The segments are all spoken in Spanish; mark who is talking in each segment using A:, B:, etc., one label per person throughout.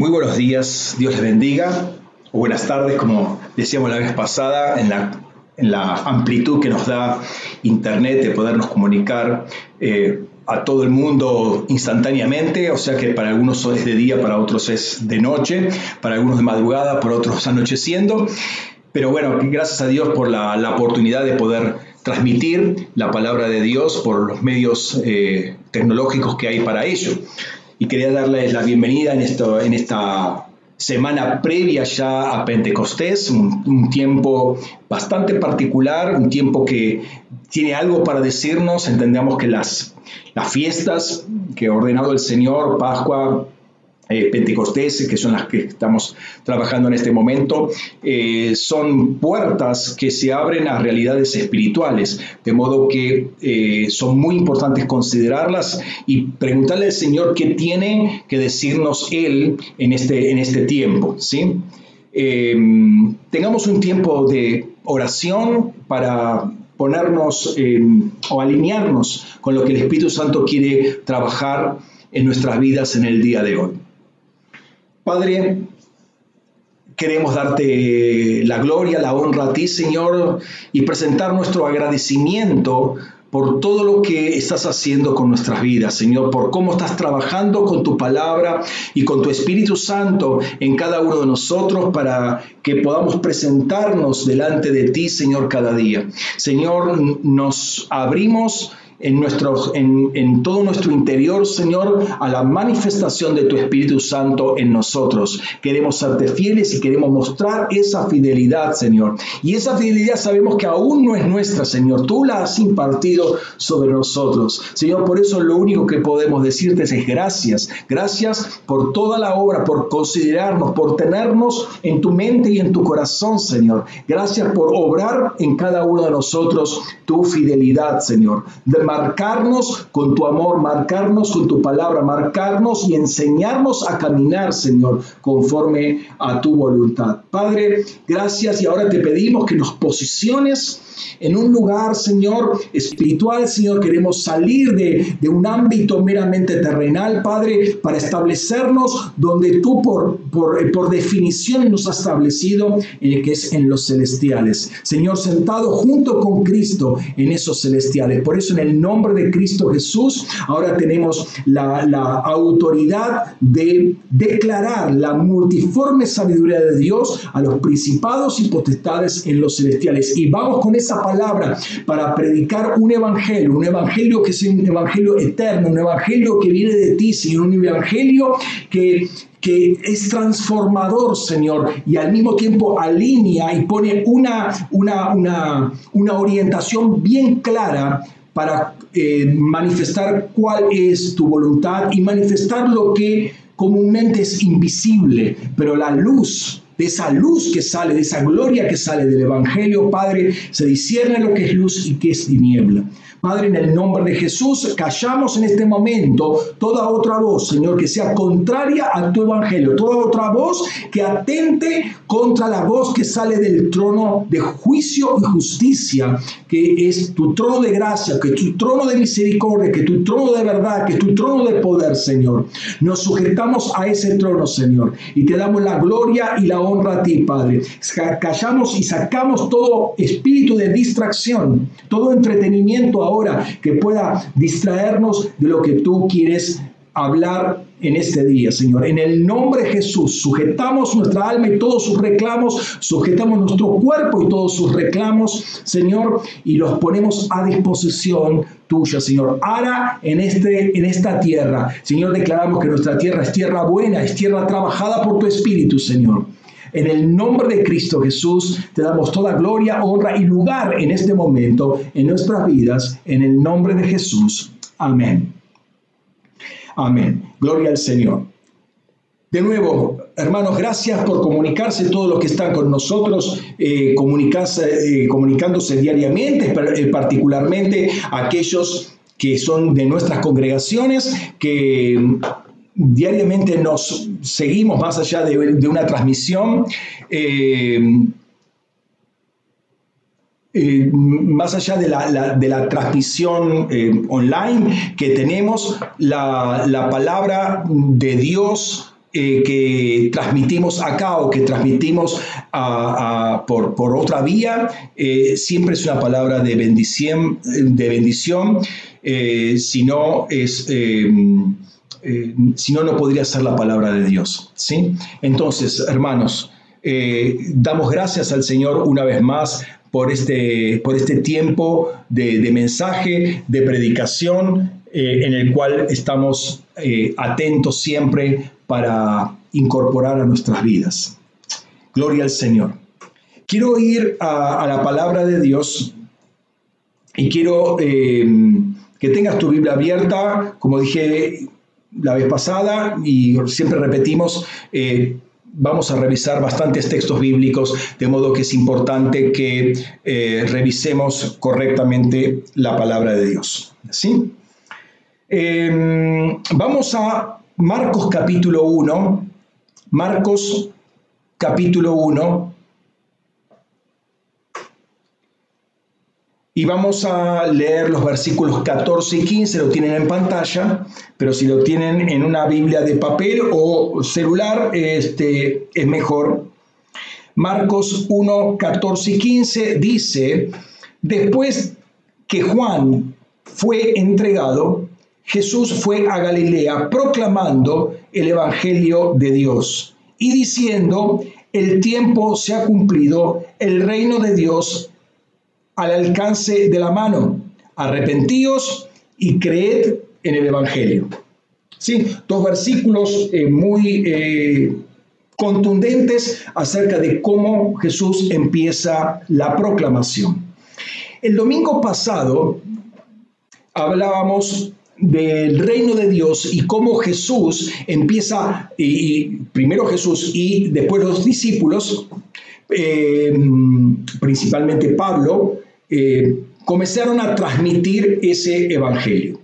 A: Muy buenos días, Dios les bendiga, o buenas tardes, como decíamos la vez pasada, en la, amplitud que nos da Internet de podernos comunicar eh, a todo el mundo instantáneamente, o sea que para algunos es de día, para otros es de noche, para algunos de madrugada, para otros anocheciendo. Pero bueno, gracias a Dios por la, la oportunidad de poder transmitir la palabra de Dios por los medios eh, tecnológicos que hay para ello y quería darles la bienvenida en, esto, en esta semana previa ya a Pentecostés, un, tiempo bastante particular, un tiempo que tiene algo para decirnos, entendemos que las, las fiestas que ha ordenado el Señor, Pascua, eh, que son las que estamos trabajando en este momento, eh, son puertas que se abren a realidades espirituales, de modo que eh, son muy importantes considerarlas y preguntarle al Señor qué tiene que decirnos Él en este, en este tiempo. ¿sí? tengamos un tiempo de oración para ponernos o alinearnos con lo que el Espíritu Santo quiere trabajar en nuestras vidas en el día de hoy. Padre, queremos darte la gloria, la honra a ti, Señor, y presentar nuestro agradecimiento por todo lo que estás haciendo con nuestras vidas, Señor, por cómo estás trabajando con tu palabra y con tu Espíritu Santo en cada uno de nosotros para que podamos presentarnos delante de ti, Señor, cada día. Señor, nos abrimos en, nuestro, en, en, todo nuestro interior, Señor, a la manifestación de tu Espíritu Santo en nosotros. Queremos serte fieles y queremos mostrar esa fidelidad, Señor. Y esa fidelidad sabemos que aún no es nuestra, Señor. Tú la has impartido sobre nosotros. Señor, por eso lo único que podemos decirte es gracias. Gracias por toda la obra, por considerarnos, por tenernos en tu mente y en tu corazón, Señor. Gracias por obrar en cada uno de nosotros tu fidelidad, Señor. Marcarnos con tu amor, marcarnos con tu palabra, marcarnos y enseñarnos a caminar, Señor, conforme a tu voluntad. Padre, gracias y ahora te pedimos que nos posiciones en un lugar, Señor, espiritual, Señor. Queremos salir de, un ámbito meramente terrenal, Padre, para establecernos donde tú por, por, por definición nos has establecido, eh, que es en los celestiales. Señor, sentado junto con Cristo en esos celestiales. Por eso en el nombre de Cristo Jesús, ahora tenemos la, la autoridad de declarar la multiforme sabiduría de Dios a los principados y potestades en los celestiales. Y vamos con esa palabra para predicar un evangelio, un evangelio que es un evangelio eterno, un evangelio que viene de ti, Señor, un evangelio que que es transformador, Señor, y al mismo tiempo alinea y pone una, una, una, una orientación bien clara para eh, manifestar cuál es tu voluntad y manifestar lo que comúnmente es invisible, pero la luz de esa luz que sale, de esa gloria que sale del Evangelio, Padre, se discierne lo que es luz y qué es tiniebla. Padre, en el nombre de Jesús, callamos en este momento toda otra voz, Señor, que sea contraria a tu evangelio, toda otra voz que atente contra la voz que sale del trono de juicio y justicia, que es tu trono de gracia, que es tu trono de misericordia, que es tu trono de verdad, que es tu trono de poder, Señor. Nos sujetamos a ese trono, Señor, y te damos la gloria y la honra a ti, Padre. Callamos y sacamos todo espíritu de distracción, todo entretenimiento ahora que pueda distraernos de lo que tú quieres hablar en este día, Señor. En el nombre de Jesús, sujetamos nuestra alma y todos sus reclamos, sujetamos nuestro cuerpo y todos sus reclamos, Señor, y los ponemos a disposición tuya, Señor. Ahora en, este, en esta tierra, Señor, declaramos que nuestra tierra es tierra buena, es tierra trabajada por tu Espíritu, Señor. En el nombre de Cristo Jesús te damos toda gloria, honra y lugar en este momento en nuestras vidas. En el nombre de Jesús. Amén. Amén. Gloria al Señor. De nuevo, hermanos, gracias por comunicarse todos los que están con nosotros, eh, eh, comunicándose diariamente, eh, particularmente aquellos que son de nuestras congregaciones, que diariamente nos seguimos más allá de, una transmisión. Eh, eh, más allá de la, transmisión eh, online que tenemos, la, palabra de Dios que transmitimos acá o que transmitimos por, otra vía, siempre es una palabra de de bendición si no es... si no, no podría ser la palabra de Dios. ¿sí? Entonces, hermanos, damos gracias al Señor una vez más por este, por este tiempo de, mensaje, de predicación, en el cual estamos atentos siempre para incorporar a nuestras vidas. Gloria al Señor. Quiero ir a, la palabra de Dios y quiero eh, que tengas tu Biblia abierta, como dije la vez pasada y siempre repetimos, eh, vamos a revisar bastantes textos bíblicos, de modo que es importante que eh, revisemos correctamente la palabra de Dios. ¿sí? vamos a Marcos capítulo 1, Marcos capítulo 1, y vamos a leer los versículos 14 y 15, lo tienen en pantalla, pero si lo tienen en una Biblia de papel o celular, este, es mejor. Marcos 1, 14 y 15 dice, después que Juan fue entregado, Jesús fue a Galilea proclamando el Evangelio de Dios y diciendo, el tiempo se ha cumplido, el reino de Dios al alcance de la mano. Arrepentíos y creed en el Evangelio. Sí, dos versículos eh, muy eh, contundentes acerca de cómo Jesús empieza la proclamación. El domingo pasado hablábamos del reino de Dios y cómo Jesús empieza, y, primero Jesús y después los discípulos, eh, principalmente Pablo, eh, comenzaron a transmitir ese evangelio.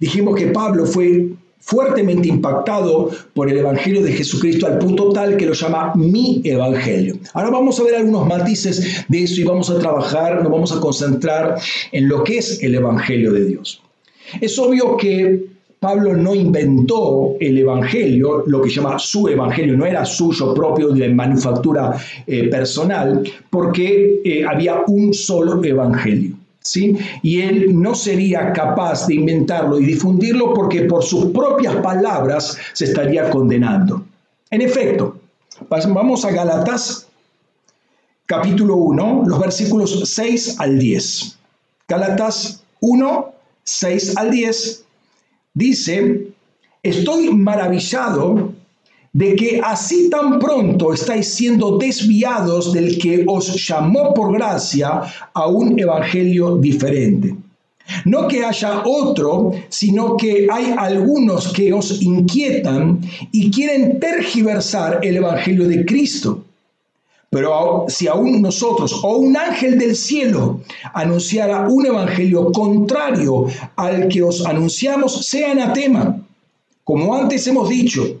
A: Dijimos que Pablo fue fuertemente impactado por el Evangelio de Jesucristo al punto tal que lo llama mi Evangelio. Ahora vamos a ver algunos matices de eso y vamos a trabajar, nos vamos a concentrar en lo que es el Evangelio de Dios. Es obvio que Pablo no inventó el Evangelio, lo que llama su Evangelio, no era suyo propio de manufactura eh, personal, porque eh, había un solo Evangelio. ¿sí? Y él no sería capaz de inventarlo y difundirlo porque por sus propias palabras se estaría condenando. En efecto, vamos a Galatas capítulo 1, los versículos 6 al 10. Galatas 1, 6 al 10, dice, estoy maravillado de que así tan pronto estáis siendo desviados del que os llamó por gracia a un evangelio diferente. No que haya otro, sino que hay algunos que os inquietan y quieren tergiversar el evangelio de Cristo. Pero si aún nosotros o un ángel del cielo anunciara un evangelio contrario al que os anunciamos, sea anatema. Como antes hemos dicho,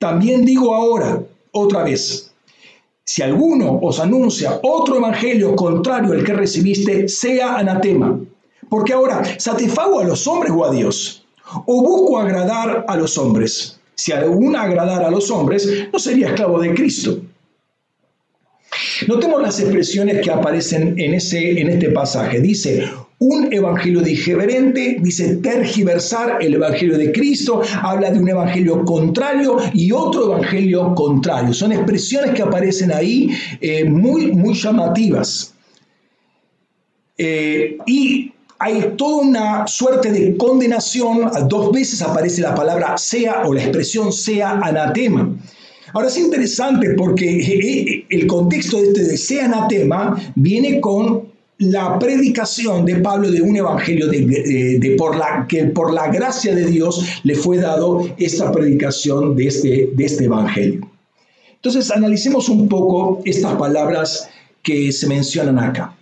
A: también digo ahora, otra vez, si alguno os anuncia otro evangelio contrario al que recibiste, sea anatema. Porque ahora, ¿satisfago a los hombres o a Dios? ¿O busco agradar a los hombres? Si alguno agradar a los hombres, no sería esclavo de Cristo. Notemos las expresiones que aparecen en, ese, en este pasaje. Dice, un evangelio diferente, dice tergiversar el evangelio de Cristo, habla de un evangelio contrario y otro evangelio contrario. Son expresiones que aparecen ahí eh, muy, muy llamativas. Eh, y hay toda una suerte de condenación, dos veces aparece la palabra sea o la expresión sea anatema. Ahora es interesante porque eh, eh, el contexto de este de sea anatema viene con la predicación de Pablo de un evangelio de, por la, que por la gracia de Dios le fue dado esta predicación de este, de este evangelio. Entonces, analicemos un poco estas palabras que se mencionan acá.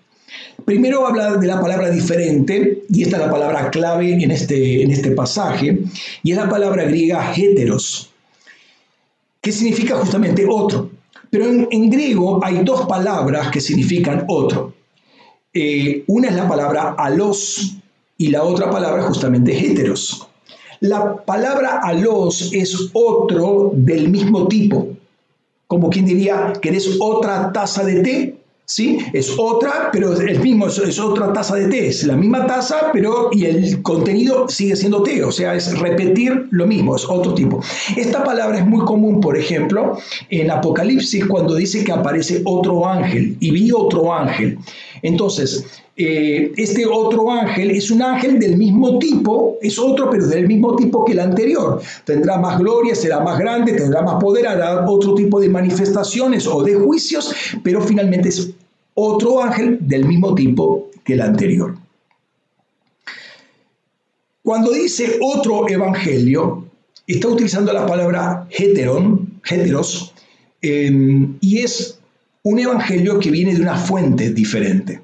A: Primero habla de la palabra diferente, y esta es la palabra clave en este, en este pasaje, y es la palabra griega heteros que significa justamente otro. Pero en, griego hay dos palabras que significan otro. Eh, una es la palabra alos y la otra palabra justamente heteros. La palabra alos es otro del mismo tipo. Como quien diría, ¿querés otra taza de té? ¿Sí? Es otra, pero el mismo, es, otra taza de té, es la misma taza, pero y el contenido sigue siendo té, o sea, es repetir lo mismo, es otro tipo. Esta palabra es muy común, por ejemplo, en Apocalipsis cuando dice que aparece otro ángel y vi otro ángel. Entonces, eh, este otro ángel es un ángel del mismo tipo, es otro, pero del mismo tipo que el anterior. Tendrá más gloria, será más grande, tendrá más poder, hará otro tipo de manifestaciones o de juicios, pero finalmente es otro ángel del mismo tipo que el anterior. Cuando dice otro evangelio, está utilizando la palabra heteron, heteros, eh, y es un evangelio que viene de una fuente diferente.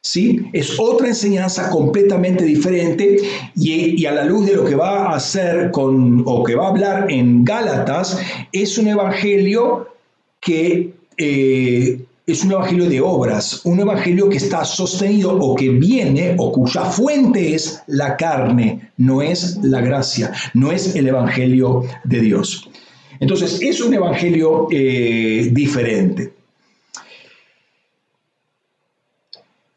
A: ¿Sí? Es otra enseñanza completamente diferente y, a la luz de lo que va a hacer con, o que va a hablar en Gálatas, es un evangelio que eh, es un evangelio de obras, un evangelio que está sostenido o que viene o cuya fuente es la carne, no es la gracia, no es el evangelio de Dios. Entonces, es un evangelio eh, diferente.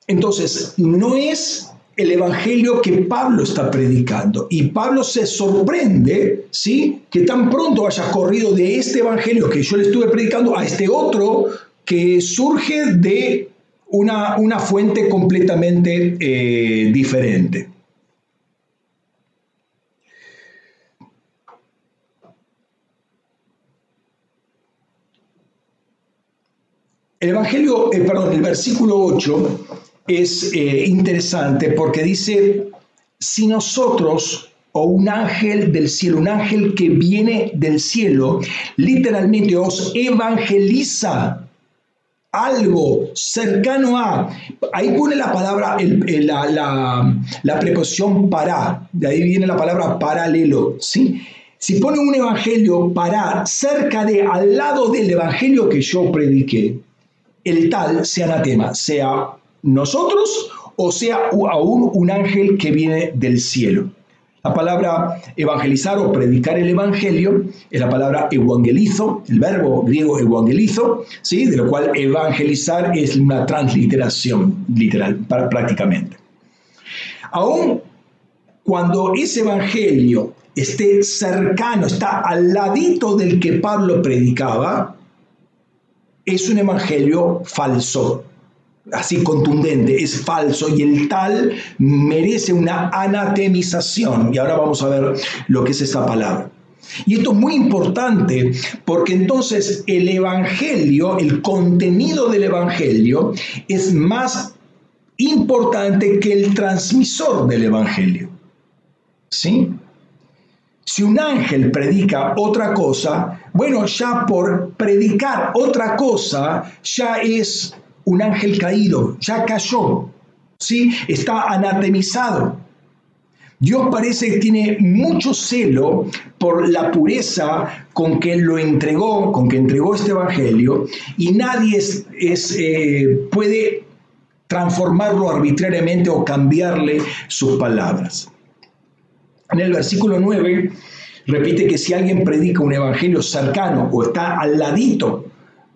A: Entonces, no es el evangelio que Pablo está predicando. Y Pablo se sorprende, ¿sí? Que tan pronto haya corrido de este evangelio que yo le estuve predicando a este otro que surge de una, una fuente completamente eh, diferente. El Evangelio, eh, perdón, el versículo 8 es eh, interesante porque dice, si nosotros o un ángel del cielo, un ángel que viene del cielo, literalmente os evangeliza algo cercano a, ahí pone la palabra, la, la, preposición para, de ahí viene la palabra paralelo, ¿sí? Si pone un evangelio para, cerca de, al lado del evangelio que yo prediqué, el tal sea anatema, sea nosotros o sea aún un ángel que viene del cielo. La palabra evangelizar o predicar el evangelio es la palabra evangelizo, el verbo griego evangelizo, ¿sí? de lo cual evangelizar es una transliteración literal prácticamente. Aún cuando ese evangelio esté cercano, está al ladito del que Pablo predicaba, es un evangelio falso, así contundente, es falso y el tal merece una anatemización. Y ahora vamos a ver lo que es esa palabra. Y esto es muy importante porque entonces el Evangelio, el contenido del Evangelio es más importante que el transmisor del Evangelio. ¿Sí? Si un ángel predica otra cosa, bueno, ya por predicar otra cosa ya es un ángel caído, ya cayó, ¿sí? está anatemizado. Dios parece que tiene mucho celo por la pureza con que lo entregó, con que entregó este evangelio, y nadie es, eh, puede transformarlo arbitrariamente o cambiarle sus palabras. En el versículo 9 repite que si alguien predica un evangelio cercano o está al ladito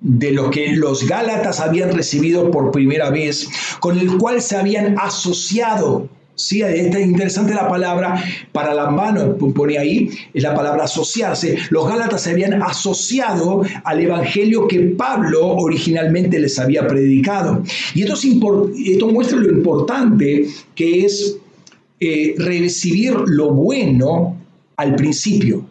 A: de lo que los Gálatas habían recibido por primera vez, con el cual se habían asociado. Sí, es interesante la palabra para la mano, pone ahí, es la palabra asociarse. Los Gálatas se habían asociado al evangelio que Pablo originalmente les había predicado. Y esto, esto muestra lo importante que es eh, recibir lo bueno al principio.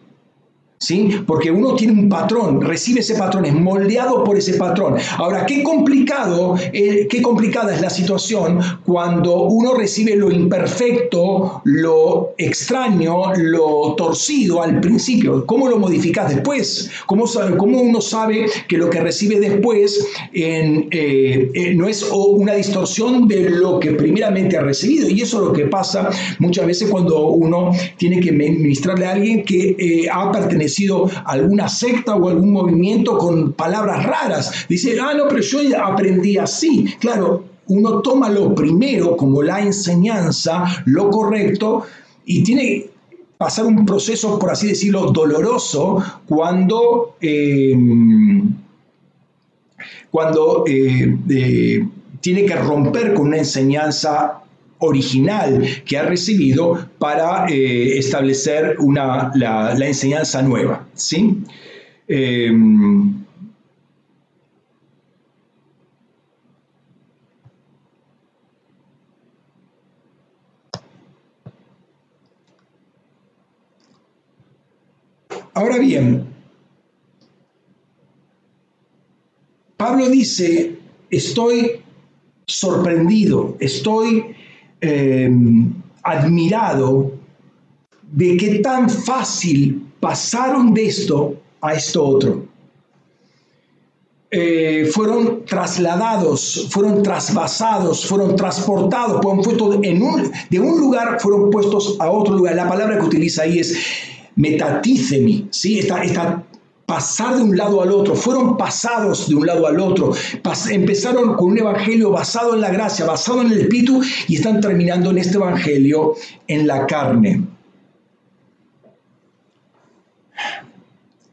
A: ¿Sí? Porque uno tiene un patrón, recibe ese patrón, es moldeado por ese patrón. Ahora, qué complicado, eh, qué complicada es la situación cuando uno recibe lo imperfecto, lo extraño, lo torcido al principio. ¿Cómo lo modificas después? ¿Cómo, cómo uno sabe que lo que recibe después eh, eh, no es una distorsión de lo que primeramente ha recibido? Y eso es lo que pasa muchas veces cuando uno tiene que ministrarle a alguien que ha pertenecido sido alguna secta o algún movimiento con palabras raras. Dice, ah, no, pero yo aprendí así. Claro, uno toma lo primero como la enseñanza, lo correcto, y tiene pasar un proceso, por así decirlo, doloroso cuando, cuando tiene que romper con una enseñanza original que ha recibido para eh, establecer una, la, enseñanza nueva. ¿sí? Em, ahora bien, Pablo dice, estoy sorprendido, estoy Em, admirado de qué tan fácil pasaron de esto a esto otro. Eh, fueron trasladados, fueron trasvasados, fueron transportados, fueron puestos de un lugar, fueron puestos a otro lugar. La palabra que utiliza ahí es metatícemi, ¿sí? esta, esta pasar de un lado al otro, fueron pasados de un lado al otro, empezaron con un evangelio basado en la gracia, basado en el Espíritu y están terminando en este evangelio en la carne.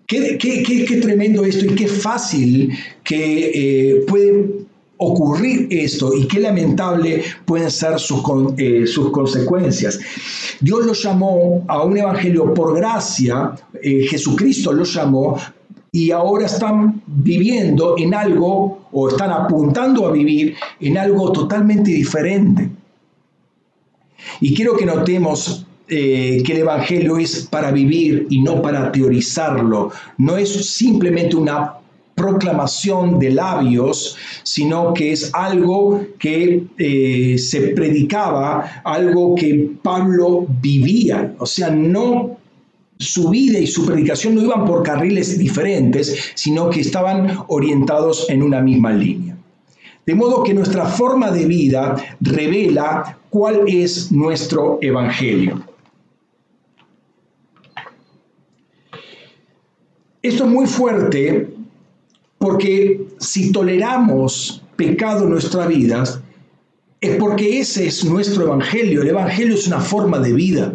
A: Qué, qué, tremendo esto y qué fácil que eh, puede ocurrir esto y qué lamentable pueden ser sus, eh, sus consecuencias. Dios lo llamó a un evangelio por gracia, eh, Jesucristo lo llamó y ahora están viviendo en algo o están apuntando a vivir en algo totalmente diferente. Y quiero que notemos eh, que el Evangelio es para vivir y no para teorizarlo. No es simplemente una proclamación de labios, sino que es algo que eh, se predicaba, algo que Pablo vivía. O sea, no su vida y su predicación no iban por carriles diferentes, sino que estaban orientados en una misma línea. De modo que nuestra forma de vida revela cuál es nuestro evangelio. Esto es muy fuerte porque si toleramos pecado en nuestra vida, es porque ese es nuestro evangelio. El evangelio es una forma de vida.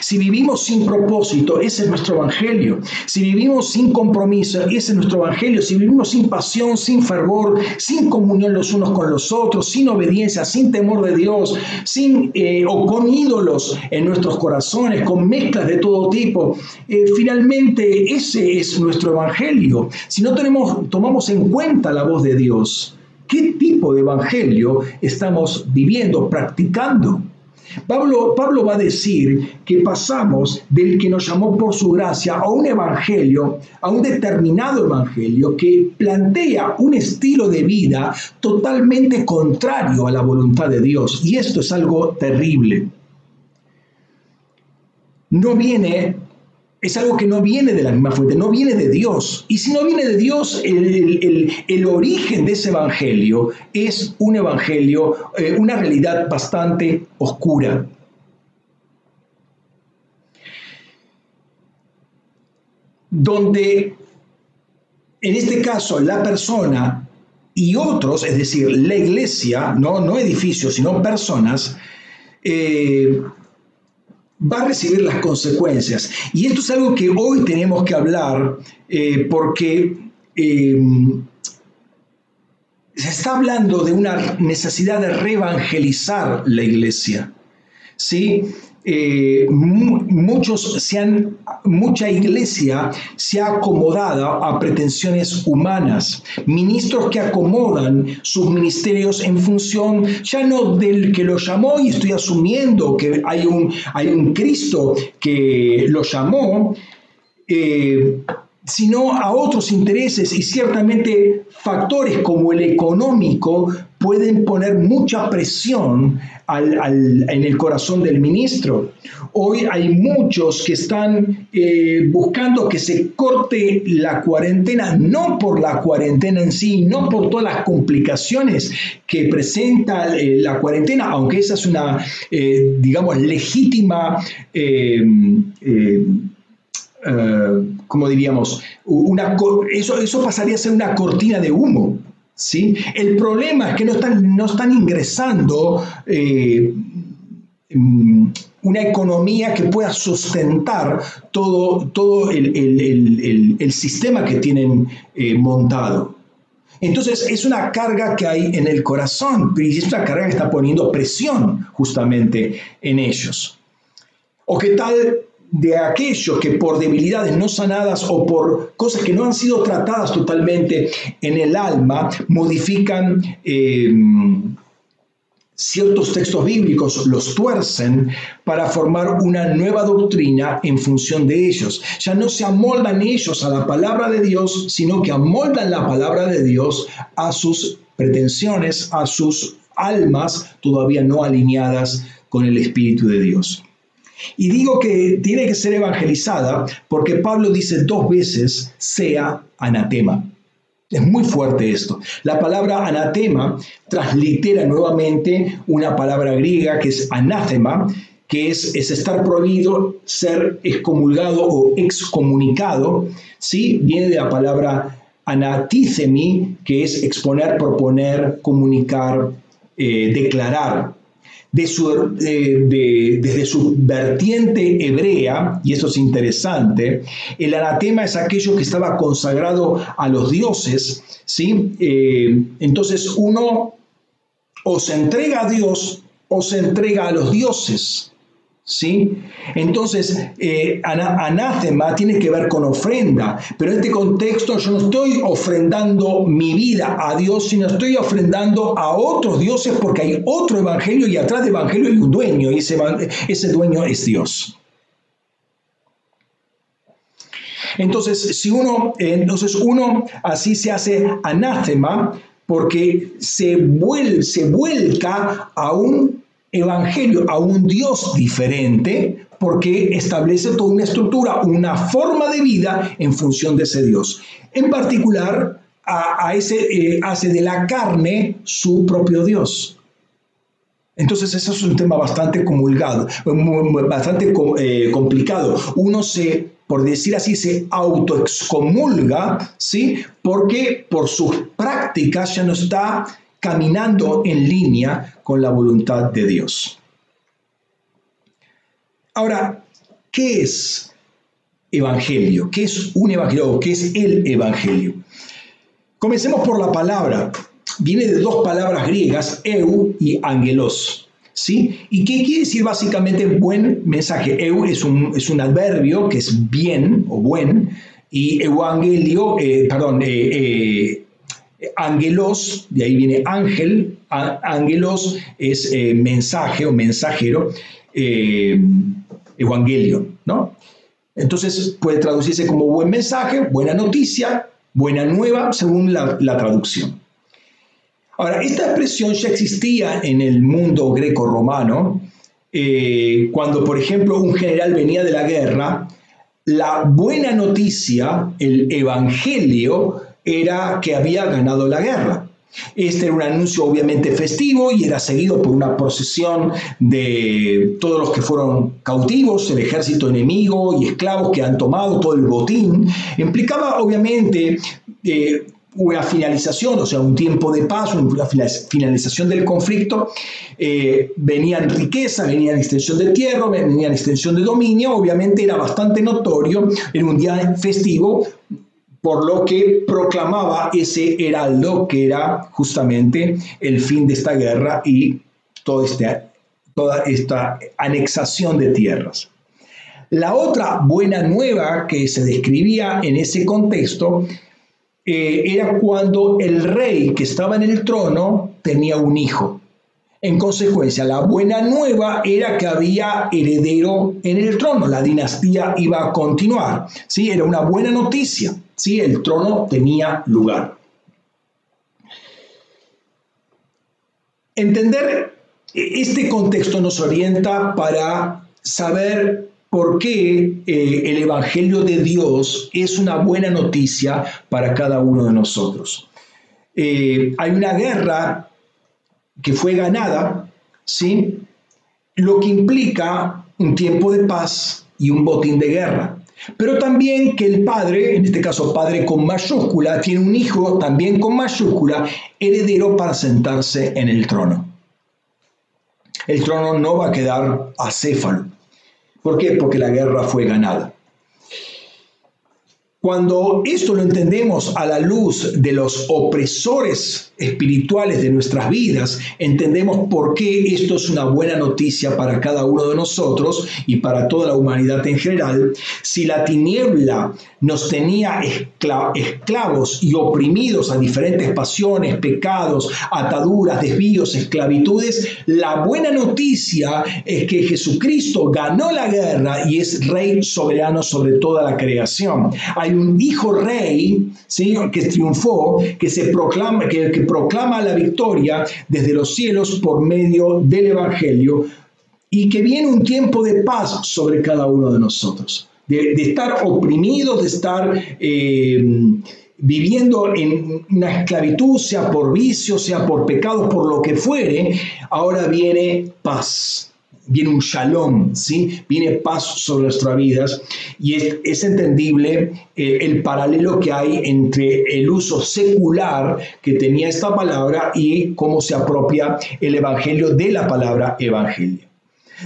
A: Si vivimos sin propósito, ese es nuestro evangelio. Si vivimos sin compromiso, ese es nuestro evangelio. Si vivimos sin pasión, sin fervor, sin comunión los unos con los otros, sin obediencia, sin temor de Dios, sin eh, o con ídolos en nuestros corazones, con mezclas de todo tipo, eh, finalmente ese es nuestro evangelio. Si no tenemos, tomamos en cuenta la voz de Dios, ¿qué tipo de evangelio estamos viviendo, practicando? Pablo, Pablo va a decir que pasamos del que nos llamó por su gracia a un evangelio, a un determinado evangelio que plantea un estilo de vida totalmente contrario a la voluntad de Dios. Y esto es algo terrible. No viene es algo que no viene de la misma fuente, no viene de Dios. Y si no viene de Dios, el, origen de ese evangelio es un evangelio, eh, una realidad bastante oscura. Donde, en este caso, la persona y otros, es decir, la iglesia, no, no edificios, sino personas, eh, va a recibir las consecuencias. Y esto es algo que hoy tenemos que hablar eh, porque eh, se está hablando de una necesidad de reevangelizar la iglesia. ¿sí? Eh, muchos se han, mucha iglesia se ha acomodado a pretensiones humanas, ministros que acomodan sus ministerios en función ya no del que lo llamó, y estoy asumiendo que hay un, hay un Cristo que lo llamó, eh, sino a otros intereses y ciertamente factores como el económico pueden poner mucha presión en el corazón del ministro. Hoy hay muchos que están eh, buscando que se corte la cuarentena, no por la cuarentena en sí, no por todas las complicaciones que presenta eh, la cuarentena, aunque esa es una, eh, digamos, legítima como diríamos, una, eso, eso pasaría a ser una cortina de humo. ¿sí? El problema es que no están, no están ingresando eh, mm, una economía que pueda sustentar todo, todo el, sistema que tienen eh, montado. Entonces es una carga que hay en el corazón, pero es una carga que está poniendo presión justamente en ellos. ¿O qué tal de aquellos que por debilidades no sanadas o por cosas que no han sido tratadas totalmente en el alma, modifican eh, ciertos textos bíblicos, los tuercen para formar una nueva doctrina en función de ellos. Ya no se amoldan ellos a la palabra de Dios, sino que amoldan la palabra de Dios a sus pretensiones, a sus almas todavía no alineadas con el Espíritu de Dios. Y digo que tiene que ser evangelizada porque Pablo dice dos veces sea anatema. Es muy fuerte esto. La palabra anatema translitera nuevamente una palabra griega que es anátema, que es, es, estar prohibido, ser excomulgado o excomunicado, ¿sí? Viene de la palabra anatícemi, que es exponer, proponer, comunicar, eh, declarar desde su vertiente hebrea, y eso es interesante, el anatema es aquello que estaba consagrado a los dioses, ¿sí? Eh, entonces uno o se entrega a Dios o se entrega a los dioses. ¿Sí? Entonces, eh, anátema tiene que ver con ofrenda, pero en este contexto yo no estoy ofrendando mi vida a Dios, sino estoy ofrendando a otros dioses porque hay otro evangelio y atrás del evangelio hay un dueño y ese, ese dueño es Dios. Entonces, si uno, entonces uno así se hace anátema porque se, se vuelca a un evangelio a un Dios diferente porque establece toda una estructura, una forma de vida en función de ese Dios. En particular, a, ese, eh, hace de la carne su propio Dios. Entonces, eso es un tema bastante comulgado, bastante eh, complicado. Uno se, por decir así, se autoexcomulga, ¿sí? Porque por sus prácticas ya no está caminando en línea con la voluntad de Dios. Ahora, ¿qué es evangelio? ¿Qué es un evangelio qué es el evangelio? Comencemos por la palabra. Viene de dos palabras griegas, eu y angelos. ¿Sí? ¿Y qué quiere decir básicamente buen mensaje? Eu es un, es un adverbio que es bien o buen, y evangelio, eh, perdón, eh, eh, Angelos, de ahí viene ángel, angelos es eh, mensaje o mensajero, eh, evangelio, ¿no? Entonces puede traducirse como buen mensaje, buena noticia, buena nueva, según la, traducción. Ahora, esta expresión ya existía en el mundo greco-romano, eh, cuando, por ejemplo, un general venía de la guerra, la buena noticia, el evangelio, era que había ganado la guerra. Este era un anuncio obviamente festivo y era seguido por una procesión de todos los que fueron cautivos, el ejército enemigo y esclavos que han tomado todo el botín. Implicaba obviamente eh, una finalización, o sea, un tiempo de paz, una finalización del conflicto. Eh, venían riqueza, venían extensión de tierra, venían extensión de dominio. Obviamente era bastante notorio en un día festivo por lo que proclamaba ese heraldo que era justamente el fin de esta guerra y este, toda esta anexación de tierras. La otra buena nueva que se describía en ese contexto eh, era cuando el rey que estaba en el trono tenía un hijo. En consecuencia, la buena nueva era que había heredero en el trono, la dinastía iba a continuar. ¿sí? Era una buena noticia. ¿sí? El trono tenía lugar. Entender este contexto nos orienta para saber por qué eh, el Evangelio de Dios es una buena noticia para cada uno de nosotros. Eh, hay una guerra que fue ganada, ¿sí? lo que implica un tiempo de paz y un botín de guerra. Pero también que el padre, en este caso padre con mayúscula, tiene un hijo también con mayúscula, heredero para sentarse en el trono. El trono no va a quedar acéfalo, ¿Por qué? Porque la guerra fue ganada. Cuando esto lo entendemos a la luz de los opresores espirituales de nuestras vidas, entendemos por qué esto es una buena noticia para cada uno de nosotros y para toda la humanidad en general. Si la tiniebla nos tenía esclavos y oprimidos a diferentes pasiones, pecados, ataduras, desvíos, esclavitudes, la buena noticia es que Jesucristo ganó la guerra y es rey soberano sobre toda la creación. Hay un hijo rey ¿sí? que triunfó, que, se proclama, que, proclama la victoria desde los cielos por medio del Evangelio y que viene un tiempo de paz sobre cada uno de nosotros, de, estar oprimidos, de estar... Eh, viviendo en una esclavitud, sea por vicio, sea por pecados, por lo que fuere, ahora viene paz viene un shalom, ¿sí? viene paz sobre nuestras vidas y es, entendible eh, el paralelo que hay entre el uso secular que tenía esta palabra y cómo se apropia el Evangelio de la palabra Evangelio.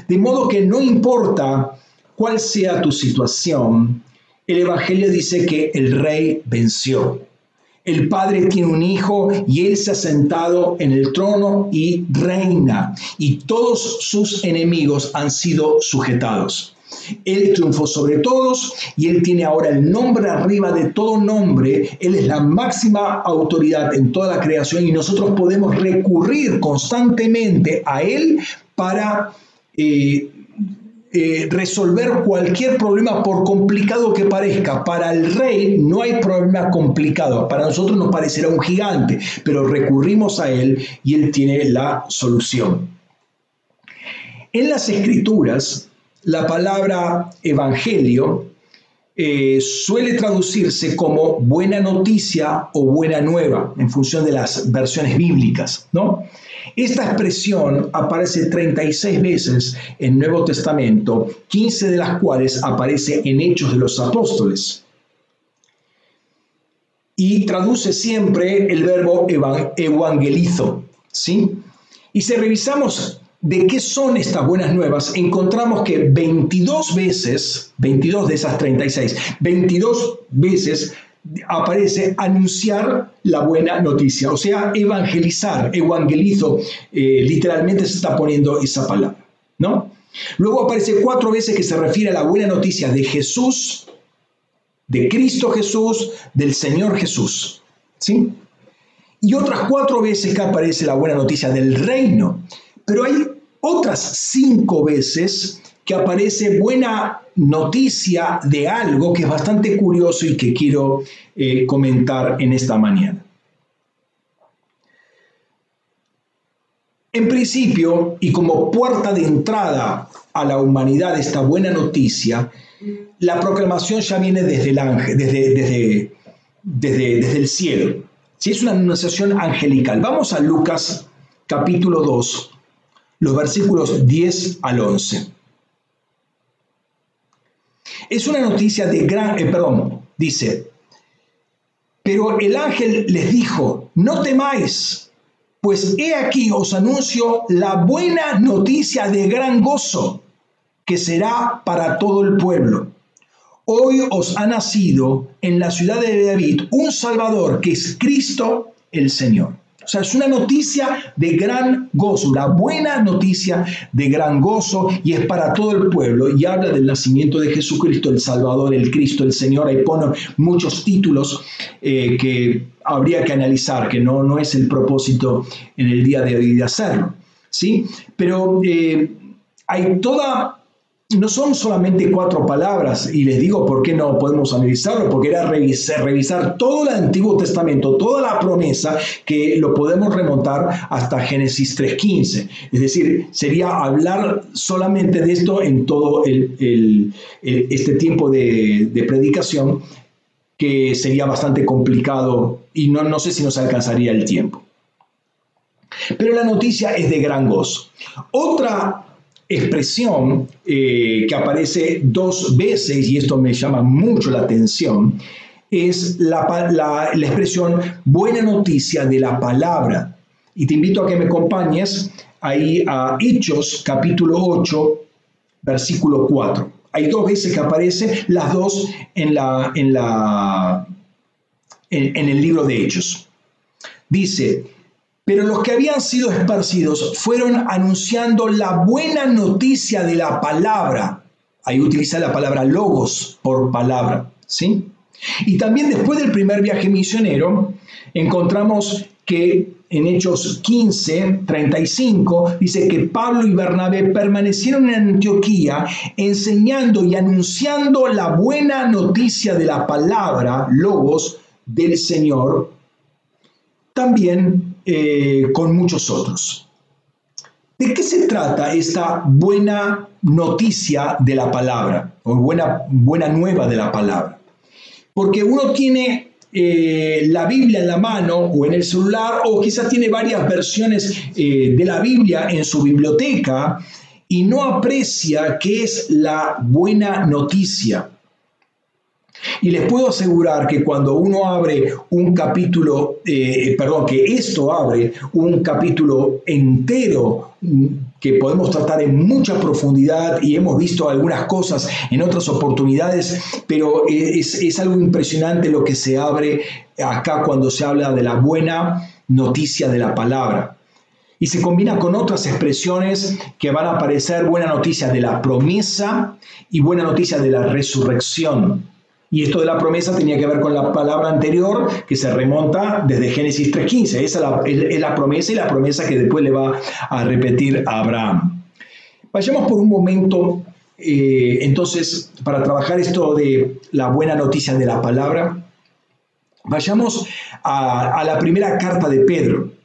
A: De modo que no importa cuál sea tu situación, el Evangelio dice que el rey venció. El Padre tiene un hijo y él se ha sentado en el trono y reina, y todos sus enemigos han sido sujetados. Él triunfó sobre todos y Él tiene ahora el nombre arriba de todo nombre. Él es la máxima autoridad en toda la creación y nosotros podemos recurrir constantemente a Él para eh, eh, resolver cualquier problema por complicado que parezca. Para el rey no hay problema complicado, para nosotros nos parecerá un gigante, pero recurrimos a él y él tiene la solución. En las escrituras, la palabra evangelio eh, suele traducirse como buena noticia o buena nueva, en función de las versiones bíblicas, ¿no? Esta expresión aparece 36 veces en Nuevo Testamento, 15 de las cuales aparece en Hechos de los Apóstoles. Y traduce siempre el verbo evangelizo, ¿sí? Y si revisamos de qué son estas buenas nuevas, encontramos que 22 veces, 22 de esas 36, 22 veces aparece anunciar la buena noticia, o sea, evangelizar, evangelizo, eh, literalmente se está poniendo esa palabra, ¿no? Luego aparece cuatro veces que se refiere a la buena noticia de Jesús, de Cristo Jesús, del Señor Jesús, ¿sí? Y otras cuatro veces que aparece la buena noticia del reino, pero hay otras cinco veces que aparece buena noticia de algo que es bastante curioso y que quiero eh, comentar en esta mañana. En principio, y como puerta de entrada a la humanidad esta buena noticia, la proclamación ya viene desde el ángel, desde, desde, desde, el cielo. Si es una anunciación angelical. Vamos a Lucas capítulo 2, los versículos 10 al 11. Es una noticia de gran, eh, perdón, dice, pero el ángel les dijo, no temáis, pues he aquí os anuncio la buena noticia de gran gozo, que será para todo el pueblo. Hoy os ha nacido en la ciudad de David un Salvador, que es Cristo el Señor. O sea, es una noticia de gran gozo, la buena noticia de gran gozo y es para todo el pueblo y habla del nacimiento de Jesucristo, el Salvador, el Cristo, el Señor. Ahí pone muchos títulos eh, que habría que analizar, que no, no es el propósito en el día de hoy de hacerlo. ¿sí? Pero eh, hay toda no son solamente cuatro palabras, y les digo por qué no podemos analizarlo, porque era revisar, todo el Antiguo Testamento, toda la promesa, que lo podemos remontar hasta Génesis 3.15. Es decir, sería hablar solamente de esto en todo este tiempo de, predicación, que sería bastante complicado y no, no sé si nos alcanzaría el tiempo. Pero la noticia es de gran gozo. Otra expresión eh, que aparece dos veces, y esto me llama mucho la atención, es la, la, expresión buena noticia de la palabra. Y te invito a que me acompañes ahí a Hechos capítulo 8, versículo 4. Hay dos veces que aparece, las dos en, la, en, la, en el libro de Hechos. Dice, pero los que habían sido esparcidos fueron anunciando la buena noticia de la palabra. Ahí utiliza la palabra logos por palabra, ¿sí? Y también después del primer viaje misionero, encontramos que en Hechos 15, 35, dice que Pablo y Bernabé permanecieron en Antioquía enseñando y anunciando la buena noticia de la palabra, logos, del Señor, también eh, con muchos otros. ¿De qué se trata esta buena noticia de la palabra o buena, buena nueva de la palabra? Porque uno tiene eh, la Biblia en la mano o en el celular o quizás tiene varias versiones eh, de la Biblia en su biblioteca y no aprecia qué es la buena noticia. Y les puedo asegurar que cuando uno abre un capítulo, eh, perdón, que esto abre un capítulo entero mm, que podemos tratar en mucha profundidad y hemos visto algunas cosas en otras oportunidades, pero es, es algo impresionante lo que se abre acá cuando se habla de la buena noticia de la palabra. Y se combina con otras expresiones que van a aparecer buena noticia de la promesa y buena noticia de la resurrección. Y esto de la promesa tenía que ver con la palabra anterior que se remonta desde Génesis 3.15. Esa es la, promesa y la promesa que después le va a repetir a Abraham. Vayamos por un momento, eh, entonces, para trabajar esto de la buena noticia de la palabra, vayamos a la primera carta de Pedro.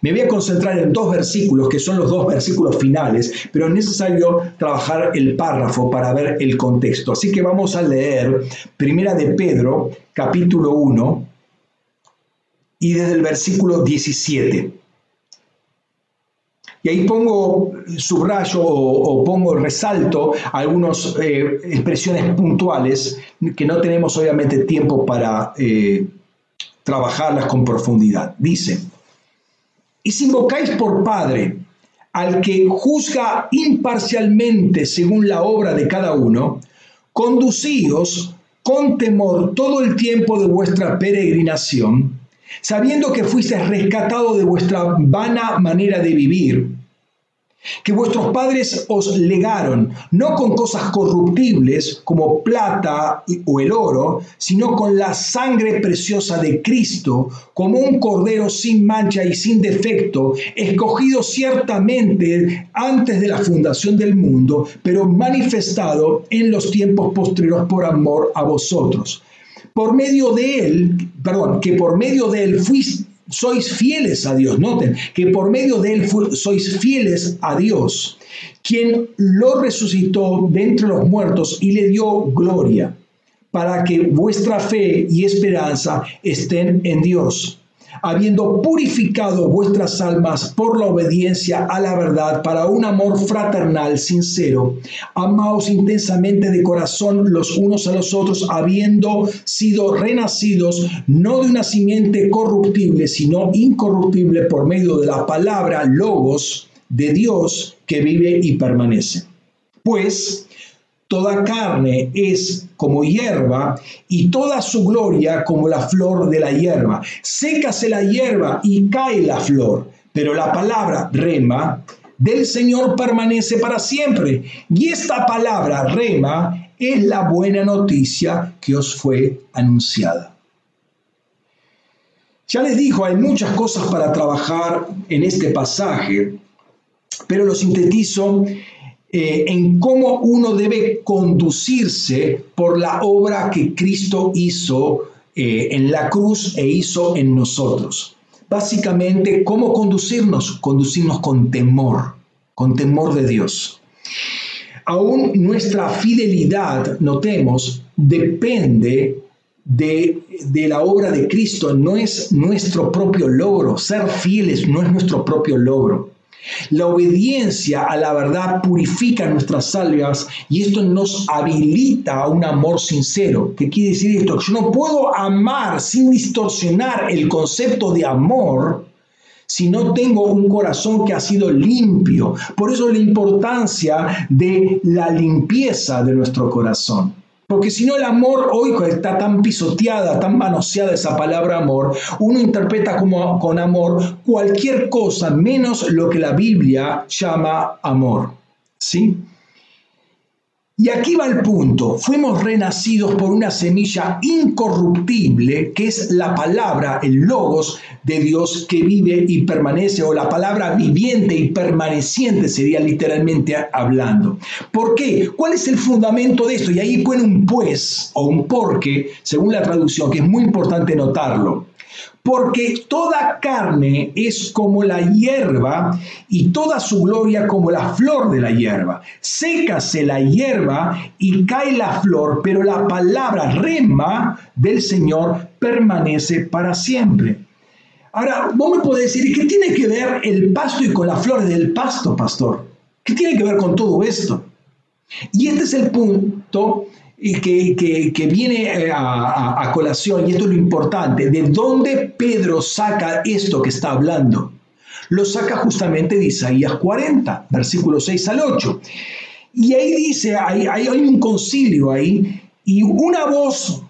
A: Me voy a concentrar en dos versículos, que son los dos versículos finales, pero es necesario trabajar el párrafo para ver el contexto. Así que vamos a leer Primera de Pedro, capítulo 1, y desde el versículo 17. Y ahí pongo subrayo o, pongo resalto algunas eh, expresiones puntuales que no tenemos obviamente tiempo para eh, trabajarlas con profundidad. Dice, y si invocáis por Padre al que juzga imparcialmente según la obra de cada uno, conducíos con temor todo el tiempo de vuestra peregrinación, sabiendo que fuisteis rescatado de vuestra vana manera de vivir que vuestros padres os legaron, no con cosas corruptibles como plata o el oro, sino con la sangre preciosa de Cristo, como un cordero sin mancha y sin defecto, escogido ciertamente antes de la fundación del mundo, pero manifestado en los tiempos posteriores por amor a vosotros. Por medio de él, perdón, que por medio de él fuiste sois fieles a Dios. Noten que por medio de él sois fieles a Dios, quien lo resucitó de entre los muertos y le dio gloria, para que vuestra fe y esperanza estén en Dios habiendo purificado vuestras almas por la obediencia a la verdad para un amor fraternal sincero. Amaos intensamente de corazón los unos a los otros, habiendo sido renacidos no de una simiente corruptible, sino incorruptible por medio de la palabra logos de Dios que vive y permanece. Pues Toda carne es como hierba y toda su gloria como la flor de la hierba. Sécase la hierba y cae la flor, pero la palabra rema del Señor permanece para siempre. Y esta palabra rema es la buena noticia que os fue anunciada. Ya les dijo, hay muchas cosas para trabajar en este pasaje, pero lo sintetizo eh, en cómo uno debe conducirse por la obra que Cristo hizo eh, en la cruz e hizo en nosotros. Básicamente, ¿cómo conducirnos? Conducirnos con temor, con temor de Dios. Aún nuestra fidelidad, notemos, depende de, de, la obra de Cristo, no es nuestro propio logro. Ser fieles no es nuestro propio logro. La obediencia a la verdad purifica nuestras almas y esto nos habilita a un amor sincero. ¿Qué quiere decir esto? Yo no puedo amar sin distorsionar el concepto de amor si no tengo un corazón que ha sido limpio. Por eso la importancia de la limpieza de nuestro corazón. Porque si no el amor hoy está tan pisoteada, tan manoseada esa palabra amor, uno interpreta como con amor cualquier cosa menos lo que la Biblia llama amor. ¿Sí? Y aquí va el punto. Fuimos renacidos por una semilla incorruptible, que es la palabra, el logos de Dios que vive y permanece, o la palabra viviente y permaneciente sería literalmente hablando. ¿Por qué? ¿Cuál es el fundamento de esto? Y ahí pone un pues o un porque, según la traducción, que es muy importante notarlo porque toda carne es como la hierba y toda su gloria como la flor de la hierba. Sécase la hierba y cae la flor, pero la palabra rema del Señor permanece para siempre. Ahora, vos me podés decir, ¿qué tiene que ver el pasto y con las flores del pasto, pastor? ¿Qué tiene que ver con todo esto? Y este es el punto y que, viene eh, a, colación, y esto es lo importante, de dónde Pedro saca esto que está hablando. Lo saca justamente de Isaías 40, versículos 6 al 8. Y ahí dice, hay, hay, un concilio ahí, y una voz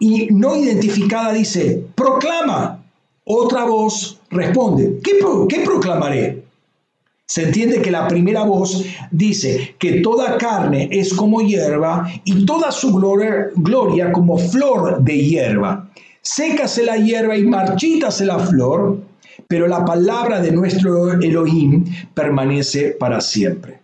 A: y no identificada dice, proclama. Otra voz responde, ¿qué, qué proclamaré? Se entiende que la primera voz dice que toda carne es como hierba y toda su gloria, gloria como flor de hierba. Sécase la hierba y marchítase la flor, pero la palabra de nuestro Elohim permanece para siempre.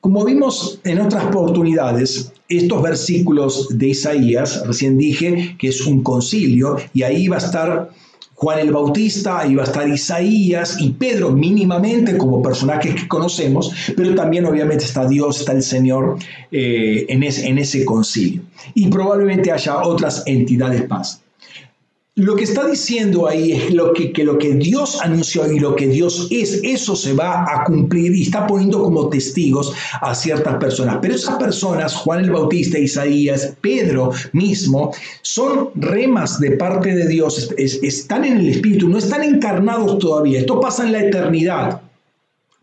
A: Como vimos en otras oportunidades, estos versículos de Isaías, recién dije que es un concilio y ahí va a estar Juan el Bautista, iba a estar Isaías y Pedro mínimamente como personajes que conocemos, pero también obviamente está Dios, está el Señor eh, en, en ese concilio. Y probablemente haya otras entidades más. Lo que está diciendo ahí es lo que, lo que Dios anunció y lo que Dios es, eso se va a cumplir y está poniendo como testigos a ciertas personas. Pero esas personas, Juan el Bautista, Isaías, Pedro mismo, son remas de parte de Dios, están en el Espíritu, no están encarnados todavía. Esto pasa en la eternidad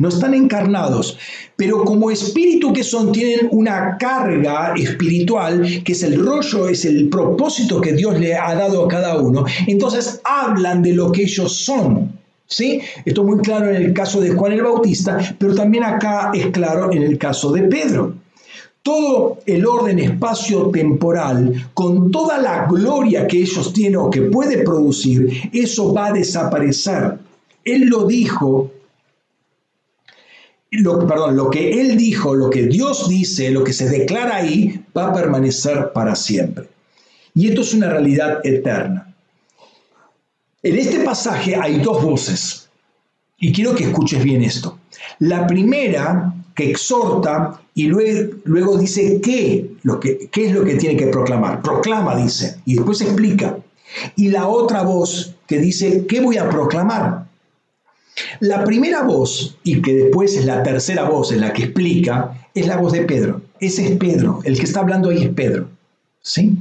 A: no están encarnados, pero como espíritu que son, tienen una carga espiritual, que es el rollo, es el propósito que Dios le ha dado a cada uno, entonces hablan de lo que ellos son. ¿Sí? Esto es muy claro en el caso de Juan el Bautista, pero también acá es claro en el caso de Pedro. Todo el orden espacio-temporal, con toda la gloria que ellos tienen o que puede producir, eso va a desaparecer. Él lo dijo lo, perdón, lo que Él dijo, lo que Dios dice, lo que se declara ahí, va a permanecer para siempre. Y esto es una realidad eterna. En este pasaje hay dos voces. Y quiero que escuches bien esto. La primera que exhorta y luego, luego dice qué, lo que, qué es lo que tiene que proclamar. Proclama, dice, y después explica. Y la otra voz que dice, ¿qué voy a proclamar? La primera voz, y que después es la tercera voz en la que explica, es la voz de Pedro. Ese es Pedro, el que está hablando ahí es Pedro. ¿Sí?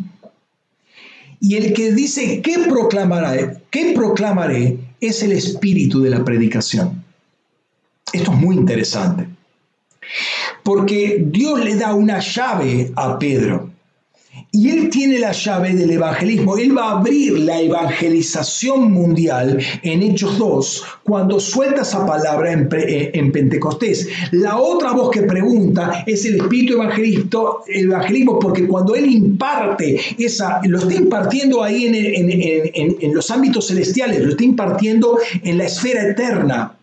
A: Y el que dice, ¿qué? ¿Qué proclamaré? Es el espíritu de la predicación. Esto es muy interesante. Porque Dios le da una llave a Pedro. Y él tiene la llave del evangelismo. Él va a abrir la evangelización mundial en Hechos 2 cuando suelta esa palabra en, eh, en Pentecostés. La otra voz que pregunta es el espíritu evangelismo porque cuando él imparte esa, lo está impartiendo ahí en, en, en los ámbitos celestiales, lo está impartiendo en la esfera eterna.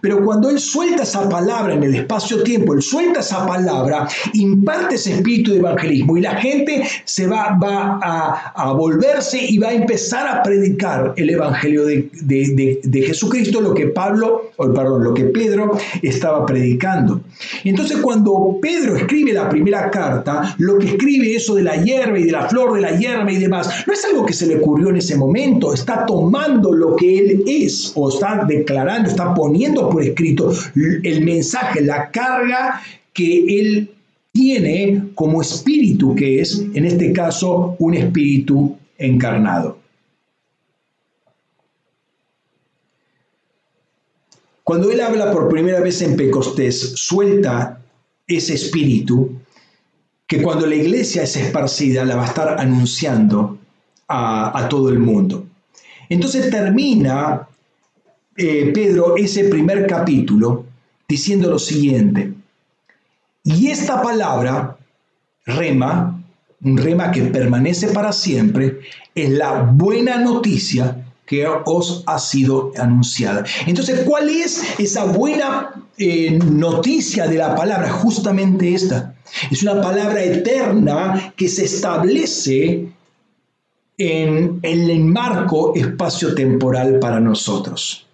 A: Pero cuando Él suelta esa palabra en el espacio-tiempo, Él suelta esa palabra, imparte ese espíritu de evangelismo y la gente se va, a, volverse y va a empezar a predicar el evangelio de, Jesucristo, lo que Pablo, o perdón, lo que Pedro estaba predicando. entonces cuando Pedro escribe la primera carta, lo que escribe eso de la hierba y de la flor de la hierba y demás, no es algo que se le ocurrió en ese momento, está tomando lo que Él es o está declarando, está poniendo por escrito el mensaje, la carga que él tiene como espíritu que es, en este caso, un espíritu encarnado. Cuando Él habla por primera vez en Pecostés, suelta ese espíritu que cuando la iglesia es esparcida la va a estar anunciando a, todo el mundo. Entonces termina eh, Pedro ese primer capítulo diciendo lo siguiente, y esta palabra, rema, un rema que permanece para siempre, es la buena noticia que os ha sido anunciada. Entonces, ¿cuál es esa buena eh, noticia de la palabra? Justamente esta. Es una palabra eterna que se establece en, el marco espacio-temporal para nosotros.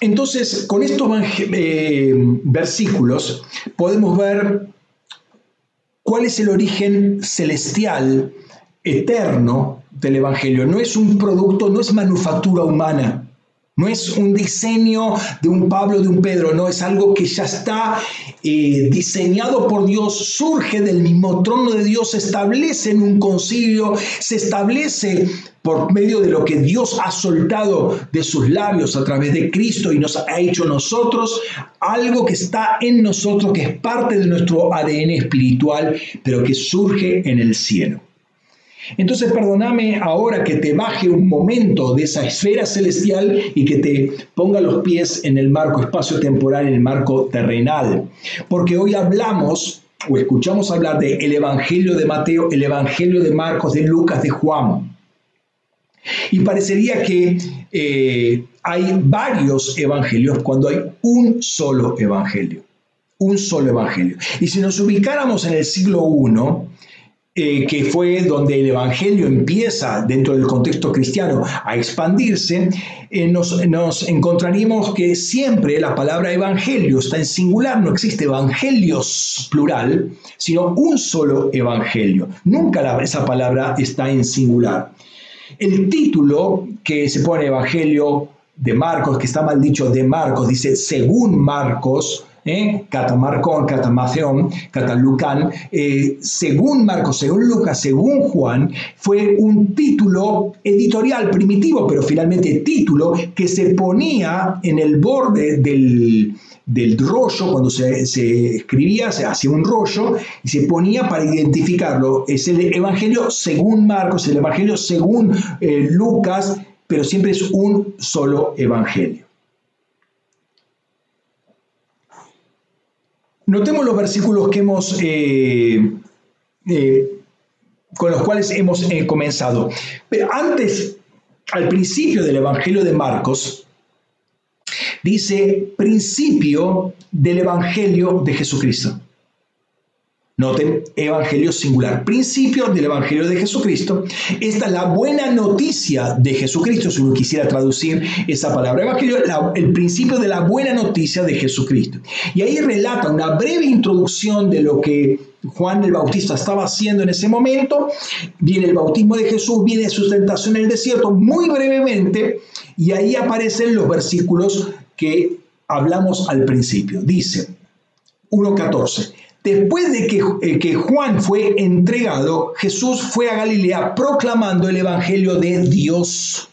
A: Entonces, con estos eh, versículos podemos ver cuál es el origen celestial, eterno del Evangelio. No es un producto, no es manufactura humana. No es un diseño de un Pablo, de un Pedro, no, es algo que ya está eh, diseñado por Dios, surge del mismo trono de Dios, se establece en un concilio, se establece por medio de lo que Dios ha soltado de sus labios a través de Cristo y nos ha hecho nosotros, algo que está en nosotros, que es parte de nuestro ADN espiritual, pero que surge en el cielo. Entonces perdóname ahora que te baje un momento de esa esfera celestial y que te ponga los pies en el marco espacio-temporal, en el marco terrenal. Porque hoy hablamos o escuchamos hablar del el Evangelio de Mateo, el Evangelio de Marcos, de Lucas, de Juan. Y parecería que eh, hay varios evangelios cuando hay un solo evangelio. Un solo evangelio. Y si nos ubicáramos en el siglo I, eh, que fue donde el Evangelio empieza dentro del contexto cristiano a expandirse, eh, nos, nos, encontraríamos que siempre la palabra Evangelio está en singular, no existe Evangelios plural, sino un solo Evangelio. Nunca esa palabra está en singular. El título que se pone Evangelio de Marcos, que está mal dicho de Marcos, dice según Marcos, ¿eh? Catamarcón, Catamaceón, Catalucán, eh, según Marcos, según Lucas, según Juan, fue un título editorial primitivo, pero finalmente título que se ponía en el borde del, rollo, cuando se, escribía, se hacía un rollo y se ponía para identificarlo. Es el Evangelio según Marcos, el Evangelio según eh, Lucas, pero siempre es un solo Evangelio. Notemos los versículos que hemos, eh, eh, con los cuales hemos comenzado. Pero antes, al principio del Evangelio de Marcos, dice principio del Evangelio de Jesucristo. Noten, Evangelio singular, principio del Evangelio de Jesucristo. Esta es la buena noticia de Jesucristo, si uno quisiera traducir esa palabra. Evangelio, el principio de la buena noticia de Jesucristo. Y ahí relata una breve introducción de lo que Juan el Bautista estaba haciendo en ese momento. Viene el bautismo de Jesús, viene su tentación en el desierto, muy brevemente, y ahí aparecen los versículos que hablamos al principio. Dice 1.14. Después de que, eh, que, Juan fue entregado, Jesús fue a Galilea proclamando el Evangelio de Dios.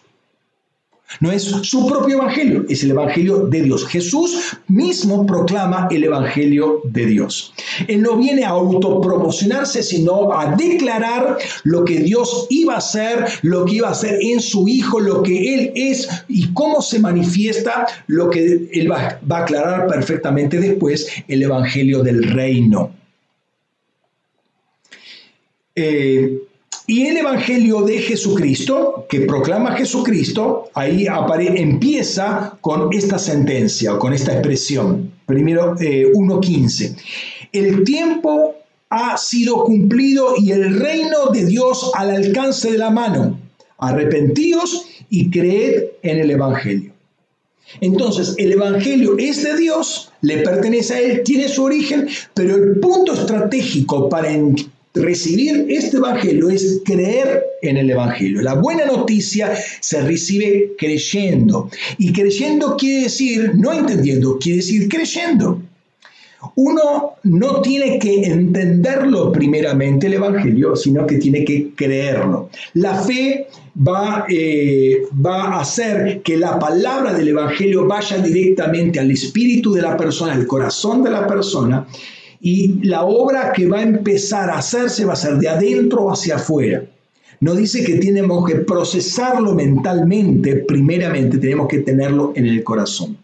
A: No es su propio evangelio, es el evangelio de Dios. Jesús mismo proclama el evangelio de Dios. Él no viene a autopromocionarse, sino a declarar lo que Dios iba a hacer, lo que iba a hacer en su Hijo, lo que Él es y cómo se manifiesta, lo que Él va, a aclarar perfectamente después, el evangelio del reino. Eh, y el Evangelio de Jesucristo, que proclama Jesucristo, ahí empieza con esta sentencia, con esta expresión. Primero 1.15. Eh, el tiempo ha sido cumplido y el reino de Dios al alcance de la mano. Arrepentíos y creed en el Evangelio. Entonces, el Evangelio es de Dios, le pertenece a Él, tiene su origen, pero el punto estratégico para recibir este Evangelio es creer en el Evangelio. La buena noticia se recibe creyendo. Y creyendo quiere decir, no entendiendo, quiere decir creyendo. Uno no tiene que entenderlo primeramente el Evangelio, sino que tiene que creerlo. La fe va, eh, va a hacer que la palabra del Evangelio vaya directamente al espíritu de la persona, al corazón de la persona, y la obra que va a empezar a hacerse va a ser de adentro hacia afuera. No dice que tenemos que procesarlo mentalmente, primeramente tenemos que tenerlo en el corazón.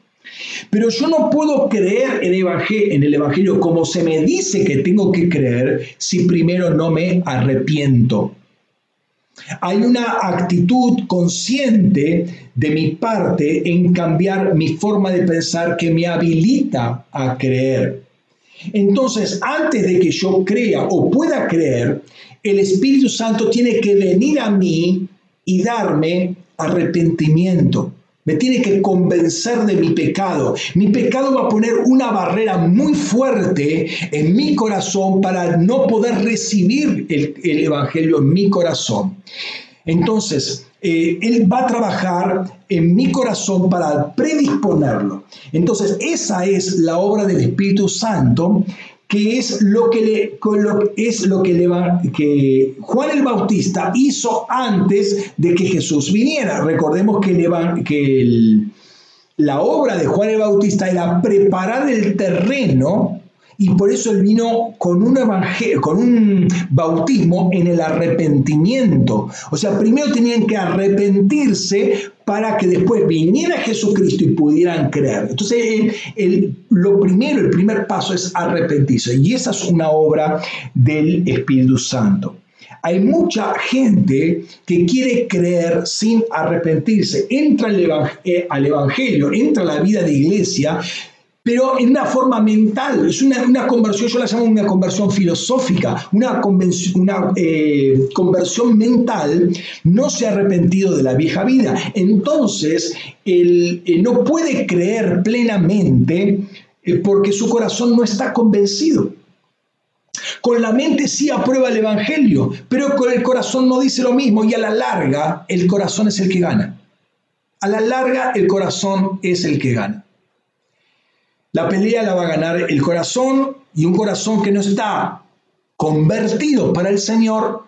A: Pero yo no puedo creer en, en el Evangelio como se me dice que tengo que creer si primero no me arrepiento. Hay una actitud consciente de mi parte en cambiar mi forma de pensar que me habilita a creer. Entonces, antes de que yo crea o pueda creer, el Espíritu Santo tiene que venir a mí y darme arrepentimiento. Me tiene que convencer de mi pecado. Mi pecado va a poner una barrera muy fuerte en mi corazón para no poder recibir el, Evangelio en mi corazón. Entonces, eh, Él va a trabajar en mi corazón para predisponerlo. Entonces, esa es la obra del Espíritu Santo que es lo que, le, es lo que, le que Juan el Bautista hizo antes de que Jesús viniera. Recordemos que, le que la obra de Juan el Bautista era preparar el terreno y por eso él vino con un, con un bautismo en el arrepentimiento. O sea, primero tenían que arrepentirse para que después viniera Jesucristo y pudieran creer. Entonces, lo primero, el primer paso es arrepentirse. Y esa es una obra del Espíritu Santo. Hay mucha gente que quiere creer sin arrepentirse. Entra al, eh, al Evangelio, entra a la vida de iglesia, pero en una forma mental, es una, conversión, yo la llamo una conversión filosófica, una, una eh, conversión mental, no se ha arrepentido de la vieja vida. Entonces, él, no puede creer plenamente eh, porque su corazón no está convencido. Con la mente sí aprueba el Evangelio, pero con el corazón no dice lo mismo y a la larga el corazón es el que gana. A la larga el corazón es el que gana. La pelea la va a ganar el corazón y un corazón que no está convertido para el Señor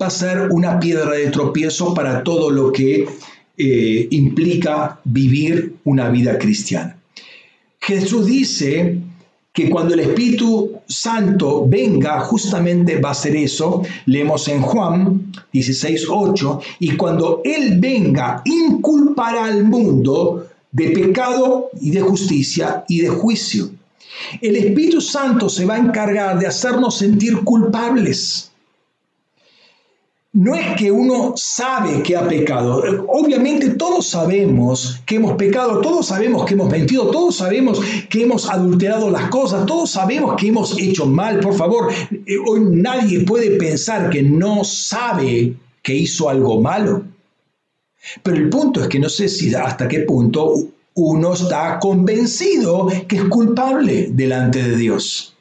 A: va a ser una piedra de tropiezo para todo lo que eh, implica vivir una vida cristiana. Jesús dice que cuando el Espíritu Santo venga, justamente va a ser eso. Leemos en Juan 16:8, y cuando Él venga, inculpará al mundo de pecado y de justicia y de juicio. El Espíritu Santo se va a encargar de hacernos sentir culpables. No es que uno sabe que ha pecado. Obviamente todos sabemos que hemos pecado, todos sabemos que hemos mentido, todos sabemos que hemos adulterado las cosas, todos sabemos que hemos hecho mal. Por favor, eh, hoy nadie puede pensar que no sabe que hizo algo malo. Pero el punto es que no sé si hasta qué punto uno está convencido que es culpable delante de Dios.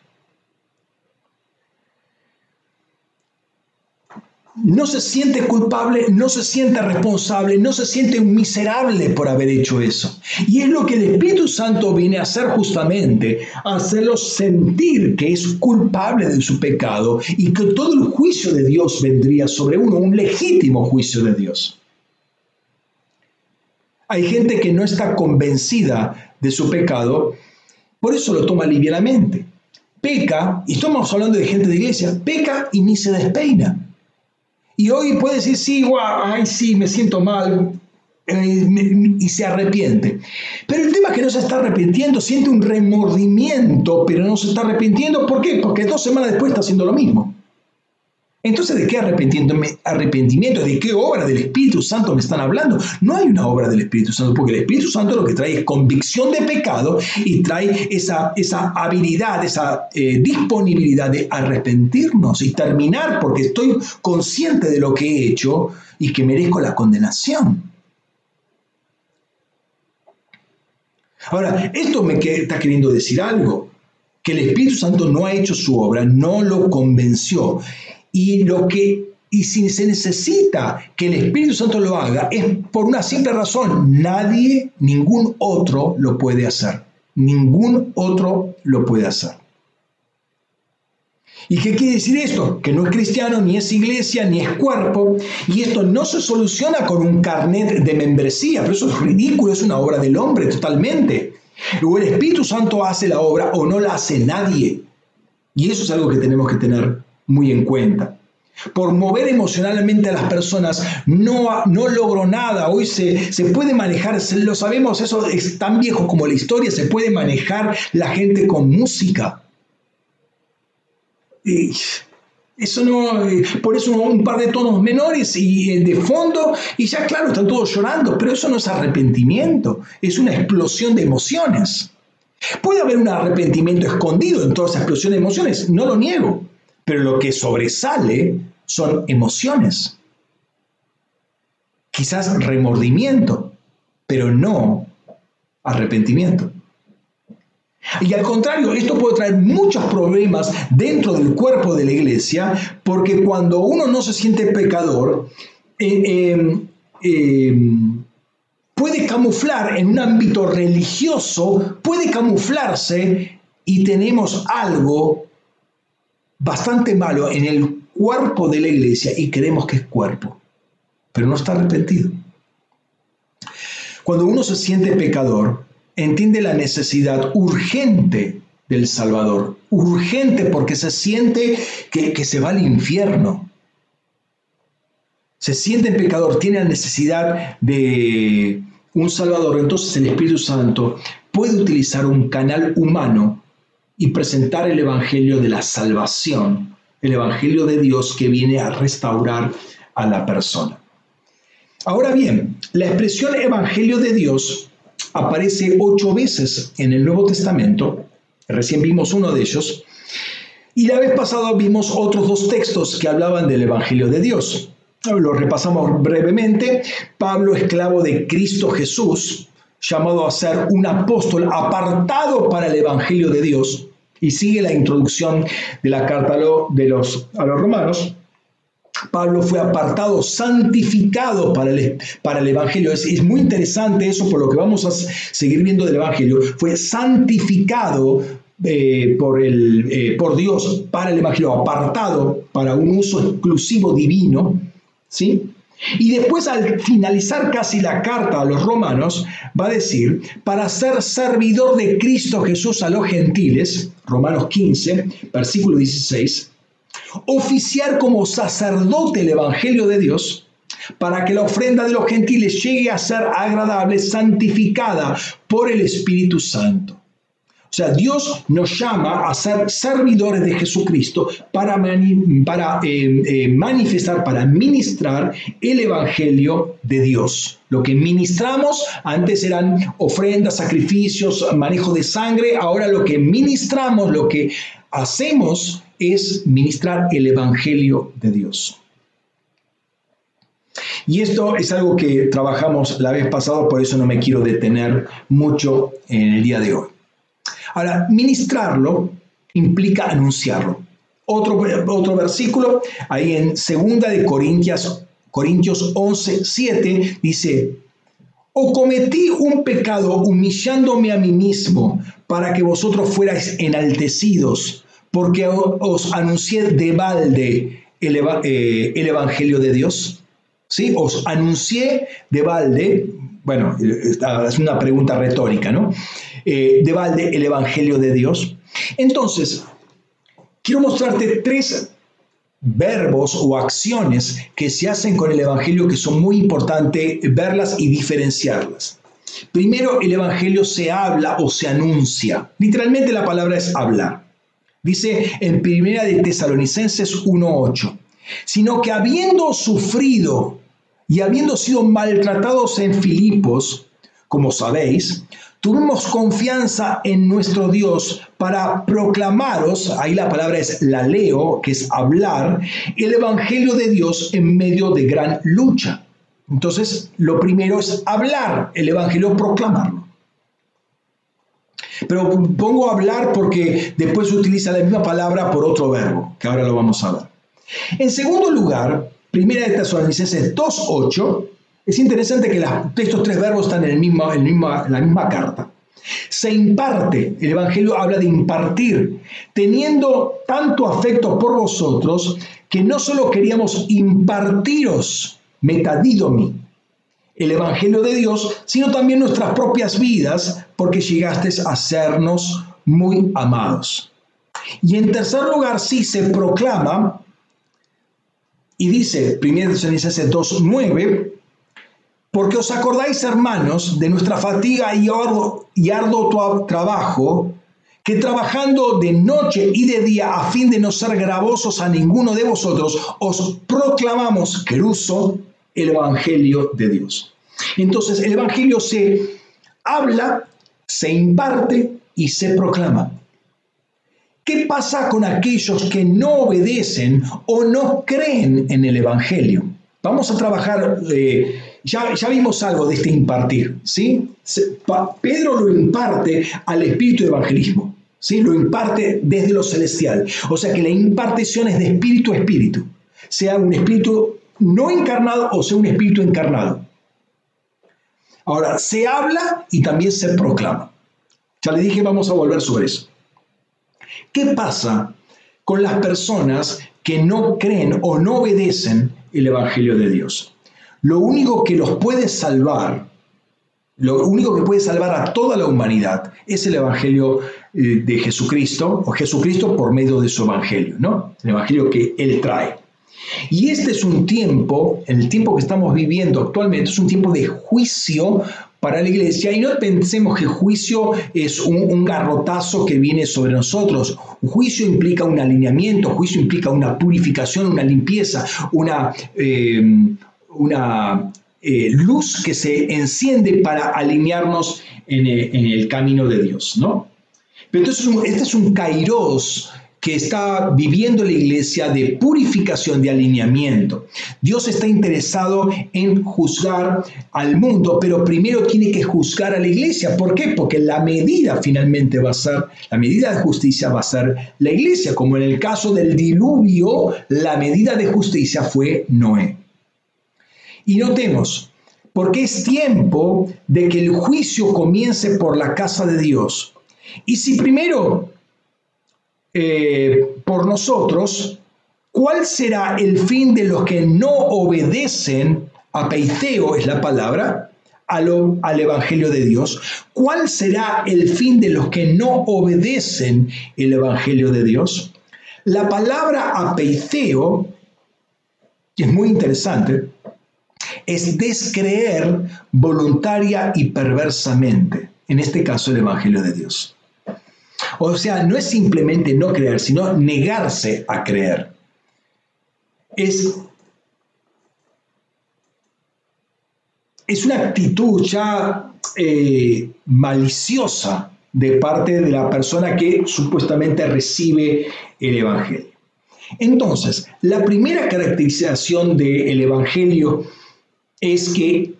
A: no se siente culpable, no se siente responsable, no se siente miserable por haber hecho eso. Y es lo que el Espíritu Santo viene a hacer justamente, hacerlo sentir que es culpable de su pecado y que todo el juicio de Dios vendría sobre uno, un legítimo juicio de Dios. Hay gente que no está convencida de su pecado, por eso lo toma livianamente. Peca, y estamos hablando de gente de iglesia, peca y ni se despeina. Y hoy puede decir, sí, guau, ay, sí, me siento mal, eh, y se arrepiente. Pero el tema es que no se está arrepintiendo, siente un remordimiento, pero no se está arrepintiendo. ¿Por qué? Porque dos semanas después está haciendo lo mismo. Entonces, ¿de qué arrepentimiento? ¿De qué obra del Espíritu Santo me están hablando? No hay una obra del Espíritu Santo, porque el Espíritu Santo lo que trae es convicción de pecado y trae esa, esa habilidad, esa eh, disponibilidad de arrepentirnos y terminar porque estoy consciente de lo que he hecho y que merezco la condenación. Ahora, esto me está queriendo decir algo, que el Espíritu Santo no ha hecho su obra, no lo convenció y lo que y si se necesita que el Espíritu Santo lo haga es por una simple razón, nadie, ningún otro lo puede hacer. Ningún otro lo puede hacer. ¿Y qué quiere decir esto? Que no es cristiano, ni es iglesia, ni es cuerpo. Y esto no se soluciona con un carnet de membresía, pero eso es ridículo, es una obra del hombre totalmente. O el Espíritu Santo hace la obra o no la hace nadie. Y eso es algo que tenemos que tener muy en cuenta. Por mover emocionalmente a las personas no, no logro nada. Hoy se, se puede manejar, lo sabemos, eso es tan viejo como la historia, se puede manejar la gente con música eso no, eh, por eso un par de tonos menores y eh, de fondo, y ya claro, están todos llorando, pero eso no es arrepentimiento, es una explosión de emociones. Puede haber un arrepentimiento escondido en toda esa explosión de emociones, no lo niego, pero lo que sobresale son emociones. Quizás remordimiento, pero no arrepentimiento. Y al contrario, esto puede traer muchos problemas dentro del cuerpo de la iglesia, porque cuando uno no se siente pecador, eh, em, em, puede camuflar en un ámbito religioso, puede camuflarse y tenemos algo bastante malo en el cuerpo de la iglesia y creemos que es cuerpo, pero no está arrepentido. Cuando uno se siente pecador, entiende la necesidad urgente del Salvador, urgente porque se siente que, se va al infierno. Se siente pecador, tiene la necesidad de un Salvador, entonces el Espíritu Santo puede utilizar un canal humano y presentar el Evangelio de la salvación, el Evangelio de Dios que viene a restaurar a la persona. Ahora bien, la expresión Evangelio de Dios aparece ocho veces en el Nuevo Testamento, recién vimos uno de ellos, y la vez pasada vimos otros dos textos que hablaban del Evangelio de Dios. Lo repasamos brevemente. Pablo, esclavo de Cristo Jesús, llamado a ser un apóstol apartado para el Evangelio de Dios, y sigue la introducción de la carta de los, a los romanos, Pablo fue apartado, santificado para el, para el Evangelio. Es, muy interesante eso por lo que vamos a seguir viendo del Evangelio. Fue santificado eh, por, el, eh, por Dios para el Evangelio, apartado para un uso exclusivo divino. ¿sí? Y después al finalizar casi la carta a los romanos, va a decir, para ser servidor de Cristo Jesús a los gentiles, Romanos 15, versículo 16, oficiar como sacerdote el Evangelio de Dios, para que la ofrenda de los gentiles llegue a ser agradable, santificada por el Espíritu Santo. O sea, Dios nos llama a ser servidores de Jesucristo para, eh, eh, manifestar, para ministrar el Evangelio de Dios. Lo que ministramos antes eran ofrendas, sacrificios, manejo de sangre, ahora lo que ministramos, lo que hacemos es ministrar el Evangelio de Dios. Y esto es algo que trabajamos la vez pasada, por eso no me quiero detener mucho en el día de hoy. Ahora, ministrarlo implica anunciarlo. Otro, otro versículo, ahí en 2 de Corintios, Corintios 11, 7, dice, o cometí un pecado humillándome a mí mismo para que vosotros fuerais enaltecidos porque os anuncié de balde el, eh, Evangelio de Dios. ¿Sí? Os anuncié de balde, bueno, es una pregunta retórica, ¿no? Eh, de balde el Evangelio de Dios. Entonces, quiero mostrarte tres verbos o acciones que se hacen con el Evangelio que son muy importantes verlas y diferenciarlas. Primero, el Evangelio se habla o se anuncia. Literalmente la palabra es hablar. Dice en Primera de Tesalonicenses 1.8, sino que habiendo sufrido y habiendo sido maltratados en Filipos, como sabéis, tuvimos confianza en nuestro Dios para proclamaros, ahí la palabra es la leo, que es hablar, el Evangelio de Dios en medio de gran lucha. Entonces, lo primero es hablar el Evangelio, proclamarlo. Pero pongo hablar porque después utiliza la misma palabra por otro verbo, que ahora lo vamos a ver. En segundo lugar, primera de Tesalonicenses 2.8, es interesante que estos tres verbos están en, el mismo, en la misma carta. Se imparte, el Evangelio habla de impartir, teniendo tanto afecto por vosotros que no solo queríamos impartiros, metadidomi, el Evangelio de Dios, sino también nuestras propias vidas, porque llegasteis a sernos muy amados. Y en tercer lugar, sí se proclama, y dice 1 Tesalonicenses 2.9, porque os acordáis, hermanos, de nuestra fatiga y arduo, y trabajo, que trabajando de noche y de día a fin de no ser gravosos a ninguno de vosotros, os proclamamos, queruso, el Evangelio de Dios. Entonces, el Evangelio se habla, se imparte y se proclama. ¿Qué pasa con aquellos que no obedecen o no creen en el Evangelio? Vamos a trabajar, eh, ya, ya, vimos algo de este impartir, ¿sí? Pedro lo imparte al espíritu de evangelismo, ¿sí? Lo imparte desde lo celestial. O sea que la impartición es de espíritu a espíritu, sea un espíritu no encarnado o sea un espíritu encarnado. Ahora, se habla y también se proclama. Ya le dije, vamos a volver sobre eso. ¿Qué pasa con las personas que no creen o no obedecen el Evangelio de Dios? Lo único que los puede salvar, lo único que puede salvar a toda la humanidad es el Evangelio eh, de Jesucristo, o Jesucristo por medio de su Evangelio, ¿no? El Evangelio que Él trae. Y este es un tiempo, el tiempo que estamos viviendo actualmente, es un tiempo de juicio para la iglesia y no pensemos que juicio es un, garrotazo que viene sobre nosotros. Juicio implica un alineamiento, juicio implica una purificación, una limpieza, una, eh, una eh, luz que se enciende para alinearnos en, el camino de Dios, ¿no? Pero entonces este es un kairos que está viviendo la iglesia de purificación, de alineamiento. Dios está interesado en juzgar al mundo, pero primero tiene que juzgar a la iglesia. ¿Por qué? Porque la medida finalmente va a ser, la medida de justicia va a ser la iglesia, como en el caso del diluvio, la medida de justicia fue Noé. Y notemos, porque es tiempo de que el juicio comience por la casa de Dios. Y si primero eh, por nosotros, ¿cuál será el fin de los que no obedecen a Peiteo, es la palabra, al Evangelio de Dios? ¿Cuál será el fin de los que no obedecen el Evangelio de Dios? La palabra apeiteo, que es muy interesante, es descreer voluntaria y perversamente, en este caso el Evangelio de Dios. O sea, no es simplemente no creer, sino negarse a creer. Es, es una actitud ya eh, maliciosa de parte de la persona que supuestamente recibe el Evangelio. Entonces, la primera caracterización del Evangelio es que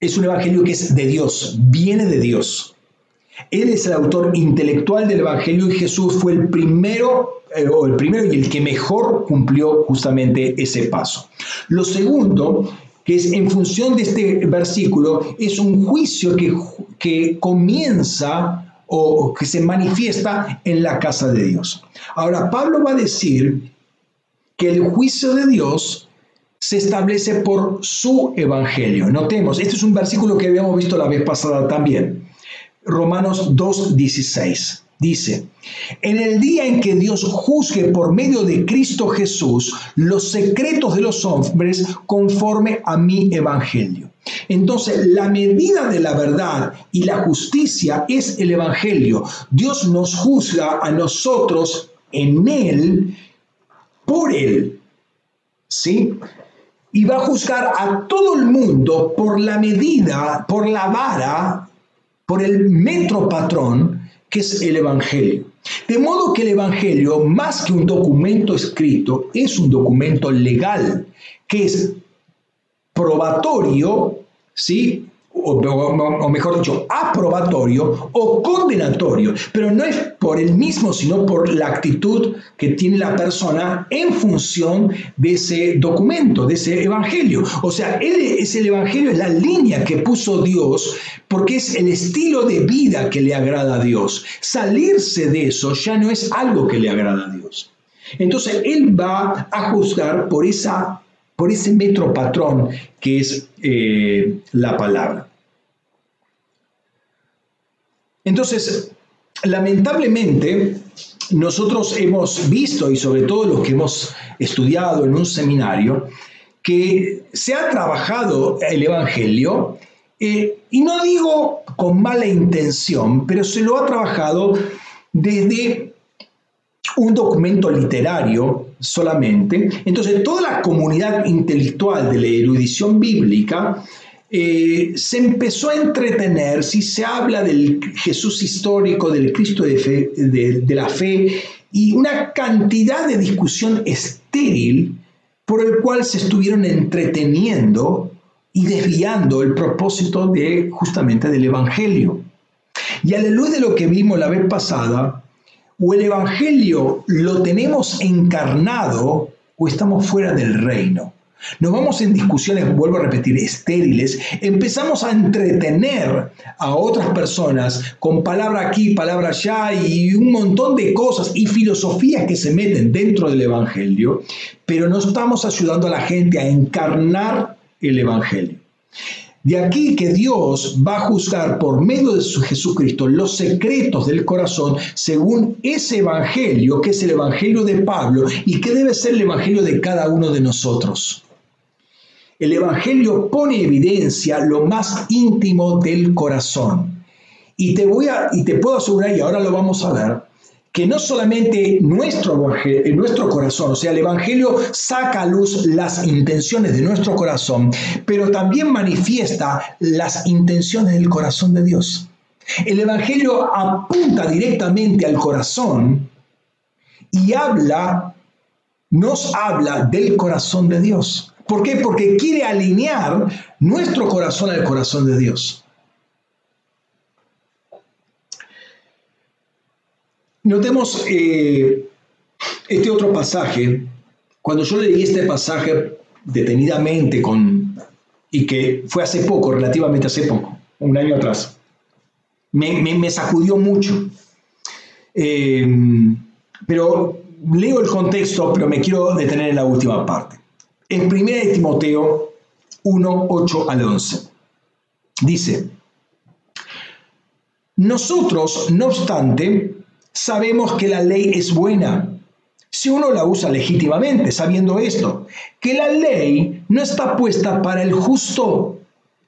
A: es un Evangelio que es de Dios, viene de Dios. Él es el autor intelectual del Evangelio y Jesús fue el primero, eh, o el primero y el que mejor cumplió justamente ese paso. Lo segundo, que es en función de este versículo, es un juicio que, que comienza o que se manifiesta en la casa de Dios. Ahora, Pablo va a decir que el juicio de Dios se establece por su evangelio. Notemos, este es un versículo que habíamos visto la vez pasada también. Romanos 2.16. Dice, en el día en que Dios juzgue por medio de Cristo Jesús los secretos de los hombres conforme a mi evangelio. Entonces, la medida de la verdad y la justicia es el evangelio. Dios nos juzga a nosotros en él, por él. ¿Sí? Y va a juzgar a todo el mundo por la medida, por la vara por el metro patrón que es el Evangelio. De modo que el Evangelio, más que un documento escrito, es un documento legal, que es probatorio, ¿sí? O, mejor dicho, aprobatorio o condenatorio, pero no es por el mismo, sino por la actitud que tiene la persona en función de ese documento, de ese evangelio. O sea, él es el evangelio, es la línea que puso Dios, porque es el estilo de vida que le agrada a Dios. Salirse de eso ya no es algo que le agrada a Dios. Entonces, él va a juzgar por esa por ese metro patrón que es eh, la palabra. Entonces, lamentablemente, nosotros hemos visto, y sobre todo los que hemos estudiado en un seminario, que se ha trabajado el Evangelio, eh, y no digo con mala intención, pero se lo ha trabajado desde un documento literario solamente. Entonces, toda la comunidad intelectual de la erudición bíblica eh, se empezó a entretener si se habla del Jesús histórico, del Cristo de, de, la fe, y una cantidad de discusión estéril por el cual se estuvieron entreteniendo y desviando el propósito de justamente del Evangelio. Y a la luz de lo que vimos la vez pasada, o el Evangelio lo tenemos encarnado o estamos fuera del reino. Nos vamos en discusiones, vuelvo a repetir, estériles, empezamos a entretener a otras personas con palabra aquí, palabra allá y un montón de cosas y filosofías que se meten dentro del Evangelio, pero no estamos ayudando a la gente a encarnar el Evangelio. De aquí que Dios va a juzgar por medio de su Jesucristo los secretos del corazón según ese evangelio, que es el evangelio de Pablo y que debe ser el evangelio de cada uno de nosotros. El evangelio pone evidencia lo más íntimo del corazón. Y te voy a y te puedo asegurar y ahora lo vamos a ver que no solamente nuestro, nuestro corazón, o sea, el Evangelio saca a luz las intenciones de nuestro corazón, pero también manifiesta las intenciones del corazón de Dios. El Evangelio apunta directamente al corazón y habla, nos habla del corazón de Dios. ¿Por qué? Porque quiere alinear nuestro corazón al corazón de Dios. Notemos eh, este otro pasaje. Cuando yo leí este pasaje detenidamente con, y que fue hace poco, relativamente hace poco, un año atrás, me, sacudió mucho. Eh, pero leo el contexto, pero me quiero detener en la última parte. En 1 de Timoteo 1, 8 al 11, dice, nosotros, no obstante, sabemos que la ley es buena si uno la usa legítimamente, sabiendo esto, que la ley no está puesta para el justo,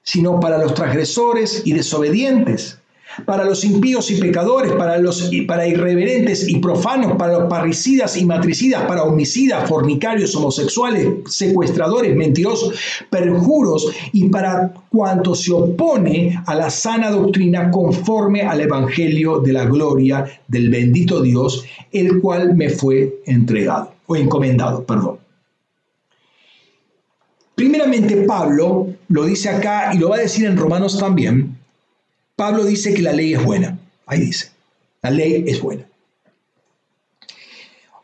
A: sino para los transgresores y desobedientes para los impíos y pecadores, para los para irreverentes y profanos, para los parricidas y matricidas, para homicidas, fornicarios, homosexuales, secuestradores, mentirosos, perjuros y para cuanto se opone a la sana doctrina conforme al evangelio de la gloria del bendito Dios, el cual me fue entregado o encomendado, perdón. Primeramente Pablo lo dice acá y lo va a decir en Romanos también, Pablo dice que la ley es buena. Ahí dice, la ley es buena.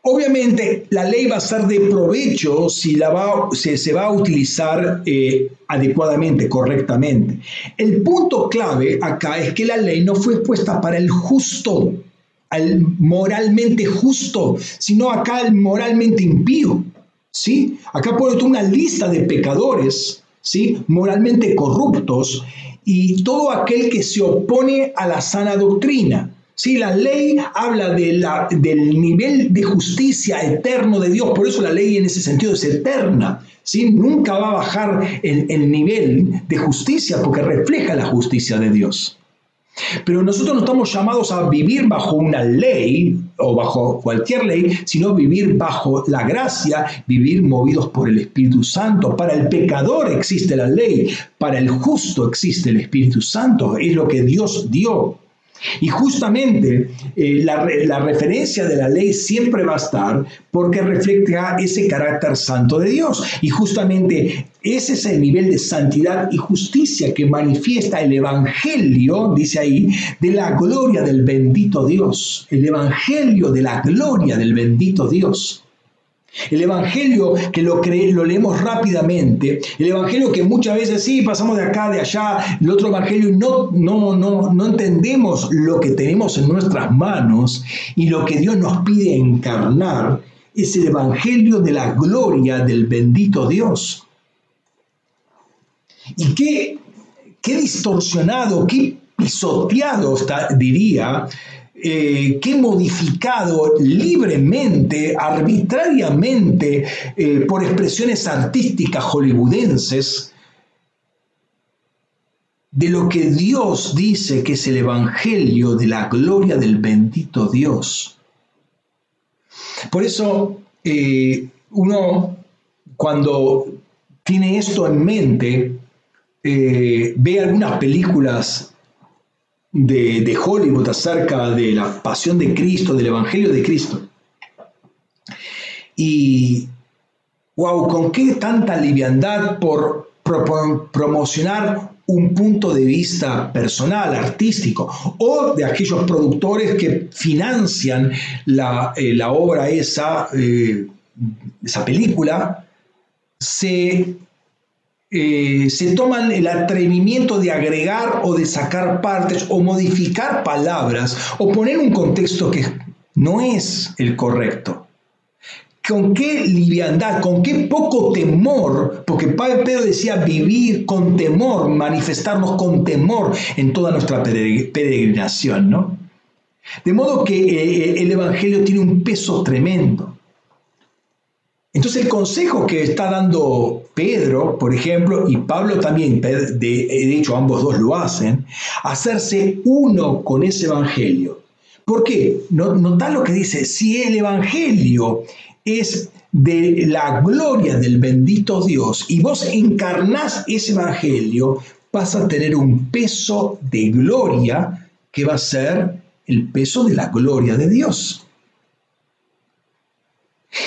A: Obviamente la ley va a ser de provecho si va, se va a utilizar eh, adecuadamente, correctamente. El punto clave acá es que la ley no fue puesta para el justo, al moralmente justo, sino acá al moralmente impío. ¿sí? Acá pone una lista de pecadores, ¿sí? moralmente corruptos, y todo aquel que se opone a la sana doctrina. Si la ley habla de la, del nivel de justicia eterno de Dios, por eso la ley en ese sentido es eterna. ¿sí? Nunca va a bajar el, el nivel de justicia porque refleja la justicia de Dios. Pero nosotros no estamos llamados a vivir bajo una ley o bajo cualquier ley, sino vivir bajo la gracia, vivir movidos por el Espíritu Santo. Para el pecador existe la ley, para el justo existe el Espíritu Santo, es lo que Dios dio. Y justamente eh, la, referencia de la ley siempre va a estar porque refleja ese carácter santo de Dios. Y justamente ese es el nivel de santidad y justicia que manifiesta el Evangelio, dice ahí, de la gloria del bendito Dios. El Evangelio de la gloria del bendito Dios. El Evangelio que lo, leemos rápidamente, el Evangelio que muchas veces sí, pasamos de acá, de allá, el otro Evangelio y no, no, no, no entendemos lo que tenemos en nuestras manos y lo que Dios nos pide encarnar, es el Evangelio de la gloria del bendito Dios. Y qué, qué distorsionado, qué pisoteado diría eh, que modificado libremente, arbitrariamente, eh, por expresiones artísticas hollywoodenses, de lo que Dios dice que es el Evangelio de la gloria del bendito Dios. Por eso eh, uno cuando tiene esto en mente, ve algunas películas de, Hollywood acerca de la pasión de Cristo, del Evangelio de Cristo. Y, wow, con qué tanta liviandad por promocionar un punto de vista personal, artístico, o de aquellos productores que financian la, eh, obra esa, eh, esa película, se eh, se toman el atrevimiento de agregar o de sacar partes o modificar palabras o poner un contexto que no es el correcto. Con qué liviandad, con qué poco temor, porque Pedro decía vivir con temor, manifestarnos con temor en toda nuestra peregrinación, ¿no? De modo que eh, el Evangelio tiene un peso tremendo. Entonces el consejo que está dando Pedro, por ejemplo, y Pablo también, de, hecho ambos dos lo hacen, hacerse uno con ese Evangelio. ¿Por qué? Nota lo que dice, si el Evangelio es de la gloria del bendito Dios y vos encarnás ese Evangelio, vas a tener un peso de gloria que va a ser el peso de la gloria de Dios.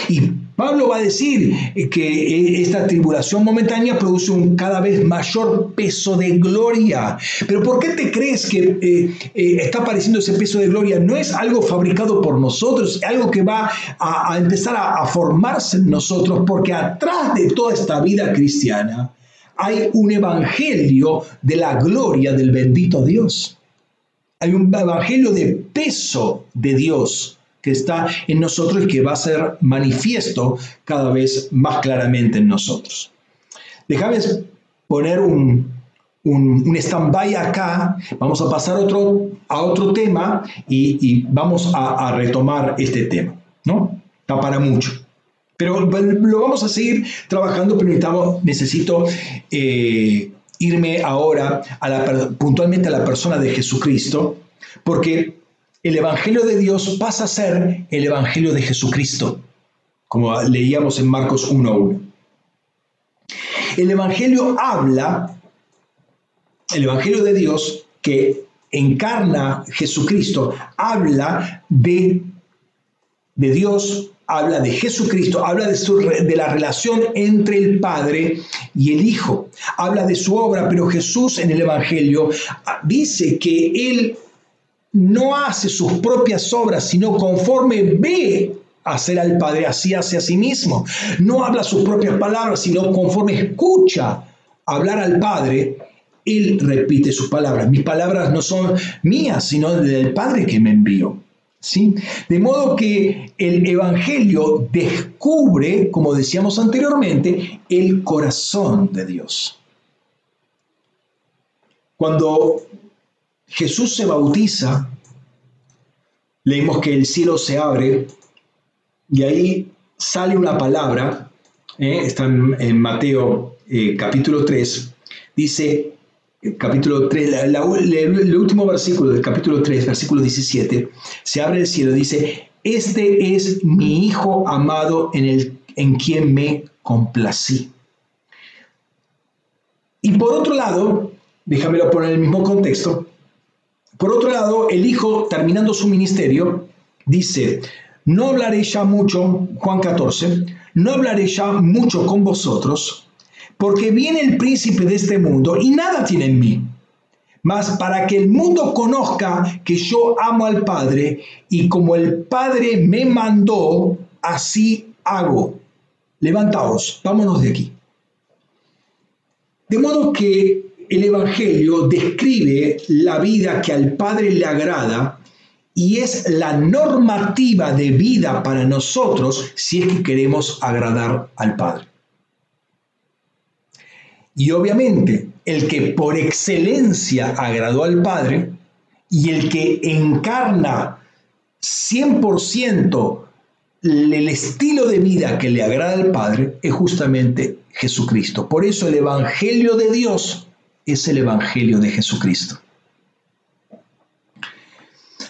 A: Y Pablo va a decir que esta tribulación momentánea produce un cada vez mayor peso de gloria. Pero ¿por qué te crees que eh, eh, está apareciendo ese peso de gloria? No es algo fabricado por nosotros, es algo que va a, empezar a, a formarse en nosotros, porque atrás de toda esta vida cristiana hay un evangelio de la gloria del bendito Dios. Hay un evangelio de peso de Dios que está en nosotros y que va a ser manifiesto cada vez más claramente en nosotros. Déjame poner un, un, stand-by acá, vamos a pasar otro, a otro tema y, vamos a, retomar este tema, ¿no? Está para mucho. Pero lo vamos a seguir trabajando, pero necesito eh, irme ahora a la, puntualmente a la persona de Jesucristo, porque el Evangelio de Dios pasa a ser el Evangelio de Jesucristo, como leíamos en Marcos 1.1. El Evangelio habla, el Evangelio de Dios que encarna Jesucristo, habla de, de Dios, habla de Jesucristo, habla de, de, la relación entre el Padre y el Hijo, habla de su obra, pero Jesús en el Evangelio dice que Él no hace sus propias obras, sino conforme ve hacer al Padre, así hace a sí mismo. No habla sus propias palabras, sino conforme escucha hablar al Padre, Él repite sus palabras. Mis palabras no son mías, sino del Padre que me envió. ¿Sí? De modo que el Evangelio descubre, como decíamos anteriormente, el corazón de Dios. Cuando Jesús se bautiza, leemos que el cielo se abre y ahí sale una palabra, ¿eh? está en, Mateo eh, capítulo 3, dice, eh, capítulo 3, el último versículo del capítulo 3, versículo 17, se abre el cielo, dice, este es mi Hijo amado en, el, en quien me complací. Y por otro lado, déjamelo poner en el mismo contexto, Por otro lado, el Hijo, terminando su ministerio, dice, no hablaré ya mucho, Juan 14, no hablaré ya mucho con vosotros, porque viene el príncipe de este mundo y nada tiene en mí. Mas para que el mundo conozca que yo amo al Padre y como el Padre me mandó, así hago. Levantaos, vámonos de aquí. De modo que el Evangelio describe la vida que al Padre le agrada y es la normativa de vida para nosotros si es que queremos agradar al Padre. Y obviamente el que por excelencia agradó al Padre y el que encarna 100% el estilo de vida que le agrada al Padre es justamente Jesucristo. Por eso el Evangelio de Dios es el Evangelio de Jesucristo.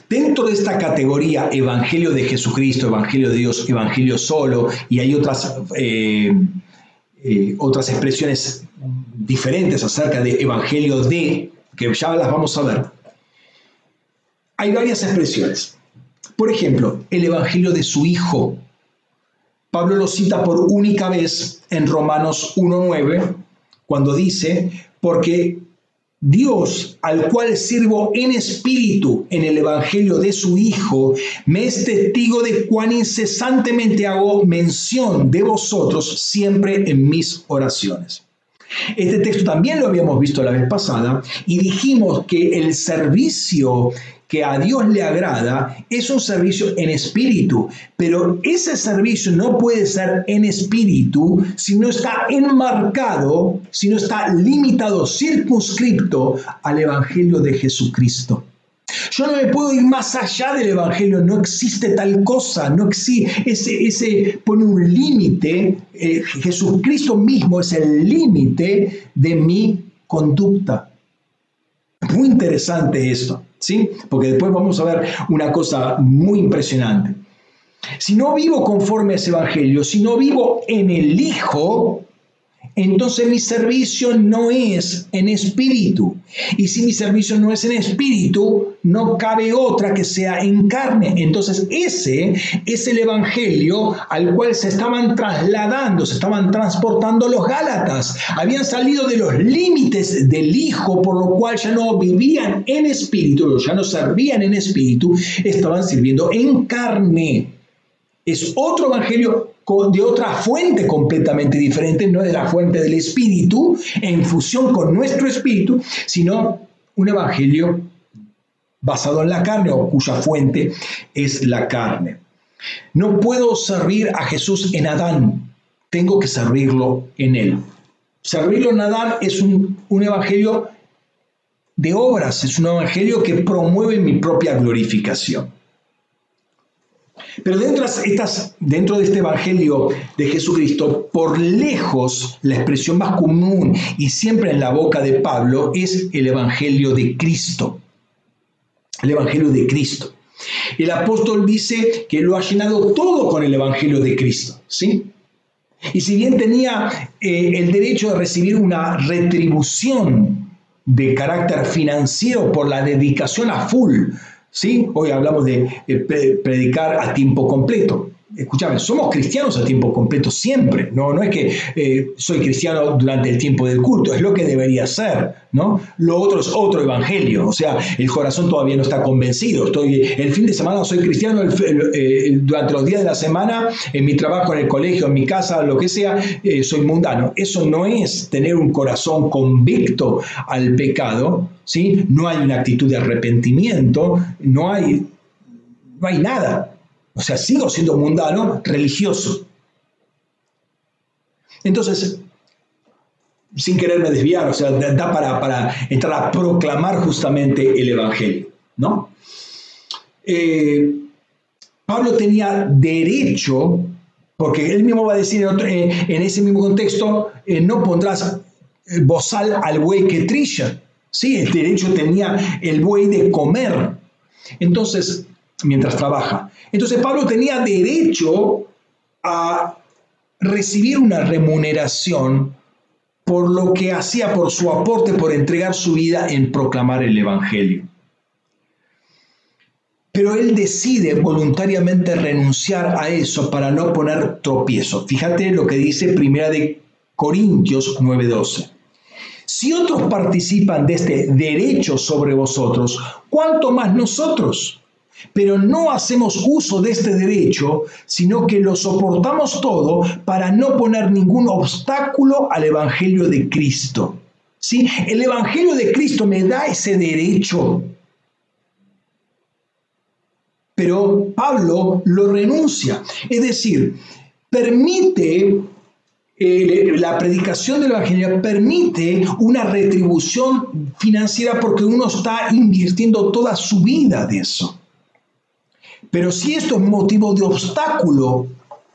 A: Dentro de esta categoría Evangelio de Jesucristo, Evangelio de Dios, Evangelio solo, y hay otras, eh, eh, otras expresiones diferentes acerca de Evangelio de, que ya las vamos a ver, hay varias expresiones. Por ejemplo, el Evangelio de su Hijo. Pablo lo cita por única vez en Romanos 1.9, cuando dice, porque Dios, al cual sirvo en espíritu en el Evangelio de su Hijo, me es testigo de cuán incesantemente hago mención de vosotros siempre en mis oraciones. Este texto también lo habíamos visto la vez pasada y dijimos que el servicio que a Dios le agrada es un servicio en espíritu, pero ese servicio no puede ser en espíritu si no está enmarcado, si no está limitado, circunscripto al Evangelio de Jesucristo. Yo no me puedo ir más allá del Evangelio, no existe tal cosa, no existe, ese, ese pone un límite, eh, Jesucristo mismo es el límite de mi conducta. Muy interesante esto, ¿sí? Porque después vamos a ver una cosa muy impresionante. Si no vivo conforme a ese Evangelio, si no vivo en el Hijo, entonces mi servicio no es en espíritu. Y si mi servicio no es en espíritu, no cabe otra que sea en carne. Entonces ese es el evangelio al cual se estaban trasladando, se estaban transportando los Gálatas. Habían salido de los límites del Hijo, por lo cual ya no vivían en espíritu, ya no servían en espíritu, estaban sirviendo en carne. Es otro evangelio de otra fuente completamente diferente, no de la fuente del Espíritu, en fusión con nuestro Espíritu, sino un Evangelio basado en la carne o cuya fuente es la carne. No puedo servir a Jesús en Adán, tengo que servirlo en Él. Servirlo en Adán es un, un evangelio de obras, es un evangelio que promueve mi propia glorificación. Pero dentro, de este Evangelio de Jesucristo, por lejos la expresión más común y siempre en la boca de Pablo es el Evangelio de Cristo. El Evangelio de Cristo. El apóstol dice que lo ha llenado todo con el Evangelio de Cristo. ¿sí? Y si bien tenía eh, el derecho de recibir una retribución de carácter financiero por la dedicación a full ¿sí? Hoy hablamos de predicar a tiempo completo. Escúchame, somos cristianos a tiempo completo siempre, no, no es que eh, soy cristiano durante el tiempo del culto, es lo que debería ser, ¿no? Lo otro es otro evangelio, o sea, el corazón todavía no está convencido, estoy, el fin de semana soy cristiano, eh, durante los días de la semana, en mi trabajo, en el colegio, en mi casa, lo que sea, eh, soy mundano. Eso no es tener un corazón convicto al pecado, ¿sí? No hay una actitud de arrepentimiento, no hay, no hay nada. O sea, sigo siendo mundano, religioso. Entonces, sin quererme desviar, o sea, da para, para entrar a proclamar justamente el Evangelio, ¿no? Eh, Pablo tenía derecho, porque él mismo va a decir en, eh, ese mismo contexto, eh, no pondrás bozal al buey que trilla. Sí, el derecho tenía el buey de comer. Entonces, mientras trabaja. Entonces Pablo tenía derecho a recibir una remuneración por lo que hacía, por su aporte, por entregar su vida en proclamar el Evangelio. pero él decide voluntariamente renunciar a eso para no poner tropiezo. Fíjate lo que dice Primera de Corintios 9:12. Si otros participan de este derecho sobre vosotros, ¿cuánto más nosotros? Pero no hacemos uso de este derecho, sino que lo soportamos todo para no poner ningún obstáculo al Evangelio de Cristo. ¿Sí? El Evangelio de Cristo me da ese derecho pero Pablo lo renuncia. Es decir, permite, eh, la predicación del Evangelio permite una retribución financiera porque uno está invirtiendo toda su vida de eso. Pero si esto es motivo de obstáculo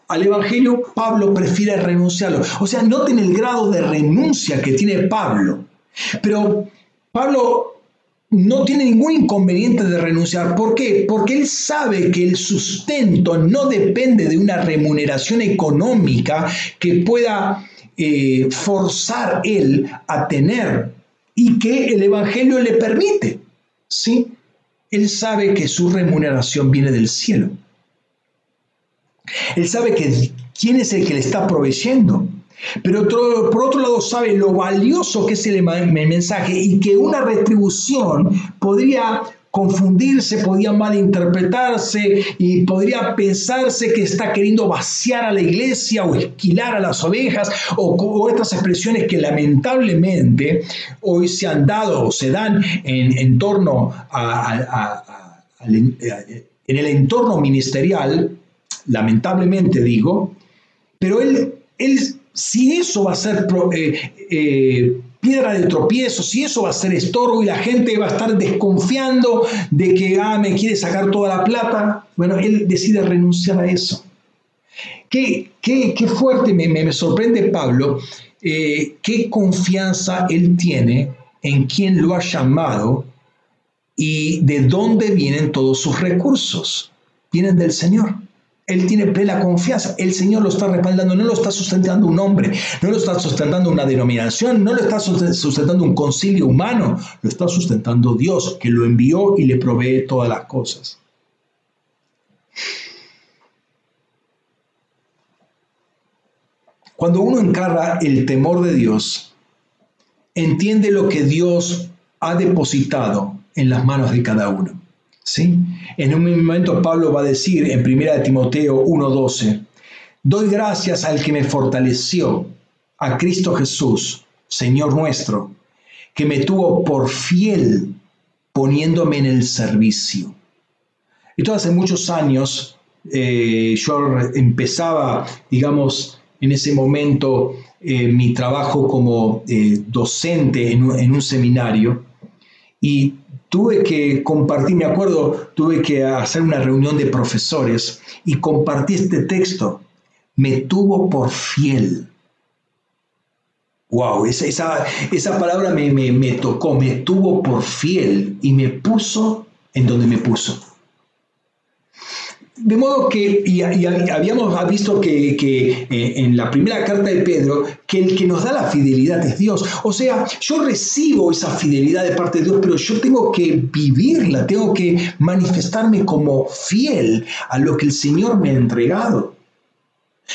A: al Evangelio, Pablo prefiere renunciarlo. O sea, noten el grado de renuncia que tiene Pablo. Pero Pablo no tiene ningún inconveniente de renunciar. ¿Por qué? Porque él sabe que el sustento no depende de una remuneración económica que pueda eh, forzar él a tener y que el Evangelio le permite. ¿sí? Él sabe que su remuneración viene del cielo. Él sabe que quién es el que le está proveyendo. Pero por otro lado sabe lo valioso que es el, mensaje y que una retribución podría confundirse, podría malinterpretarse y podría pensarse que está queriendo vaciar a la iglesia o esquilar a las ovejas o, estas expresiones que lamentablemente hoy se han dado o se dan en, torno a, en el entorno ministerial, lamentablemente digo, pero él, él si eso va a ser eh, eh, piedra de tropiezo, si eso va a ser estorbo y la gente va a estar desconfiando de que ah, me quiere sacar toda la plata, bueno, él decide renunciar a eso. Qué, qué, qué fuerte, me, me, sorprende Pablo, eh, qué confianza él tiene en quien lo ha llamado y de dónde vienen todos sus recursos. Vienen del Señor. Él tiene plena confianza. El Señor lo está respaldando, no lo está sustentando un hombre, no lo está sustentando una denominación, no lo está sustentando un concilio humano, lo está sustentando Dios, que lo envió y le provee todas las cosas. Cuando uno encarga el temor de Dios, entiende lo que Dios ha depositado en las manos de cada uno. En un momento Pablo va a decir en 1 Timoteo 1:12, doy gracias al que me fortaleció, a Cristo Jesús, Señor nuestro, que me tuvo por fiel poniéndome en el servicio. Esto hace muchos años eh, yo empezaba, digamos, en ese momento eh, mi trabajo como eh, docente en en un seminario y tuve que compartir, me acuerdo, tuve que hacer una reunión de profesores y compartí este texto. Me tuvo por fiel. Wow, esa, esa, esa palabra me, me, me tocó, me tuvo por fiel y me puso en donde me puso. De modo que, y, habíamos visto que, eh, en la primera carta de Pedro, que el que nos da la fidelidad es Dios. O sea, yo recibo esa fidelidad de parte de Dios, pero yo tengo que vivirla, tengo que manifestarme como fiel a lo que el Señor me ha entregado.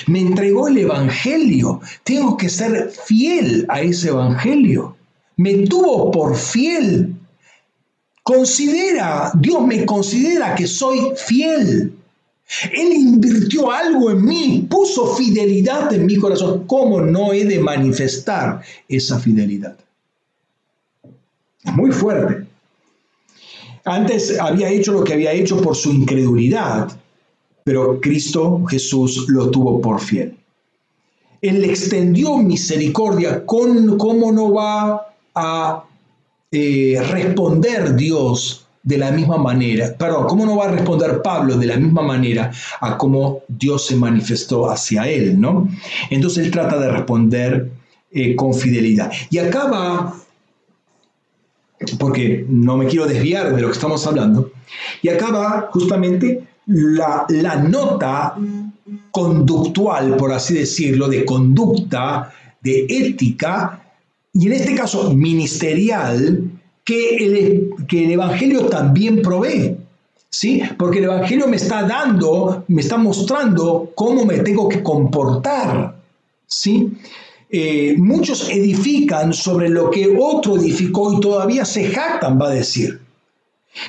A: Me entregó el Evangelio, tengo que ser fiel a ese Evangelio. Me tuvo por fiel. Considera, Dios me considera que soy fiel. Él invirtió algo en mí, puso fidelidad en mi corazón. ¿Cómo no he de manifestar esa fidelidad? Muy fuerte. Antes había hecho lo que había hecho por su incredulidad, pero Cristo Jesús lo tuvo por fiel. Él le extendió misericordia. ¿Cómo no va a eh, responder Dios de la misma manera, perdón, ¿cómo no va a responder Pablo de la misma manera a cómo Dios se manifestó hacia él, ¿no? Entonces él trata de responder eh, con fidelidad. Y acá va, porque no me quiero desviar de lo que estamos hablando, y acá va justamente la, la nota conductual, por así decirlo, de conducta, de ética, y en este caso ministerial, que el, que el Evangelio también provee. ¿Sí? Porque el Evangelio me está dando, me está mostrando cómo me tengo que comportar. ¿Sí? Eh, muchos edifican sobre lo que otro edificó y todavía se jactan, va a decir.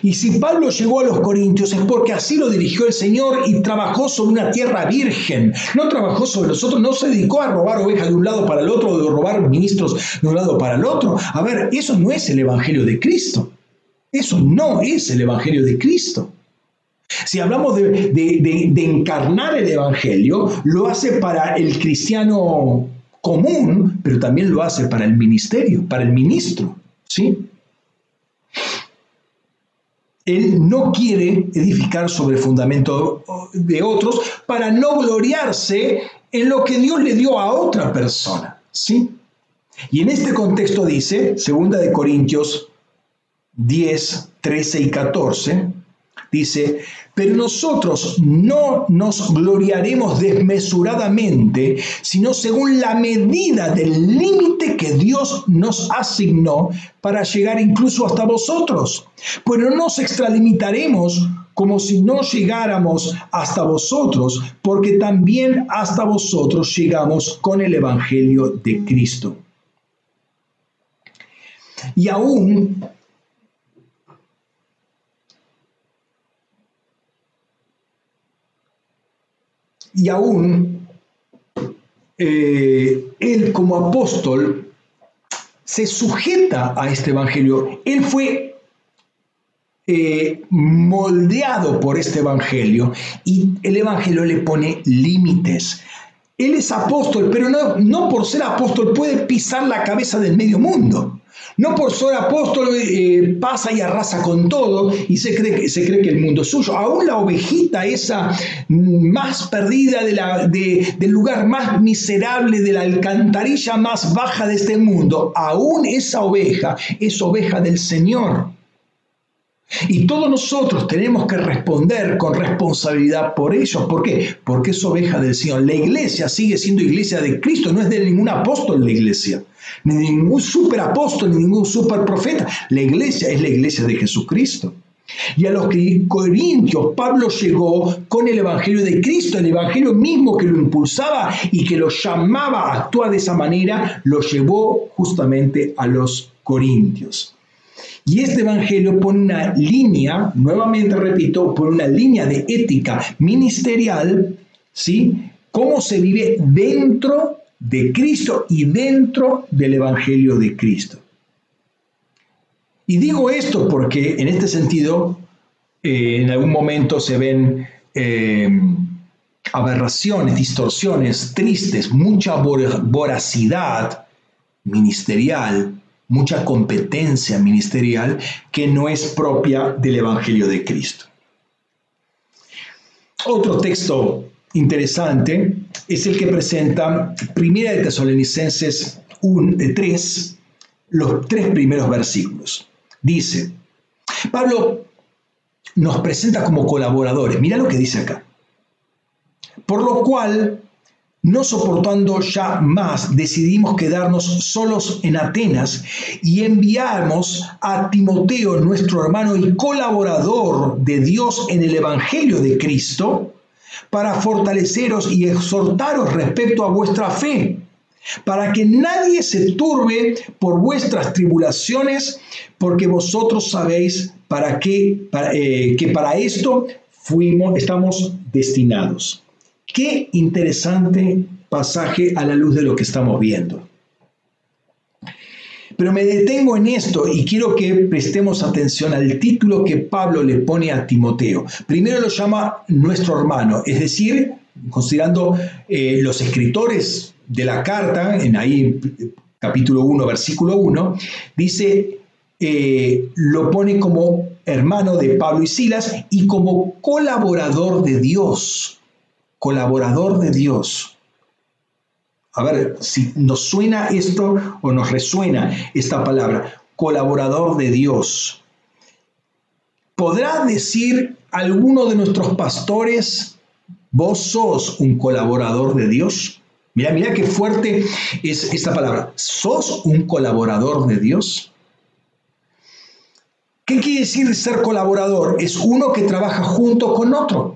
A: Y si Pablo llegó a los Corintios es porque así lo dirigió el Señor y trabajó sobre una tierra virgen. No trabajó sobre los otros, no se dedicó a robar ovejas de un lado para el otro o de robar ministros de un lado para el otro. A ver, eso no es el Evangelio de Cristo. Eso no es el Evangelio de Cristo. Si hablamos de, de encarnar el Evangelio, lo hace para el cristiano común, pero también lo hace para el ministerio, para el ministro. ¿Sí? Él no quiere edificar sobre el fundamento de otros para no gloriarse en lo que Dios le dio a otra persona. ¿sí? Y en este contexto dice, 2 de Corintios 10, 13 y 14, dice, pero nosotros no nos gloriaremos desmesuradamente, sino según la medida del límite que Dios nos asignó para llegar incluso hasta vosotros. Pues no nos extralimitaremos como si no llegáramos hasta vosotros, porque también hasta vosotros llegamos con el Evangelio de Cristo. Y aún y aún eh, él como apóstol se sujeta a este evangelio. Él fue eh, moldeado por este evangelio y el evangelio le pone límites. Él es apóstol, pero no, no por ser apóstol puede pisar la cabeza del medio mundo. No por ser apóstol eh, pasa y arrasa con todo y se cree, que, se cree que el mundo es suyo. Aún la ovejita esa más perdida del lugar más miserable, de la alcantarilla más baja de este mundo, aún esa oveja es oveja del Señor. Y todos nosotros tenemos que responder con responsabilidad por ellos. ¿Por qué? Porque es oveja del Señor. La iglesia sigue siendo iglesia de Cristo, no es de ningún apóstol la iglesia, ni de ningún superapóstol, ni ningún superprofeta. La iglesia es la iglesia de Jesucristo. Y a los corintios Pablo llegó con el Evangelio de Cristo, el Evangelio mismo que lo impulsaba y que lo llamaba a actuar de esa manera, lo llevó justamente a los corintios. Y este Evangelio pone una línea, nuevamente repito, pone una línea de ética ministerial, ¿sí? Cómo se vive dentro de Cristo y dentro del Evangelio de Cristo. Y digo esto porque en este sentido, eh, en algún momento se ven eh, aberraciones, distorsiones, tristes, mucha voracidad ministerial mucha competencia ministerial que no es propia del Evangelio de Cristo. Otro texto interesante es el que presenta Primera de Tesalonicenses 3, los tres primeros versículos. Dice, Pablo nos presenta como colaboradores. Mira lo que dice acá. Por lo cual no soportando ya más, decidimos quedarnos solos en Atenas y enviamos a Timoteo, nuestro hermano y colaborador de Dios en el Evangelio de Cristo, para fortaleceros y exhortaros respecto a vuestra fe, para que nadie se turbe por vuestras tribulaciones, porque vosotros sabéis para qué, eh, que para esto fuimos, estamos destinados. Qué interesante pasaje a la luz de lo que estamos viendo. Pero me detengo en esto y quiero que prestemos atención al título que Pablo le pone a Timoteo. Primero lo llama nuestro hermano, es decir, considerando eh, los escritores de la carta, en ahí capítulo 1, versículo 1, dice, eh, lo pone como hermano de Pablo y Silas y como colaborador de Dios colaborador de Dios. A ver si nos suena esto o nos resuena esta palabra, colaborador de Dios. ¿Podrá decir alguno de nuestros pastores, vos sos un colaborador de Dios? Mira, mira qué fuerte es esta palabra. ¿Sos un colaborador de Dios? ¿Qué quiere decir ser colaborador? Es uno que trabaja junto con otro.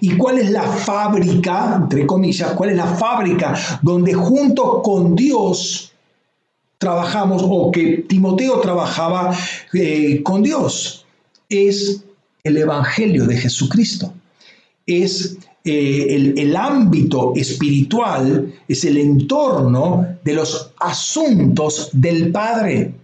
A: ¿Y cuál es la fábrica, entre comillas, cuál es la fábrica donde junto con Dios trabajamos o que Timoteo trabajaba eh, con Dios? Es el Evangelio de Jesucristo. Es eh, el, el, ámbito espiritual, es el entorno de los asuntos del Padre.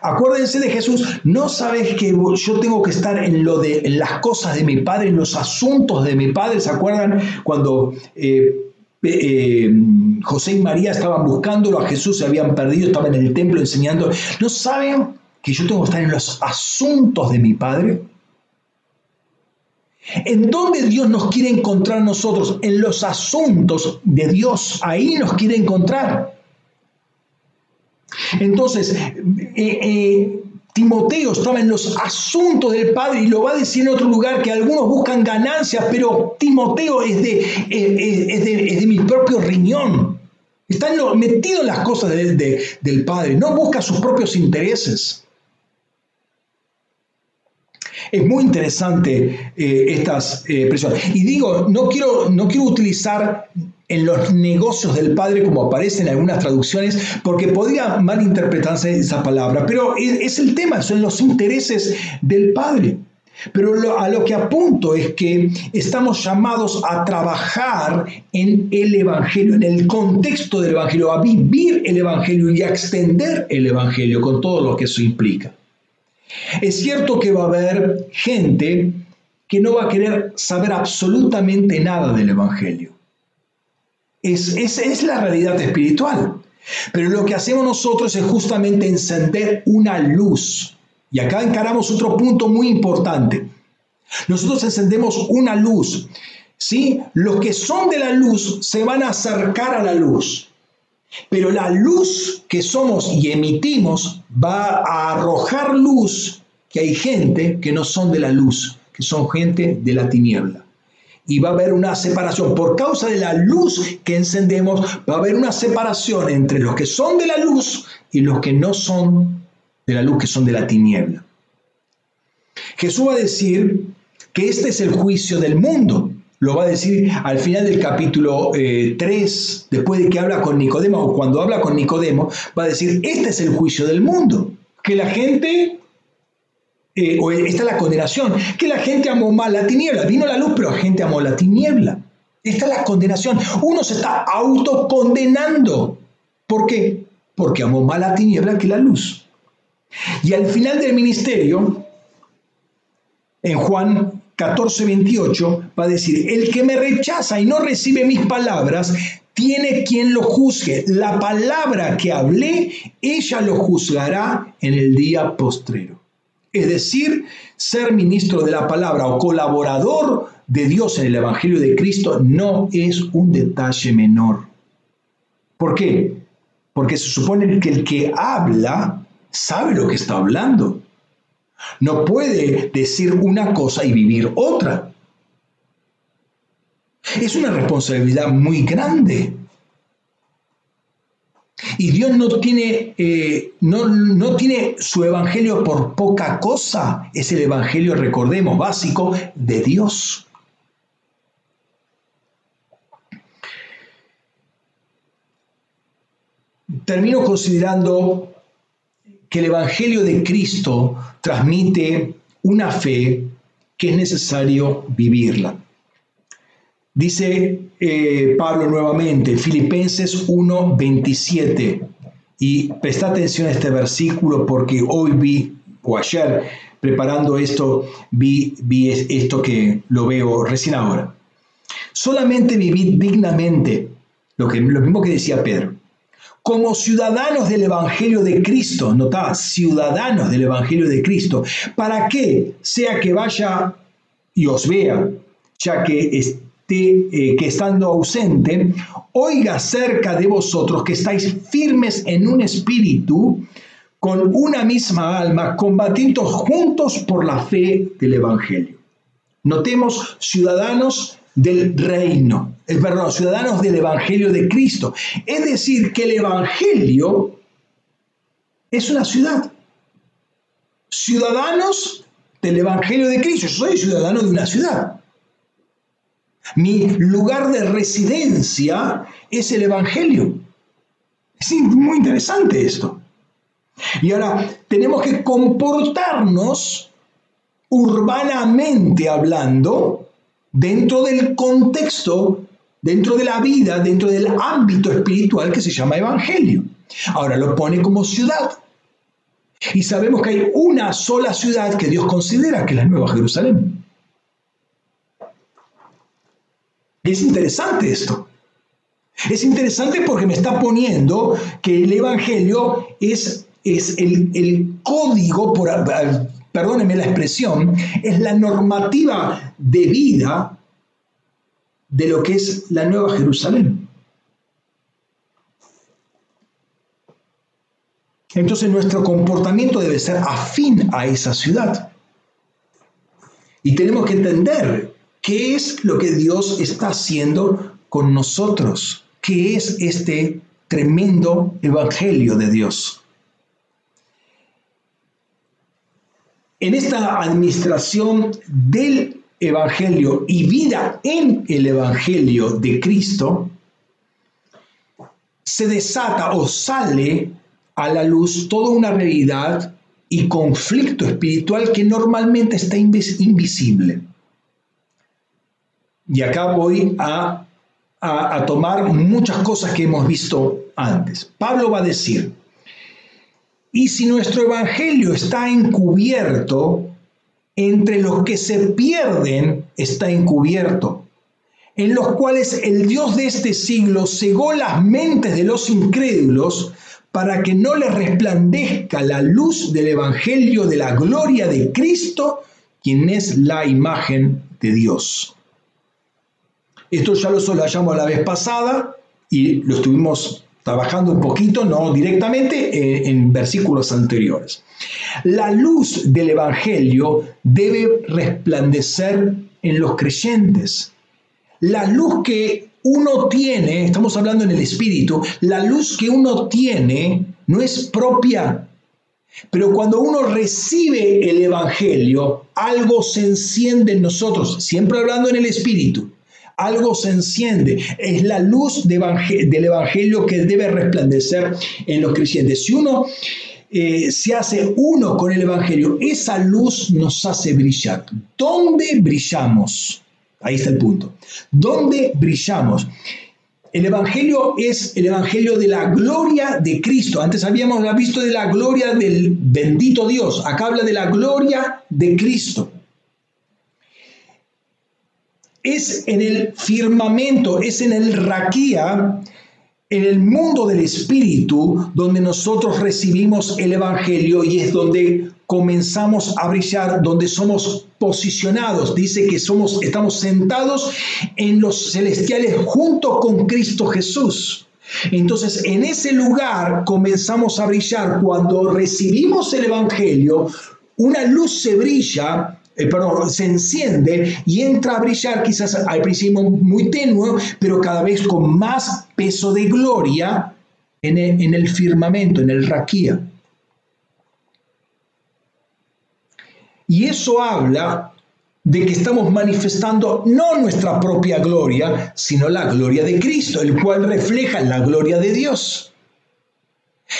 A: Acuérdense de Jesús, no sabes que yo tengo que estar en, lo de, las cosas de mi Padre, en los asuntos de mi Padre. ¿Se acuerdan cuando eh, eh, José y María estaban buscándolo a Jesús, se habían perdido, estaban en el templo enseñando? ¿No saben que yo tengo que estar en los asuntos de mi Padre? ¿En dónde Dios nos quiere encontrar nosotros? En los asuntos de Dios. Ahí nos quiere encontrar. Entonces, eh, eh, Timoteo estaba en los asuntos del Padre y lo va a decir en otro lugar que algunos buscan ganancias, pero Timoteo es de, eh, de, mi propio riñón. Está metido en las cosas del Padre, no busca sus propios intereses. Es muy interesante estas expresiones. Y digo, no quiero, no quiero utilizar en los negocios del Padre, como aparece en algunas traducciones, porque podría malinterpretarse esa palabra, pero es el tema, son los intereses del Padre. Pero a lo que apunto es que estamos llamados a trabajar en el Evangelio, en el contexto del Evangelio, a vivir el Evangelio y a extender el Evangelio con todo lo que eso implica. Es cierto que va a haber gente que no va a querer saber absolutamente nada del Evangelio. Es, es la realidad espiritual. Pero lo que hacemos nosotros es justamente encender una luz. Y acá encaramos otro punto muy importante. Nosotros encendemos una luz. ¿sí? Los que son de la luz se van a acercar a la luz. Pero la luz que somos y emitimos va a arrojar luz que hay gente que no son de la luz, que son gente de la tiniebla y va a haber una separación. Por causa de la luz que encendemos, va a haber una separación entre los que son de la luz y los que no son de la luz, que son de la tiniebla. Jesús va a decir que este es el juicio del mundo. Lo va a decir al final del capítulo 3, eh, después de que habla con Nicodemo, o cuando habla con Nicodemo, va a decir, este es el juicio del mundo. Que la gente eh, esta es la condenación, que la gente amó mal la tiniebla. Vino la luz, pero la gente amó la tiniebla. Esta es la condenación. Uno se está autocondenando. ¿Por qué? Porque amó más la tiniebla que la luz. Y al final del ministerio, en Juan 14, 28, va a decir, el que me rechaza y no recibe mis palabras, tiene quien lo juzgue. La palabra que hablé, ella lo juzgará en el día postrero. Es decir, ser ministro de la palabra o colaborador de Dios en el Evangelio de Cristo no es un detalle menor. ¿Por qué? Porque se supone que el que habla sabe lo que está hablando. No puede decir una cosa y vivir otra. Es una responsabilidad muy grande. Y Dios no tiene, eh, no, no tiene su evangelio por poca cosa. Es el evangelio, recordemos, básico de Dios. Termino considerando que el Evangelio de Cristo transmite una fe que es necesario vivirla. Dice eh, Pablo nuevamente, Filipenses 1:27, y presta atención a este versículo porque hoy vi, o ayer preparando esto, vi, vi esto que lo veo recién ahora. Solamente vivid dignamente, lo, que, lo mismo que decía Pedro, como ciudadanos del Evangelio de Cristo, nota, ciudadanos del Evangelio de Cristo, para que sea que vaya y os vea, ya que eh, que estando ausente, oiga cerca de vosotros que estáis firmes en un espíritu, con una misma alma, combatiendo juntos por la fe del Evangelio. Notemos ciudadanos del reino, es verdad, ciudadanos del Evangelio de Cristo. Es decir, que el Evangelio es una ciudad. ciudadanos del Evangelio de Cristo. Yo soy ciudadano de una ciudad. Mi lugar de residencia es el Evangelio. Es muy interesante esto. Y ahora tenemos que comportarnos urbanamente hablando dentro del contexto, dentro de la vida, dentro del ámbito espiritual que se llama Evangelio. Ahora lo pone como ciudad. Y sabemos que hay una sola ciudad que Dios considera que es la Nueva Jerusalén. Es interesante esto. Es interesante porque me está poniendo que el Evangelio es, es el, el código, por, perdónenme la expresión, es la normativa de vida de lo que es la Nueva Jerusalén. Entonces nuestro comportamiento debe ser afín a esa ciudad. Y tenemos que entender qué es lo que Dios está haciendo con nosotros, qué es este tremendo evangelio de Dios. En esta administración del evangelio y vida en el evangelio de Cristo, se desata o sale a la luz toda una realidad y conflicto espiritual que normalmente está invisible. Y acá voy a, a, tomar muchas cosas que hemos visto antes. Pablo va a decir, y si nuestro evangelio está encubierto, entre los que se pierden está encubierto, en los cuales el Dios de este siglo cegó las mentes de los incrédulos para que no les resplandezca la luz del Evangelio de la gloria de Cristo, quien es la imagen de Dios. Esto ya lo solayamos la vez pasada y lo estuvimos trabajando un poquito, no directamente, eh, en versículos anteriores. La luz del Evangelio debe resplandecer en los creyentes. La luz que uno tiene, estamos hablando en el espíritu, la luz que uno tiene no es propia. Pero cuando uno recibe el Evangelio, algo se enciende en nosotros, siempre hablando en el espíritu. Algo se enciende. Es la luz del Evangelio que debe resplandecer en los creyentes. Si uno eh, se hace uno con el Evangelio, esa luz nos hace brillar. ¿Dónde brillamos? Ahí está el punto. ¿Dónde brillamos? El Evangelio es el Evangelio de la gloria de Cristo. Antes habíamos visto de la gloria del bendito Dios. Acá habla de la gloria de Cristo. Es en el firmamento, es en el raquía, en el mundo del Espíritu, donde nosotros recibimos el Evangelio y es donde comenzamos a brillar, donde somos posicionados. Dice que somos, estamos sentados en los celestiales junto con Cristo Jesús. Entonces, en ese lugar comenzamos a brillar. Cuando recibimos el Evangelio, una luz se brilla, eh, perdón, se enciende y entra a brillar, quizás al principio muy tenue, pero cada vez con más peso de gloria en el, en el firmamento, en el raquía. Y eso habla de que estamos manifestando no nuestra propia gloria, sino la gloria de Cristo, el cual refleja la gloria de Dios.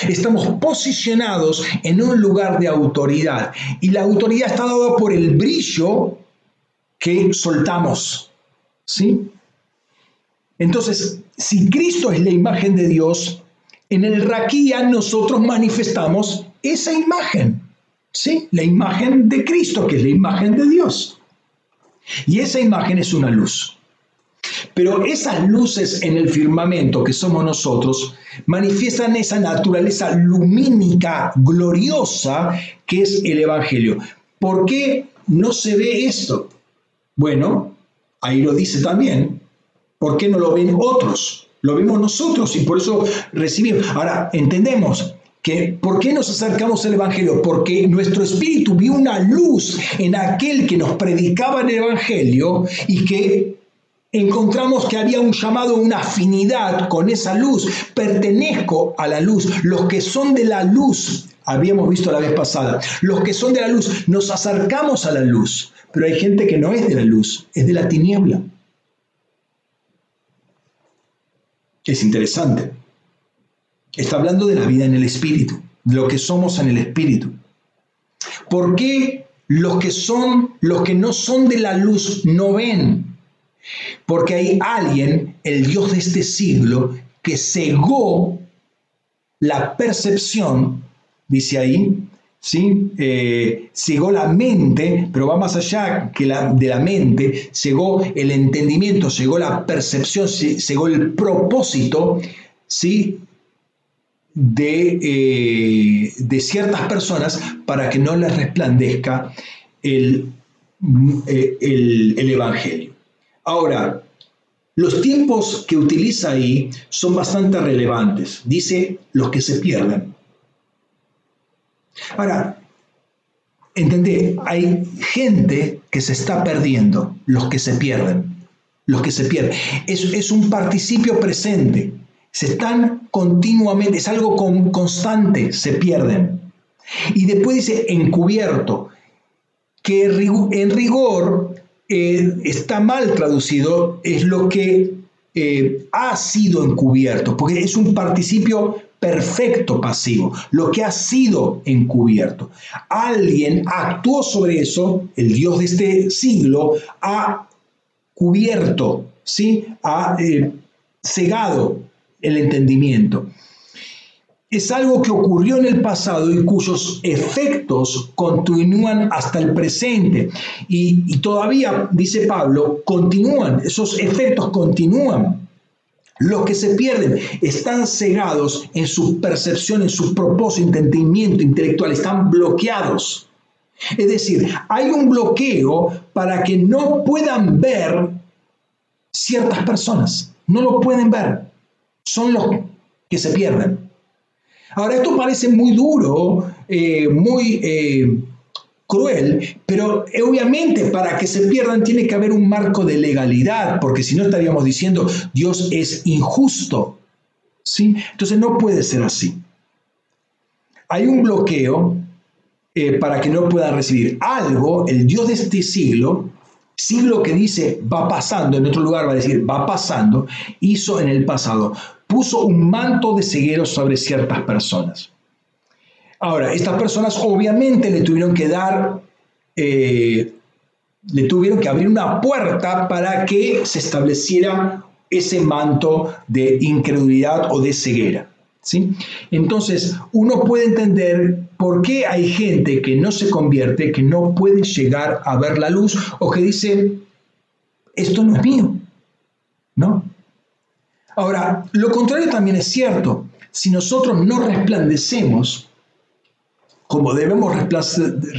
A: Estamos posicionados en un lugar de autoridad y la autoridad está dada por el brillo que soltamos. ¿Sí? Entonces, si Cristo es la imagen de Dios, en el raquía nosotros manifestamos esa imagen. ¿sí? La imagen de Cristo, que es la imagen de Dios. Y esa imagen es una luz. Pero esas luces en el firmamento que somos nosotros manifiestan esa naturaleza lumínica, gloriosa, que es el Evangelio. ¿Por qué no se ve esto? Bueno, ahí lo dice también. ¿Por qué no lo ven otros? Lo vemos nosotros y por eso recibimos. Ahora, entendemos, ¿por qué nos acercamos al Evangelio? Porque nuestro espíritu vio una luz en aquel que nos predicaba el Evangelio y que encontramos que había un llamado, una afinidad con esa luz. Pertenezco a la luz. Los que son de la luz, habíamos visto la vez pasada, los que son de la luz, nos acercamos a la luz. Pero hay gente que no es de la luz, es de la tiniebla. Es interesante. Está hablando de la vida en el espíritu, de lo que somos en el espíritu. ¿Por qué los que son, los que no son de la luz no ven? Porque hay alguien, el Dios de este siglo, que cegó la percepción, dice ahí, ¿sí? Eh, cegó la mente, pero va más allá que la, de la mente, cegó el entendimiento, cegó la percepción, cegó el propósito, ¿sí? De, eh, de, ciertas personas para que no les resplandezca el, eh, el Evangelio. Ahora, los tiempos que utiliza ahí son bastante relevantes. Dice los que se pierden. Ahora, entendé, hay gente que se está perdiendo, los que se pierden, los que se pierden. Es, es un participio presente, se están continuamente, es algo constante, se pierden. Y después dice encubierto, que en rigor eh, está mal traducido, es lo que eh, ha sido encubierto, porque es un participio perfecto pasivo, lo que ha sido encubierto. Alguien actuó sobre eso, el Dios de este siglo ha cubierto, ¿sí? ha eh, cegado el entendimiento es algo que ocurrió en el pasado y cuyos efectos continúan hasta el presente. Y, todavía, dice Pablo, continúan, esos efectos continúan. Los que se pierden están cegados en su percepción, en su propósito, entendimiento intelectual, están bloqueados. Es decir, hay un bloqueo para que no puedan ver ciertas personas. No lo pueden ver. Son los que se pierden. Ahora, esto parece muy duro, eh, muy eh, cruel, pero obviamente para que se pierdan tiene que haber un marco de legalidad, porque si no estaríamos diciendo Dios es injusto. ¿sí? Entonces no puede ser así. Hay un bloqueo eh, para que no puedan recibir algo, el Dios de este siglo, siglo que dice va pasando, en otro lugar va a decir va pasando, hizo en el pasado puso un manto de ceguero sobre ciertas personas. Ahora, estas personas obviamente le tuvieron que dar, eh, le tuvieron que abrir una puerta para que se estableciera ese manto de incredulidad o de ceguera. ¿sí? Entonces, uno puede entender por qué hay gente que no se convierte, que no puede llegar a ver la luz o que dice, esto no es mío, ¿no? Ahora, lo contrario también es cierto. Si nosotros no resplandecemos como debemos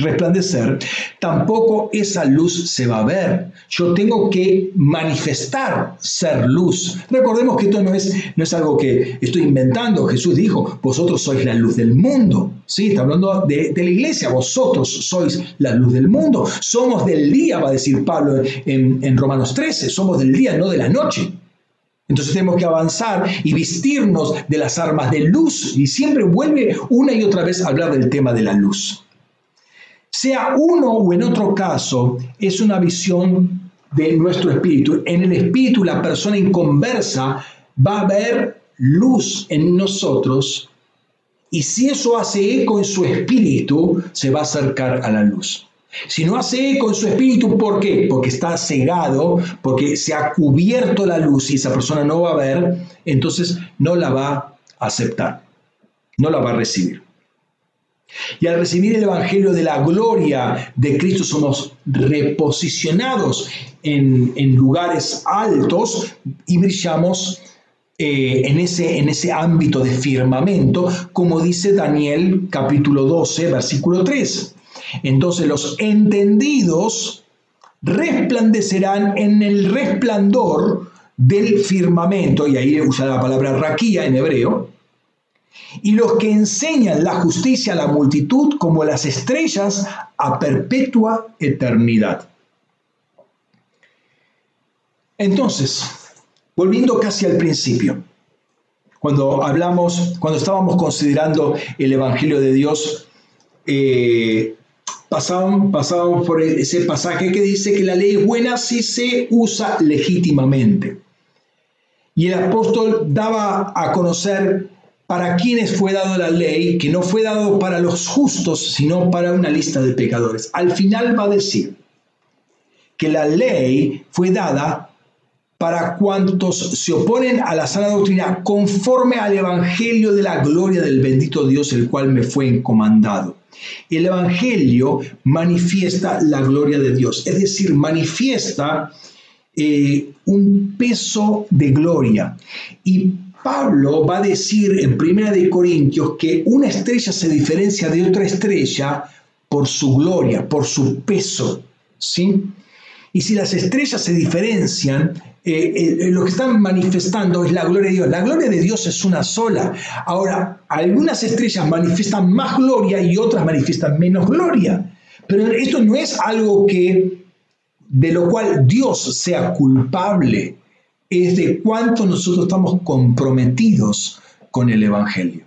A: resplandecer, tampoco esa luz se va a ver. Yo tengo que manifestar ser luz. Recordemos que esto no es, no es algo que estoy inventando. Jesús dijo, vosotros sois la luz del mundo. ¿Sí? Está hablando de, la iglesia, vosotros sois la luz del mundo. Somos del día, va a decir Pablo en, Romanos 13, somos del día, no de la noche. Entonces tenemos que avanzar y vestirnos de las armas de luz. Y siempre vuelve una y otra vez a hablar del tema de la luz. Sea uno o en otro caso, es una visión de nuestro espíritu. En el espíritu la persona inconversa va a ver luz en nosotros y si eso hace eco en su espíritu, se va a acercar a la luz. Si no hace eco en su espíritu, ¿por qué? Porque está cegado, porque se ha cubierto la luz y esa persona no va a ver, entonces no la va a aceptar, no la va a recibir. Y al recibir el Evangelio de la gloria de Cristo somos reposicionados en, lugares altos y brillamos eh, en, ese, en ese ámbito de firmamento, como dice Daniel capítulo 12, versículo 3. Entonces los entendidos resplandecerán en el resplandor del firmamento, y ahí usa la palabra raquía en hebreo, y los que enseñan la justicia a la multitud como las estrellas a perpetua eternidad. Entonces, volviendo casi al principio, cuando hablamos, cuando estábamos considerando el Evangelio de Dios, eh, pasábamos, por ese pasaje que dice que la ley es buena si se usa legítimamente. Y el apóstol daba a conocer para quienes fue dado la ley, que no fue dado para los justos, sino para una lista de pecadores. Al final va a decir que la ley fue dada para cuantos se oponen a la sana doctrina conforme al Evangelio de la gloria del bendito Dios, el cual me fue encomendado. El Evangelio manifiesta la gloria de Dios, es decir, manifiesta eh, un peso de gloria. Y Pablo va a decir en Primera de Corintios que una estrella se diferencia de otra estrella por su gloria, por su peso, ¿sí? Y si las estrellas se diferencian, eh, eh, lo que están manifestando es la gloria de Dios. La gloria de Dios es una sola. Ahora, algunas estrellas manifiestan más gloria y otras manifiestan menos gloria. Pero esto no es algo que de lo cual Dios sea culpable, es de cuánto nosotros estamos comprometidos con el Evangelio.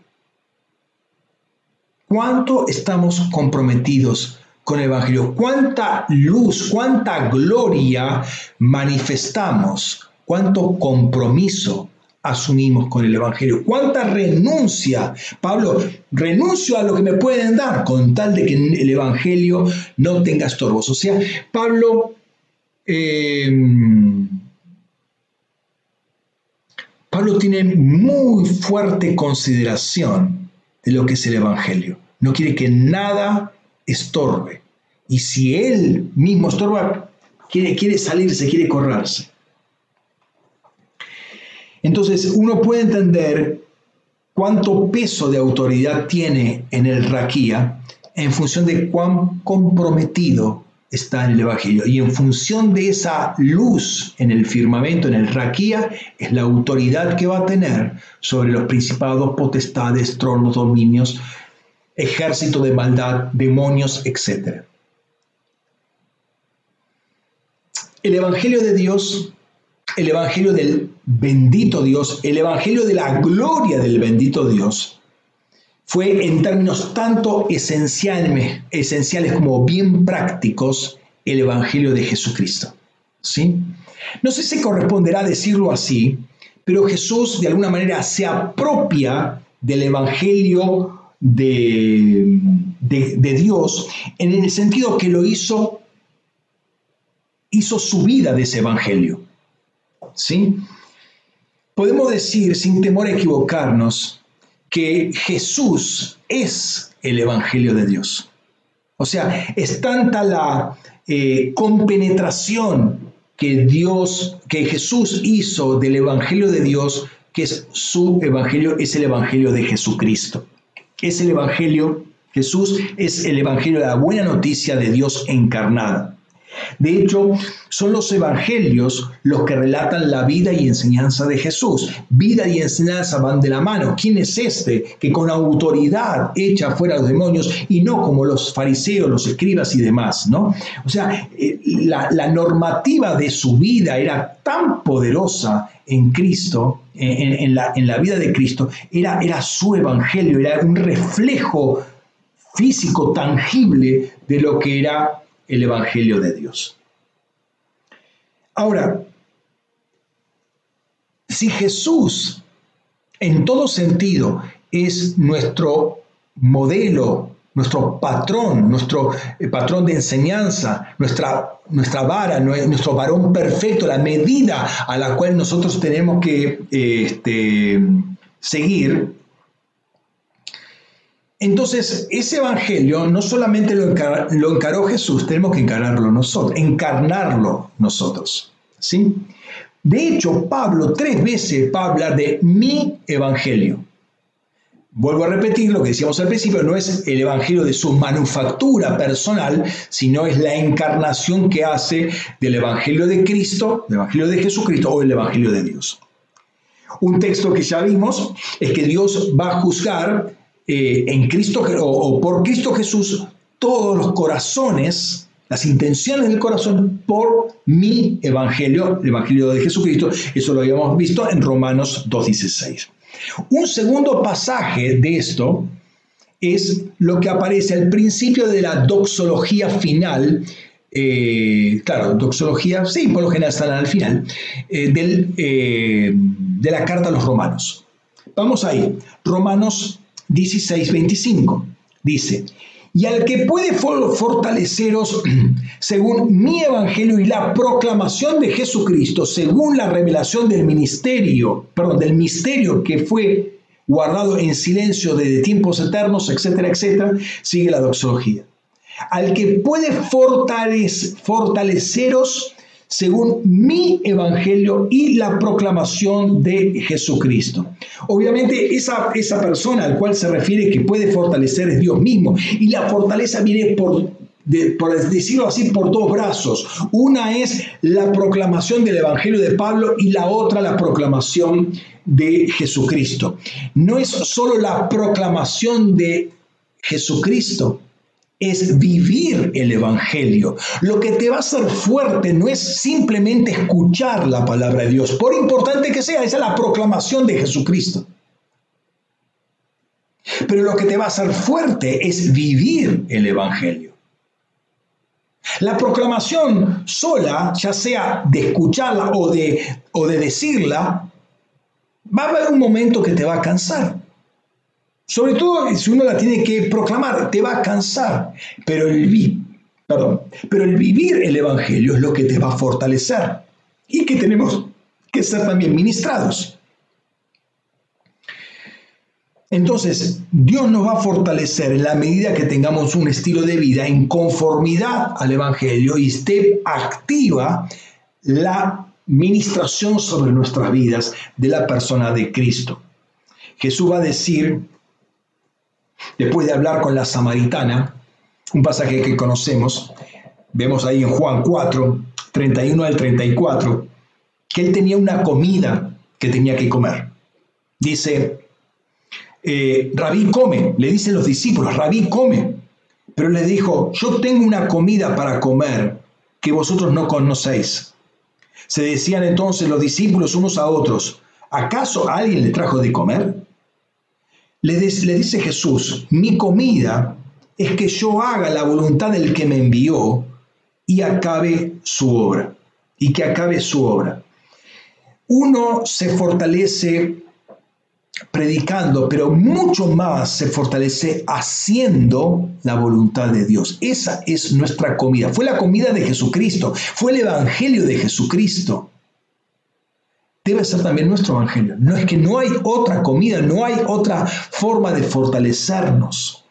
A: ¿Cuánto estamos comprometidos con el Evangelio. Cuánta luz, cuánta gloria manifestamos, cuánto compromiso asumimos con el Evangelio, cuánta renuncia. Pablo, renuncio a lo que me pueden dar con tal de que el Evangelio no tenga estorbos. O sea, Pablo... Eh, Pablo tiene muy fuerte consideración de lo que es el Evangelio. No quiere que nada estorbe. Y si él mismo estorba, quiere, quiere salirse, quiere correrse. Entonces uno puede entender cuánto peso de autoridad tiene en el raquía en función de cuán comprometido está en el Evangelio. Y en función de esa luz en el firmamento, en el raquía, es la autoridad que va a tener sobre los principados, potestades, tronos, dominios, ejército de maldad, demonios, etc. El Evangelio de Dios, el Evangelio del bendito Dios, el Evangelio de la gloria del bendito Dios, fue en términos tanto esenciales, como bien prácticos el Evangelio de Jesucristo. ¿sí? No sé si corresponderá decirlo así, pero Jesús de alguna manera se apropia del Evangelio de, Dios en el sentido que lo hizo, hizo su vida de ese evangelio. ¿Sí? Podemos decir, sin temor a equivocarnos, que Jesús es el evangelio de Dios. O sea, es tanta la eh, compenetración que Dios, que Jesús hizo del evangelio de Dios, que es su evangelio, es el evangelio de Jesucristo es el Evangelio, Jesús es el Evangelio de la buena noticia de Dios encarnada. De hecho, son los evangelios los que relatan la vida y enseñanza de Jesús. Vida y enseñanza van de la mano. ¿Quién es este que con autoridad echa fuera a los demonios y no como los fariseos, los escribas y demás? ¿no? O sea, eh, la, normativa de su vida era tan poderosa en Cristo, en, la, en, la, vida de Cristo, era, era su evangelio, era un reflejo físico, tangible de lo que era el evangelio de Dios. Ahora, si Jesús en todo sentido es nuestro modelo nuestro patrón, nuestro eh, patrón de enseñanza, nuestra, nuestra vara, nuestro varón perfecto, la medida a la cual nosotros tenemos que este, seguir. Entonces, ese evangelio no solamente lo, encaró Jesús, tenemos que encararlo nosotros, encarnarlo nosotros. ¿sí? De hecho, Pablo tres veces va a hablar de mi evangelio. Vuelvo a repetir lo que decíamos al principio, no es el Evangelio de su manufactura personal, sino es la encarnación que hace del Evangelio de Cristo, del Evangelio de Jesucristo o el Evangelio de Dios. Un texto que ya vimos es que Dios va a juzgar eh, en Cristo o por Cristo Jesús todos los corazones las intenciones del corazón por mi evangelio, el evangelio de Jesucristo. Eso lo habíamos visto en Romanos 2.16. Un segundo pasaje de esto es lo que aparece al principio de la doxología final. Eh, claro, doxología, sí, por lo general están al final, eh, del, de la carta a los romanos. Vamos ahí, Romanos 16, 25. Dice, y al que puede fortaleceros según mi evangelio y la proclamación de Jesucristo, según la revelación del ministerio, perdón, del misterio que fue guardado en silencio desde tiempos eternos, etcétera, etcétera, sigue la doxología. Al que puede fortaleceros según mi evangelio y la proclamación de Jesucristo. Obviamente esa, esa persona al cual se refiere que puede fortalecer es Dios mismo y la fortaleza viene por por decirlo así, por dos brazos. Una es la proclamación del Evangelio de Pablo y la otra la proclamación de Jesucristo. No es solo la proclamación de Jesucristo, es vivir el Evangelio. Lo que te va a hacer fuerte no es simplemente escuchar la palabra de Dios, por importante que sea, esa es la proclamación de Jesucristo. Pero lo que te va a hacer fuerte es vivir el Evangelio. La proclamación sola, ya sea de escucharla o de, o de decirla, va a haber un momento que te va a cansar. Sobre todo si uno la tiene que proclamar, te va a cansar, pero el, vivir el Evangelio es lo que te va a fortalecer y que tenemos que ser también ministrados. Entonces, Dios nos va a fortalecer en la medida que tengamos un estilo de vida en conformidad al Evangelio y esté activa la ministración sobre nuestras vidas de la persona de Cristo. Jesús va a decir Después de hablar con la samaritana, un pasaje que conocemos, vemos ahí en Juan 4, 31 al 34, que él tenía una comida que tenía que comer. Dice, eh, Rabí come, le dicen los discípulos, Rabí come, pero le dijo, yo tengo una comida para comer que vosotros no conocéis. Se decían entonces los discípulos unos a otros, ¿acaso alguien le trajo de comer? Le, dice Jesús, mi comida es que yo haga la voluntad del que me envió y acabe su obra. Y que acabe su obra. Uno se fortalece predicando, pero mucho más se fortalece haciendo la voluntad de Dios. Esa es nuestra comida. Fue la comida de Jesucristo, fue el Evangelio de Jesucristo debe ser también nuestro evangelio. No es que no hay otra comida, no hay otra forma de fortalecernos.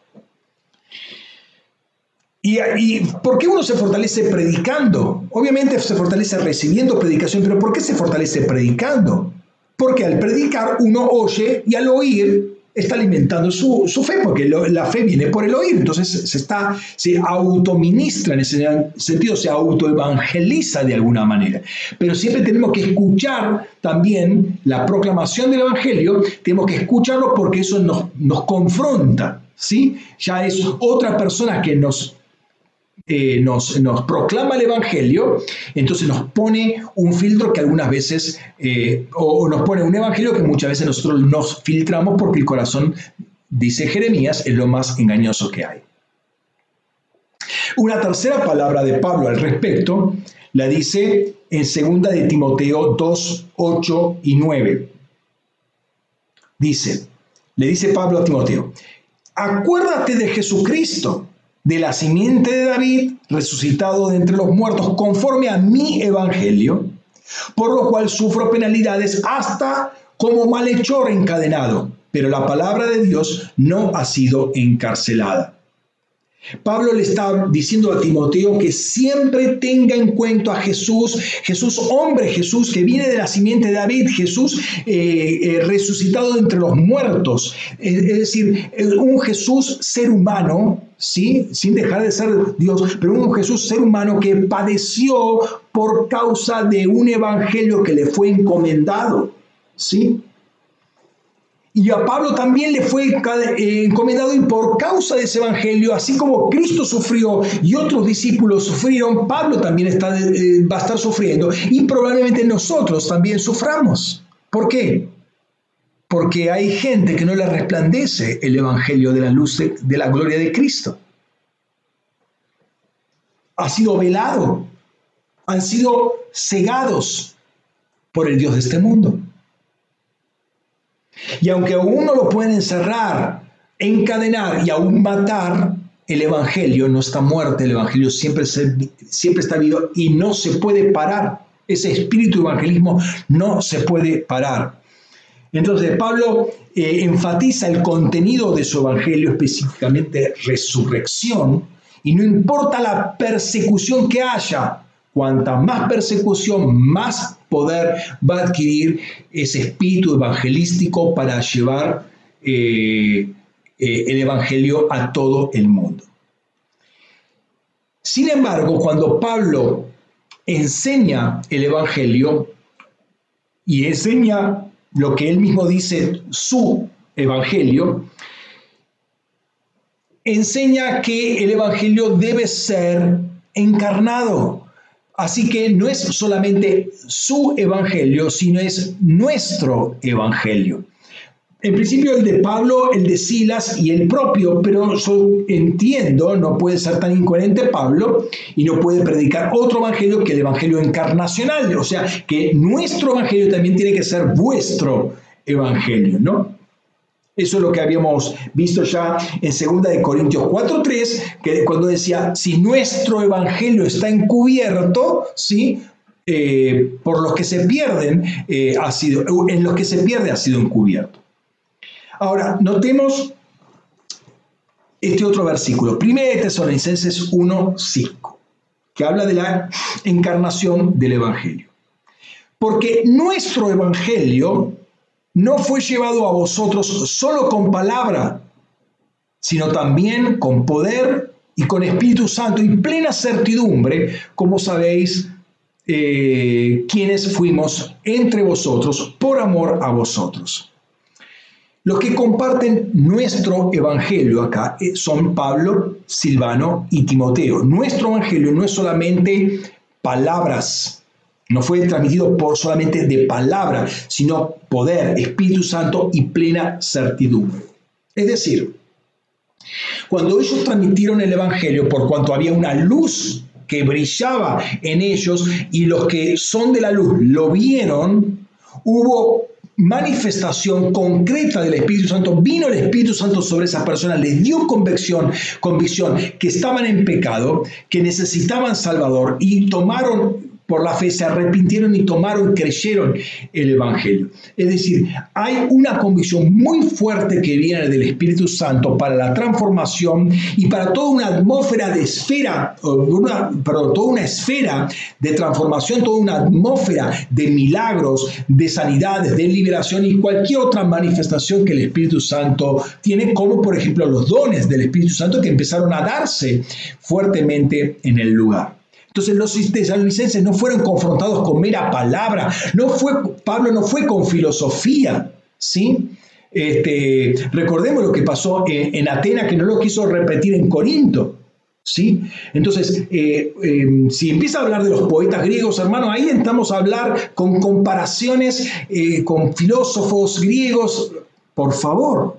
A: ¿Y, ¿Y, por qué uno se fortalece predicando? Obviamente se fortalece recibiendo predicación, pero ¿por qué se fortalece predicando? Porque al predicar uno oye y al oír está alimentando su, fe, porque la fe viene por el oír, entonces se, está, se autoministra en ese sentido, se autoevangeliza de alguna manera. Pero siempre tenemos que escuchar también la proclamación del Evangelio, tenemos que escucharlo porque eso nos, nos confronta, ¿sí? Ya es otra persona que nos eh, nos, proclama el Evangelio, entonces nos pone un filtro que algunas veces, eh, o nos pone un Evangelio que muchas veces nosotros nos filtramos porque el corazón, dice Jeremías, es lo más engañoso que hay. Una tercera palabra de Pablo al respecto la dice en segunda de Timoteo 2, 8 y 9. Dice, le dice Pablo a Timoteo, acuérdate de Jesucristo de la simiente de David, resucitado de entre los muertos, conforme a mi evangelio, por lo cual sufro penalidades hasta como malhechor encadenado, pero la palabra de Dios no ha sido encarcelada. Pablo le está diciendo a Timoteo que siempre tenga en cuenta a Jesús, Jesús hombre, Jesús que viene de la simiente de David, Jesús eh, eh, resucitado entre los muertos, es decir, un Jesús ser humano, ¿sí? sin dejar de ser Dios, pero un Jesús ser humano que padeció por causa de un evangelio que le fue encomendado. ¿sí? Y a Pablo también le fue eh, encomendado y por causa de ese evangelio, así como Cristo sufrió y otros discípulos sufrieron, Pablo también está, eh, va a estar sufriendo y probablemente nosotros también suframos. ¿Por qué? Porque hay gente que no le resplandece el evangelio de la luz de la gloria de Cristo. Ha sido velado, han sido cegados por el Dios de este mundo. Y aunque aún no lo pueden encerrar, encadenar y aún matar, el Evangelio no está muerto, el Evangelio siempre, siempre está vivo y no se puede parar. Ese espíritu evangelismo no se puede parar. Entonces Pablo eh, enfatiza el contenido de su Evangelio, específicamente resurrección, y no importa la persecución que haya, cuanta más persecución, más poder va a adquirir ese espíritu evangelístico para llevar eh, eh, el Evangelio a todo el mundo. Sin embargo, cuando Pablo enseña el Evangelio y enseña lo que él mismo dice, su Evangelio, enseña que el Evangelio debe ser encarnado. Así que no es solamente su evangelio, sino es nuestro evangelio. En principio el de Pablo, el de Silas y el propio, pero yo entiendo, no puede ser tan incoherente Pablo y no puede predicar otro evangelio que el evangelio encarnacional, o sea, que nuestro evangelio también tiene que ser vuestro evangelio, ¿no? Eso es lo que habíamos visto ya en 2 de Corintios 4:3, que cuando decía, si nuestro evangelio está encubierto, ¿sí? Eh, por los que se pierden, eh, ha sido, en los que se pierde ha sido encubierto. Ahora, notemos este otro versículo, 1 de Tesalonicenses 1:5, que habla de la encarnación del evangelio. Porque nuestro evangelio no fue llevado a vosotros solo con palabra, sino también con poder y con Espíritu Santo y plena certidumbre, como sabéis, eh, quienes fuimos entre vosotros por amor a vosotros. Los que comparten nuestro evangelio acá eh, son Pablo, Silvano y Timoteo. Nuestro evangelio no es solamente palabras, no fue transmitido por solamente de palabra, sino poder, Espíritu Santo y plena certidumbre. Es decir, cuando ellos transmitieron el Evangelio, por cuanto había una luz que brillaba en ellos y los que son de la luz lo vieron, hubo manifestación concreta del Espíritu Santo, vino el Espíritu Santo sobre esas personas, les dio convicción, convicción que estaban en pecado, que necesitaban Salvador y tomaron por la fe se arrepintieron y tomaron y creyeron el Evangelio. Es decir, hay una convicción muy fuerte que viene del Espíritu Santo para la transformación y para toda una atmósfera de esfera, una, perdón, toda una esfera de transformación, toda una atmósfera de milagros, de sanidades, de liberación y cualquier otra manifestación que el Espíritu Santo tiene, como por ejemplo los dones del Espíritu Santo que empezaron a darse fuertemente en el lugar. Entonces los tesalonicenses no fueron confrontados con mera palabra, no fue, Pablo no fue con filosofía, ¿sí? Este, recordemos lo que pasó en, Atenas, que no lo quiso repetir en Corinto. ¿Sí? Entonces, eh, em, si empieza a hablar de los poetas griegos, hermano, ahí estamos a hablar con comparaciones eh, con filósofos griegos. Por favor,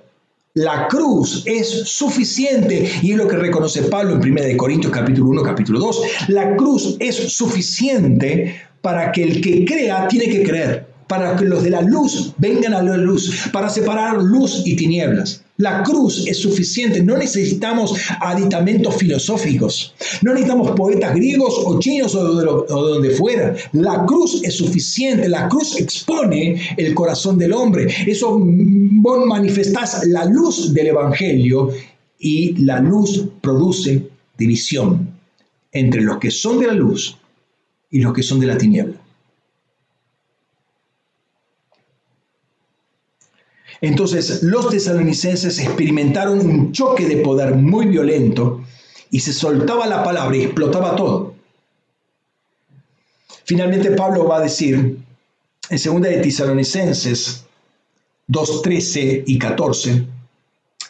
A: la cruz es suficiente y es lo que reconoce Pablo en 1 Corintios capítulo 1, capítulo 2. La cruz es suficiente para que el que crea tiene que creer, para que los de la luz vengan a la luz, para separar luz y tinieblas. La cruz es suficiente, no necesitamos aditamentos filosóficos, no necesitamos poetas griegos o chinos o de, donde fuera. La cruz es suficiente, la cruz expone el corazón del hombre. Eso vos manifestás la luz del Evangelio y la luz produce división entre los que son de la luz y los que son de la tiniebla. Entonces los tesalonicenses experimentaron un choque de poder muy violento y se soltaba la palabra y explotaba todo. Finalmente Pablo va a decir en 2 de Tesalonicenses 2, 13 y 14,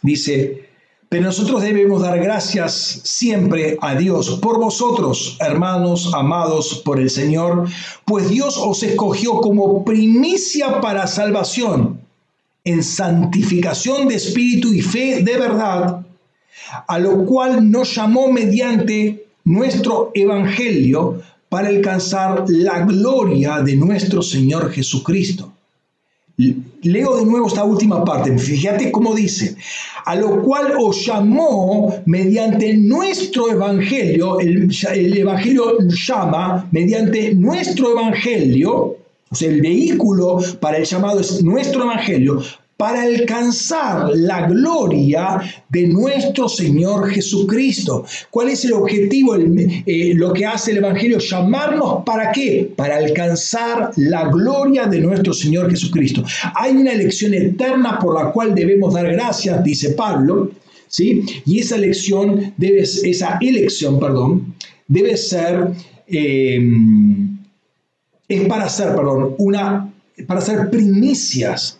A: dice, pero nosotros debemos dar gracias siempre a Dios por vosotros, hermanos amados por el Señor, pues Dios os escogió como primicia para salvación, en santificación de espíritu y fe de verdad, a lo cual nos llamó mediante nuestro evangelio para alcanzar la gloria de nuestro Señor Jesucristo Leo de nuevo esta última parte. Fíjate cómo dice, a lo cual os llamó mediante nuestro evangelio, el, el evangelio llama mediante nuestro evangelio, o sea, el vehículo para el llamado es nuestro evangelio, para alcanzar la gloria de nuestro Señor Jesucristo. ¿Cuál es el objetivo? Eh, lo que hace el Evangelio, llamarnos para qué? Para alcanzar la gloria de nuestro Señor Jesucristo. Hay una elección eterna por la cual debemos dar gracias, dice Pablo, ¿sí? Y esa elección debe, esa elección, perdón, debe ser, eh, es para hacer, perdón, una, para ser primicias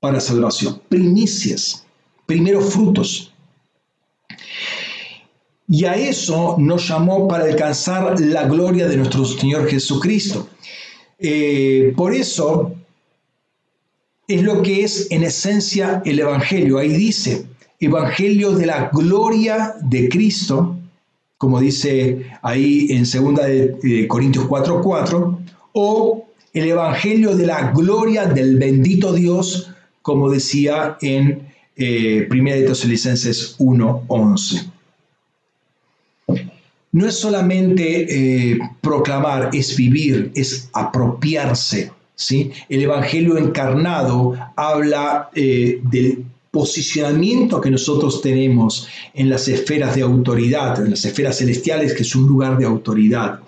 A: para salvación, primicias, primeros frutos. Y a eso nos llamó para alcanzar la gloria de nuestro Señor Jesucristo. Eh, por eso es lo que es en esencia el Evangelio. Ahí dice, Evangelio de la gloria de Cristo, como dice ahí en 2 de, Corintios 4:4, o el Evangelio de la gloria del bendito Dios como decía en eh, 1 de Tesalonicenses 1.11. No es solamente eh, proclamar, es vivir, es apropiarse. ¿sí? El Evangelio encarnado habla eh, del posicionamiento que nosotros tenemos en las esferas de autoridad, en las esferas celestiales, que es un lugar de autoridad.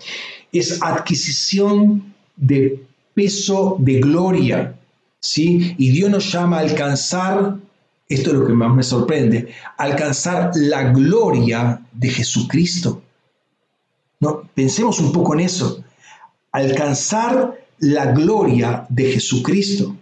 A: Es adquisición de peso de gloria, ¿sí? Y Dios nos llama a alcanzar, esto es lo que más me sorprende, alcanzar la gloria de Jesucristo. No, pensemos un poco en eso, alcanzar la gloria de Jesucristo.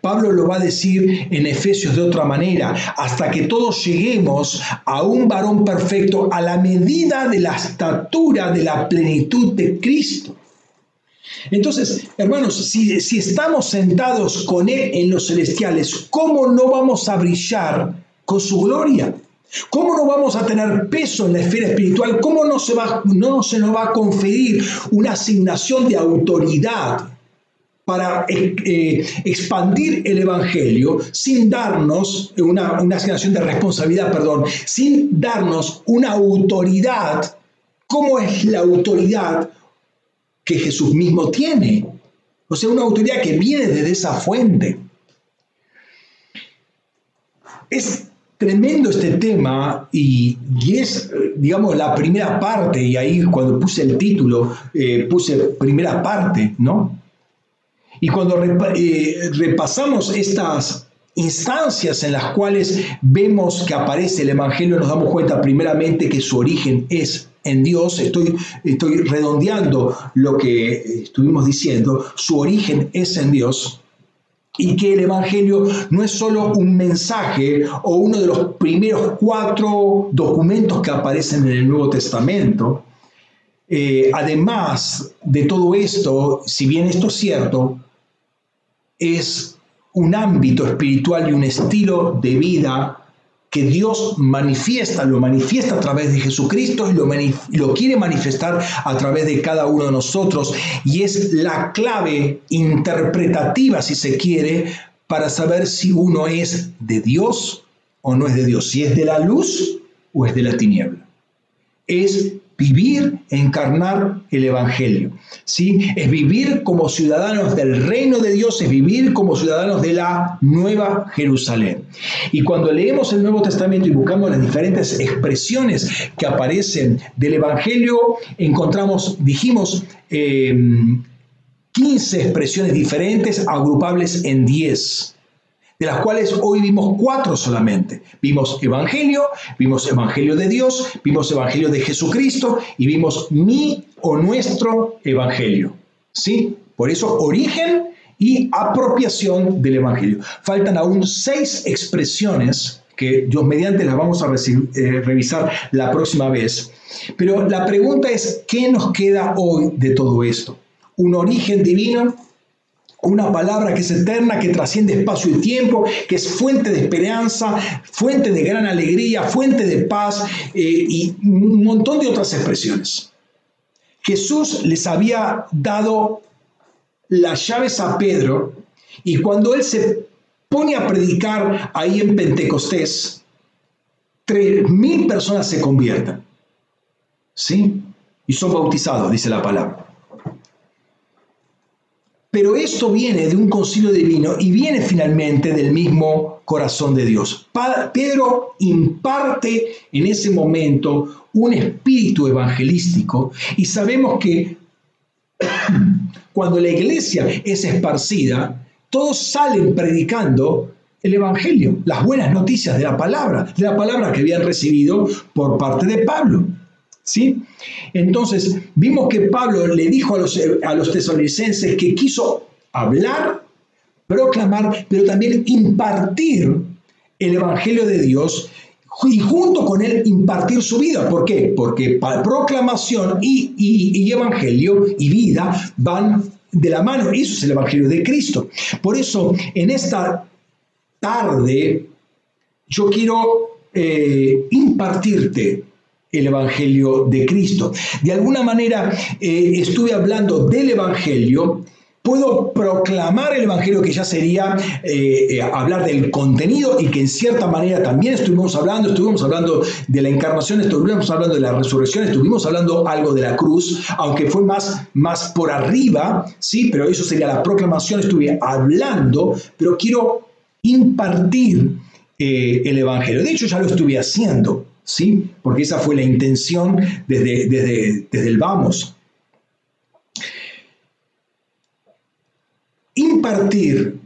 A: Pablo lo va a decir en Efesios de otra manera, hasta que todos lleguemos a un varón perfecto a la medida de la estatura de la plenitud de Cristo. Entonces, hermanos, si, estamos sentados con Él en los celestiales, ¿cómo no vamos a brillar con su gloria? ¿Cómo no vamos a tener peso en la esfera espiritual? ¿Cómo no se, va, no se nos va a conferir una asignación de autoridad para eh, eh, expandir el Evangelio sin darnos una, una asignación de responsabilidad, perdón, sin darnos una autoridad? ¿Cómo es la autoridad que Jesús mismo tiene. O sea, una autoridad que viene desde esa fuente. Es tremendo este tema y, es, digamos, la primera parte, y ahí cuando puse el título, eh, puse primera parte, ¿no? Y cuando eh, repasamos estas instancias en las cuales vemos que aparece el Evangelio, nos damos cuenta primeramente que su origen es en Dios, estoy, estoy redondeando lo que estuvimos diciendo, su origen es en Dios. Y que el Evangelio no es solo un mensaje o uno de los primeros cuatro documentos que aparecen en el Nuevo Testamento. Eh, además de todo esto, si bien esto es cierto, es un ámbito espiritual y un estilo de vida que Dios manifiesta, lo manifiesta a través de Jesucristo y lo, lo, quiere manifestar a través de cada uno de nosotros. Y es la clave interpretativa, si se quiere, para saber si uno es de Dios o no es de Dios, si es de la luz o es de la tiniebla. Es vivir, encarnar el Evangelio. ¿sí? Es vivir como ciudadanos del reino de Dios, es vivir como ciudadanos de la nueva Jerusalén. Y cuando leemos el Nuevo Testamento y buscamos las diferentes expresiones que aparecen del Evangelio, encontramos, dijimos, 15 eh, expresiones diferentes agrupables en 10 de las cuales hoy vimos cuatro solamente. Vimos Evangelio, vimos Evangelio de Dios, vimos Evangelio de Jesucristo y vimos mi o nuestro Evangelio. ¿Sí? Por eso origen y apropiación del Evangelio. Faltan aún seis expresiones que Dios mediante las vamos a eh, revisar la próxima vez. Pero la pregunta es, ¿qué nos queda hoy de todo esto? ¿Un origen divino? Una palabra que es eterna, que trasciende espacio y tiempo, que es fuente de esperanza, fuente de gran alegría, fuente de paz eh, y un montón de otras expresiones. Jesús les había dado las llaves a Pedro y cuando él se pone a predicar ahí en Pentecostés, tres mil personas se convierten. ¿Sí? Y son bautizados, dice la palabra. Pero esto viene de un concilio divino y viene finalmente del mismo corazón de Dios. Pedro imparte en ese momento un espíritu evangelístico y sabemos que cuando la iglesia es esparcida, todos salen predicando el Evangelio, las buenas noticias de la palabra, de la palabra que habían recibido por parte de Pablo. ¿Sí? Entonces, vimos que Pablo le dijo a los, a los tesalonicenses que quiso hablar, proclamar, pero también impartir el Evangelio de Dios y junto con él impartir su vida. ¿Por qué? Porque proclamación y, y, Evangelio y vida van de la mano. Eso es el Evangelio de Cristo. Por eso, en esta tarde, yo quiero eh, impartirte el Evangelio de Cristo. De alguna manera eh, estuve hablando del Evangelio, puedo proclamar el Evangelio que ya sería eh, eh, hablar del contenido y que en cierta manera también estuvimos hablando, estuvimos hablando de la encarnación, estuvimos hablando de la resurrección, estuvimos hablando algo de la cruz, aunque fue más, más por arriba, sí, pero eso sería la proclamación, estuve hablando, pero quiero impartir el Evangelio. De hecho, ya lo estuve haciendo. ¿Sí? Porque esa fue la intención desde, desde, desde el vamos. Impartir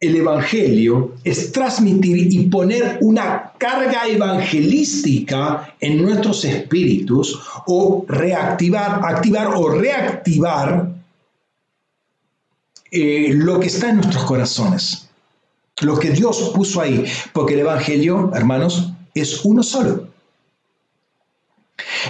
A: el Evangelio es transmitir y poner una carga evangelística en nuestros espíritus o reactivar, activar o reactivar eh, lo que está en nuestros corazones, lo que Dios puso ahí, porque el Evangelio, hermanos, es uno solo.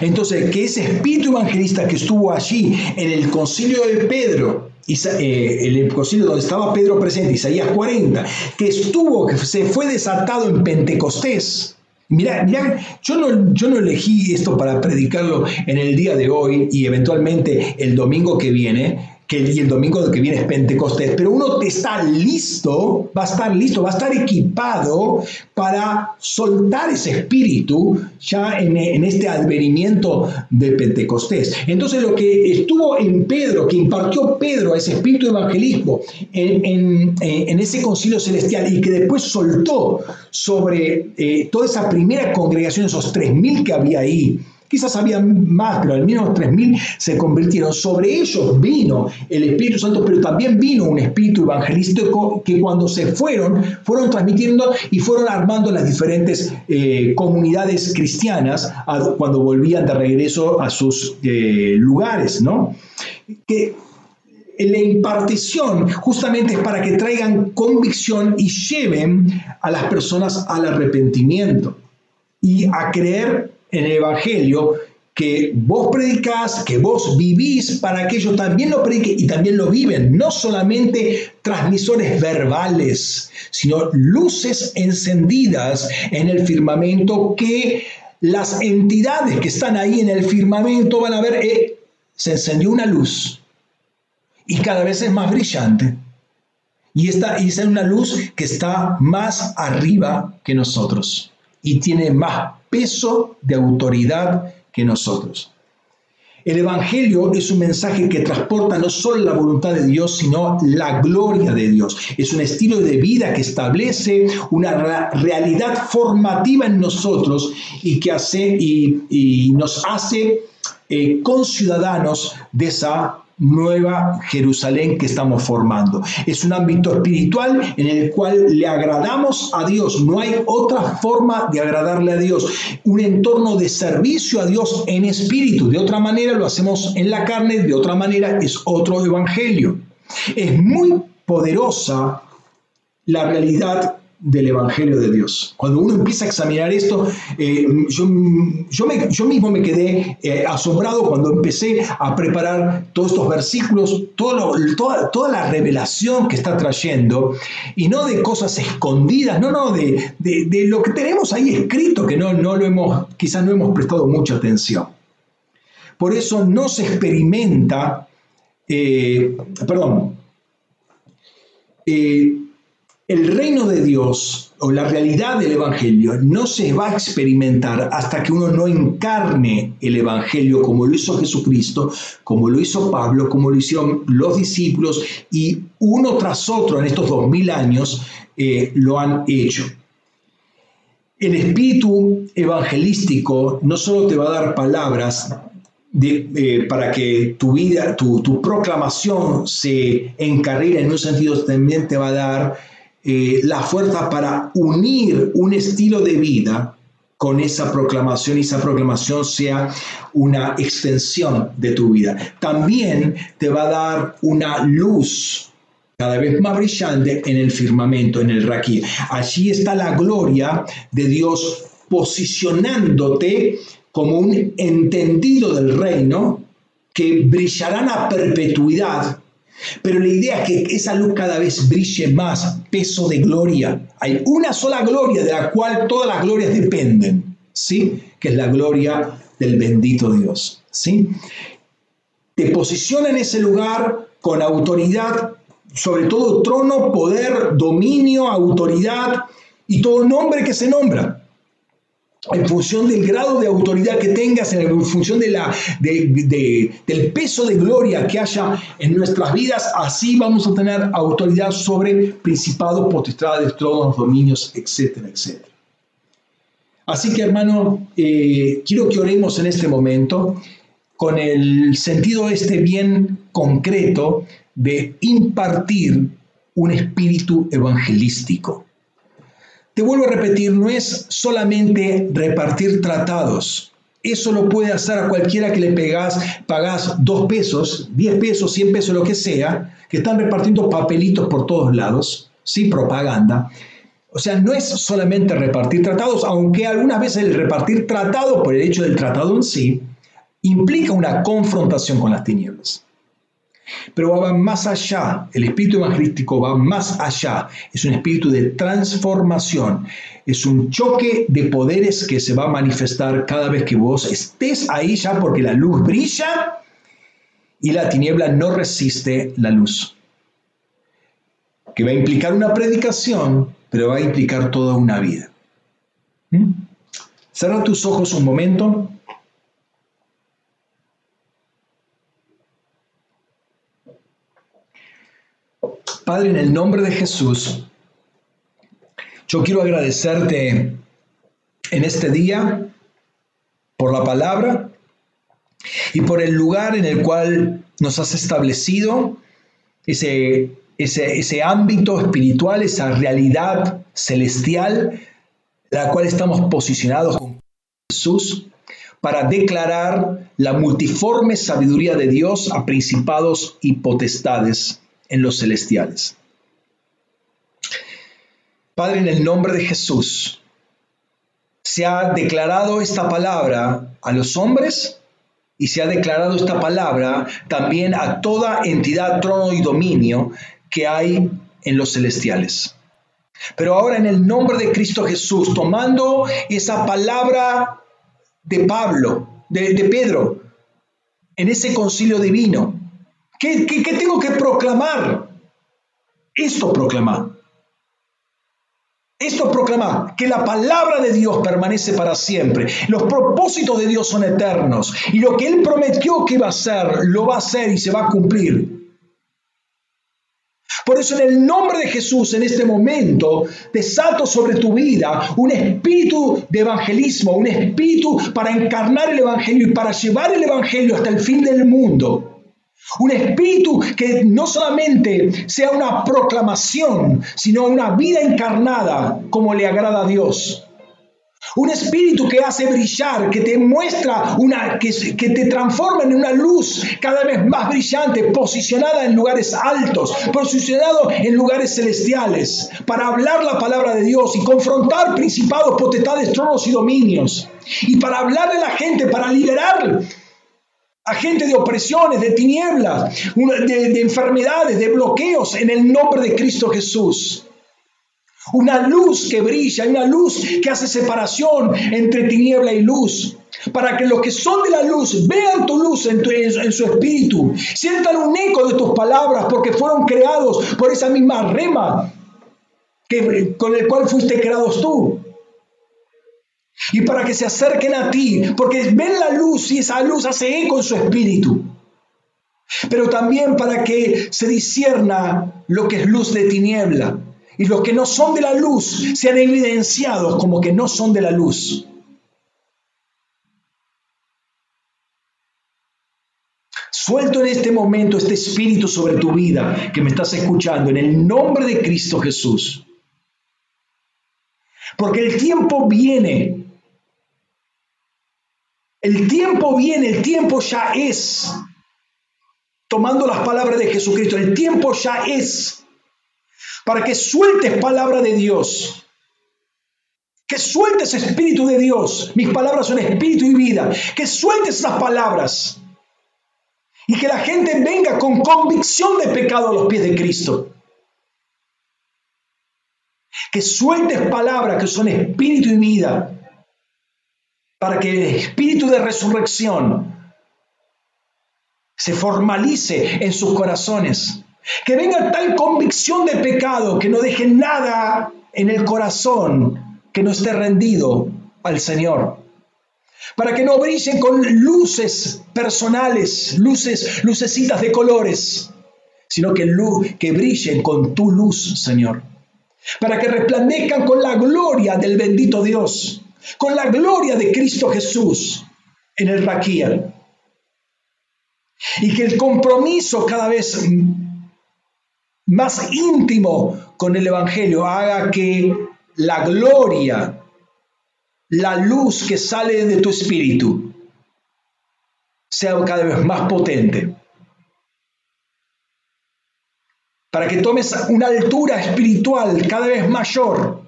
A: Entonces, que ese espíritu evangelista que estuvo allí en el concilio de Pedro, eh, el concilio donde estaba Pedro presente, Isaías 40, que estuvo, que se fue desatado en Pentecostés. Mira, mira yo, no, yo no elegí esto para predicarlo en el día de hoy y eventualmente el domingo que viene, que y el domingo que viene es Pentecostés, pero uno está listo, va a estar listo, va a estar equipado para soltar ese espíritu ya en, este advenimiento de Pentecostés. Entonces lo que estuvo en Pedro, que impartió Pedro a ese espíritu de evangelismo en, ese concilio celestial y que después soltó sobre eh, toda esa primera congregación, esos 3.000 que había ahí, Quizás había más, pero al menos 3.000 se convirtieron. Sobre ellos vino el Espíritu Santo, pero también vino un espíritu evangelístico que cuando se fueron, fueron transmitiendo y fueron armando las diferentes eh, comunidades cristianas cuando volvían de regreso a sus eh, lugares, ¿no? Que la impartición justamente es para que traigan convicción y lleven a las personas al arrepentimiento y a creer en el Evangelio que vos predicás, que vos vivís para que ellos también lo prediquen y también lo viven. No solamente transmisores verbales, sino luces encendidas en el firmamento que las entidades que están ahí en el firmamento van a ver, eh, se encendió una luz y cada vez es más brillante. Y esta es una luz que está más arriba que nosotros y tiene más peso de autoridad que nosotros. El Evangelio es un mensaje que transporta no solo la voluntad de Dios, sino la gloria de Dios. Es un estilo de vida que establece una realidad formativa en nosotros y que hace y, nos hace eh, conciudadanos de esa nueva Jerusalén que estamos formando. Es un ámbito espiritual en el cual le agradamos a Dios. No hay otra forma de agradarle a Dios. Un entorno de servicio a Dios en espíritu. De otra manera lo hacemos en la carne, de otra manera es otro evangelio. Es muy poderosa la realidad del Evangelio de Dios. Cuando uno empieza a examinar esto, eh, yo, yo, mismo me quedé eh, asombrado cuando empecé a preparar todos estos versículos, todo toda, toda, la revelación que está trayendo, y no de cosas escondidas, no, no, de, de, lo que tenemos ahí escrito, que no, no lo hemos, quizás no hemos prestado mucha atención. Por eso no se experimenta, eh, perdón, el reino de Dios o la realidad del Evangelio no se va a experimentar hasta que uno no encarne el Evangelio como lo hizo Jesucristo, como lo hizo Pablo, como lo hicieron los discípulos y uno tras otro en estos dos mil años eh, lo han hecho. El espíritu evangelístico no solo te va a dar palabras, eh, para que tu vida, tu, proclamación se encarrile en un sentido, también te va a dar eh, la fuerza para unir un estilo de vida con esa proclamación y esa proclamación sea una extensión de tu vida. También te va a dar una luz cada vez más brillante en el firmamento, en el raquí. Allí está la gloria de Dios posicionándote como un entendido del reino que brillarán a perpetuidad pero la idea es que esa luz cada vez brille más, peso de gloria. Hay una sola gloria de la cual todas las glorias dependen, ¿sí? Que es la gloria del bendito Dios, ¿sí? Te posiciona en ese lugar con autoridad, sobre todo trono, poder, dominio, autoridad y todo nombre que se nombra en función del grado de autoridad que tengas, en función de la, del peso de gloria que haya en nuestras vidas, así vamos a tener autoridad sobre principados, potestades, tronos, dominios, etcétera, etcétera. Así que hermano, eh, quiero que oremos en este momento con el sentido este bien concreto de impartir un espíritu evangelístico. Te vuelvo a repetir, no es solamente repartir tratados. Eso lo puede hacer a cualquiera que le pegas, pagas dos pesos, diez pesos, cien pesos, lo que sea, que están repartiendo papelitos por todos lados, sí, propaganda. O sea, no es solamente repartir tratados, aunque algunas veces el repartir tratado, por el hecho del tratado en sí, implica una confrontación con las tinieblas. Pero va más allá, el espíritu evangelístico va más allá, es un espíritu de transformación, es un choque de poderes que se va a manifestar cada vez que vos estés ahí ya porque la luz brilla y la tiniebla no resiste la luz. Que va a implicar una predicación, pero va a implicar toda una vida. ¿Mm? Cierra tus ojos un momento. Padre, en el nombre de Jesús, yo quiero agradecerte en este día por la palabra y por el lugar en el cual nos has establecido, ese, ese, ese ámbito espiritual, esa realidad celestial, la cual estamos posicionados con Jesús para declarar la multiforme sabiduría de Dios a principados y potestades en los celestiales. Padre, en el nombre de Jesús, se ha declarado esta palabra a los hombres y se ha declarado esta palabra también a toda entidad, trono y dominio que hay en los celestiales. Pero ahora en el nombre de Cristo Jesús, tomando esa palabra de Pablo, de, Pedro, en ese concilio divino, ¿Qué, tengo que proclamar? Esto proclamar. Esto proclama que la palabra de Dios permanece para siempre. Los propósitos de Dios son eternos. Y lo que Él prometió que iba a hacer, lo va a hacer y se va a cumplir. Por eso en el nombre de Jesús, en este momento, desato sobre tu vida un espíritu de evangelismo, un espíritu para encarnar el Evangelio y para llevar el Evangelio hasta el fin del mundo. Un espíritu que no solamente sea una proclamación, sino una vida encarnada como le agrada a Dios. Un espíritu que hace brillar, que te muestra una, que, que, te transforma en una luz cada vez más brillante, posicionada en lugares altos, posicionado en lugares celestiales, para hablar la palabra de Dios y confrontar principados, potestades, tronos y dominios. Y para hablarle a la gente, para liberar a gente de opresiones, de tinieblas, de, de enfermedades, de bloqueos en el nombre de Cristo Jesús. Una luz que brilla, una luz que hace separación entre tiniebla y luz. Para que los que son de la luz vean tu luz en, en, su espíritu, sientan un eco de tus palabras porque fueron creados por esa misma rema que, con el cual fuiste creados tú. Y para que se acerquen a ti, porque ven la luz y esa luz hace eco en su espíritu. Pero también para que se disierna lo que es luz de tiniebla y los que no son de la luz sean evidenciados como que no son de la luz. Suelto en este momento este espíritu sobre tu vida que me estás escuchando en el nombre de Cristo Jesús. Porque el tiempo viene. El tiempo viene, el tiempo ya es. Tomando las palabras de Jesucristo, el tiempo ya es para que sueltes palabra de Dios. Que sueltes espíritu de Dios. Mis palabras son espíritu y vida. Que sueltes esas palabras. Y que la gente venga con convicción de pecado a los pies de Cristo. Que sueltes palabras que son espíritu y vida. Para que el espíritu de resurrección se formalice en sus corazones que venga tal convicción de pecado que no deje nada en el corazón que no esté rendido al Señor. Para que no brillen con luces personales, luces, lucecitas de colores, sino que, que brillen con tu luz, Señor. Para que resplandezcan con la gloria del bendito Dios, con la gloria de Cristo Jesús en el Raquía. Y que el compromiso cada vez más íntimo con el Evangelio haga que la gloria, la luz que sale de tu espíritu, sea cada vez más potente. Para que tomes una altura espiritual cada vez mayor.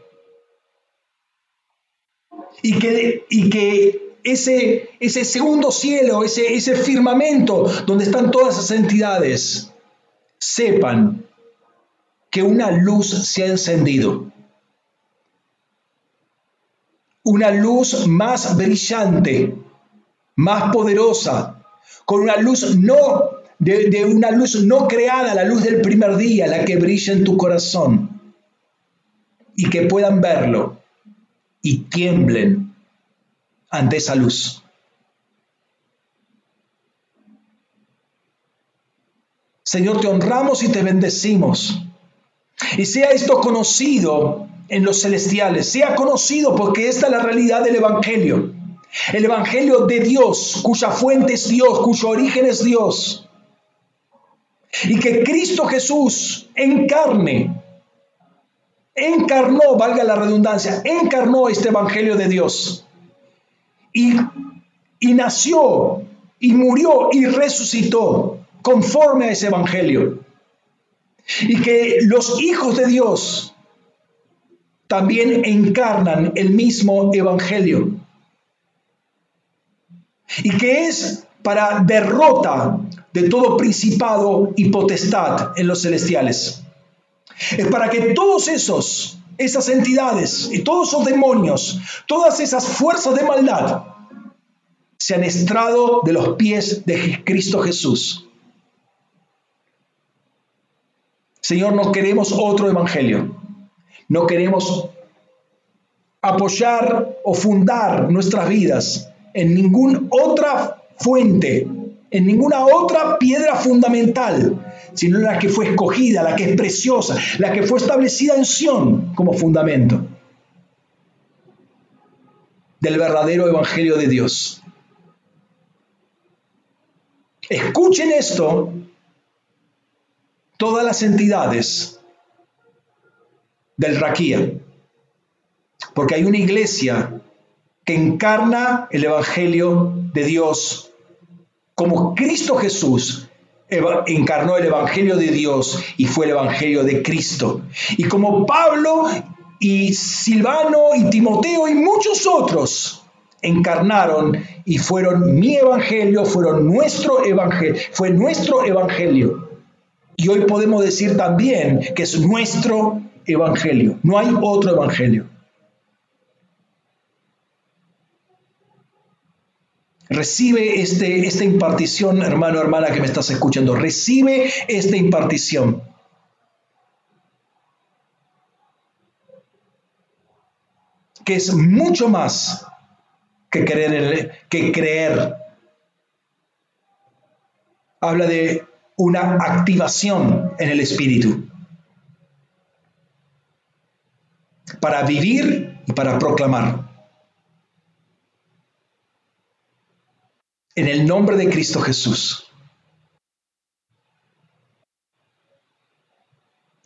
A: Y que, y que ese, ese segundo cielo, ese, ese firmamento donde están todas esas entidades, sepan que una luz se ha encendido. Una luz más brillante, más poderosa, con una luz no de, una luz no creada, la luz del primer día, la que brilla en tu corazón, y que puedan verlo tiemblen ante esa luz. Señor, te honramos y te bendecimos y sea esto conocido en los celestiales, sea conocido porque esta es la realidad del Evangelio. El Evangelio de Dios, cuya fuente es Dios, cuyo origen es Dios. Y que Cristo Jesús encarne, encarnó, valga la redundancia, encarnó este Evangelio de Dios. Y, y nació, y murió, y resucitó conforme a ese Evangelio. Y que los hijos de Dios también encarnan el mismo evangelio. Y que es para derrota de todo principado y potestad en los celestiales. Es para que todos esos, esas entidades y todos esos demonios, todas esas fuerzas de maldad, sean estrado de los pies de Cristo Jesús Señor, no queremos otro evangelio. No queremos apoyar o fundar nuestras vidas en ninguna otra fuente, en ninguna otra piedra fundamental, sino la que fue escogida, la que es preciosa, la que fue establecida en Sión como fundamento del verdadero evangelio de Dios. Escuchen esto todas las entidades del Raquía, porque hay una iglesia que encarna el Evangelio de Dios, como Cristo Jesús encarnó el Evangelio de Dios y fue el Evangelio de Cristo. Y como Pablo y Silvano y Timoteo y muchos otros encarnaron y fueron mi evangelio, fueron nuestro evangelio, fue nuestro evangelio. Y hoy podemos decir también que es nuestro evangelio, no hay otro evangelio. Recibe este, esta impartición, hermano, hermana que me estás escuchando. Recibe esta impartición. Que es mucho más que creer, que creer. Habla de una activación en el espíritu para vivir y para proclamar. En el nombre de Cristo Jesús.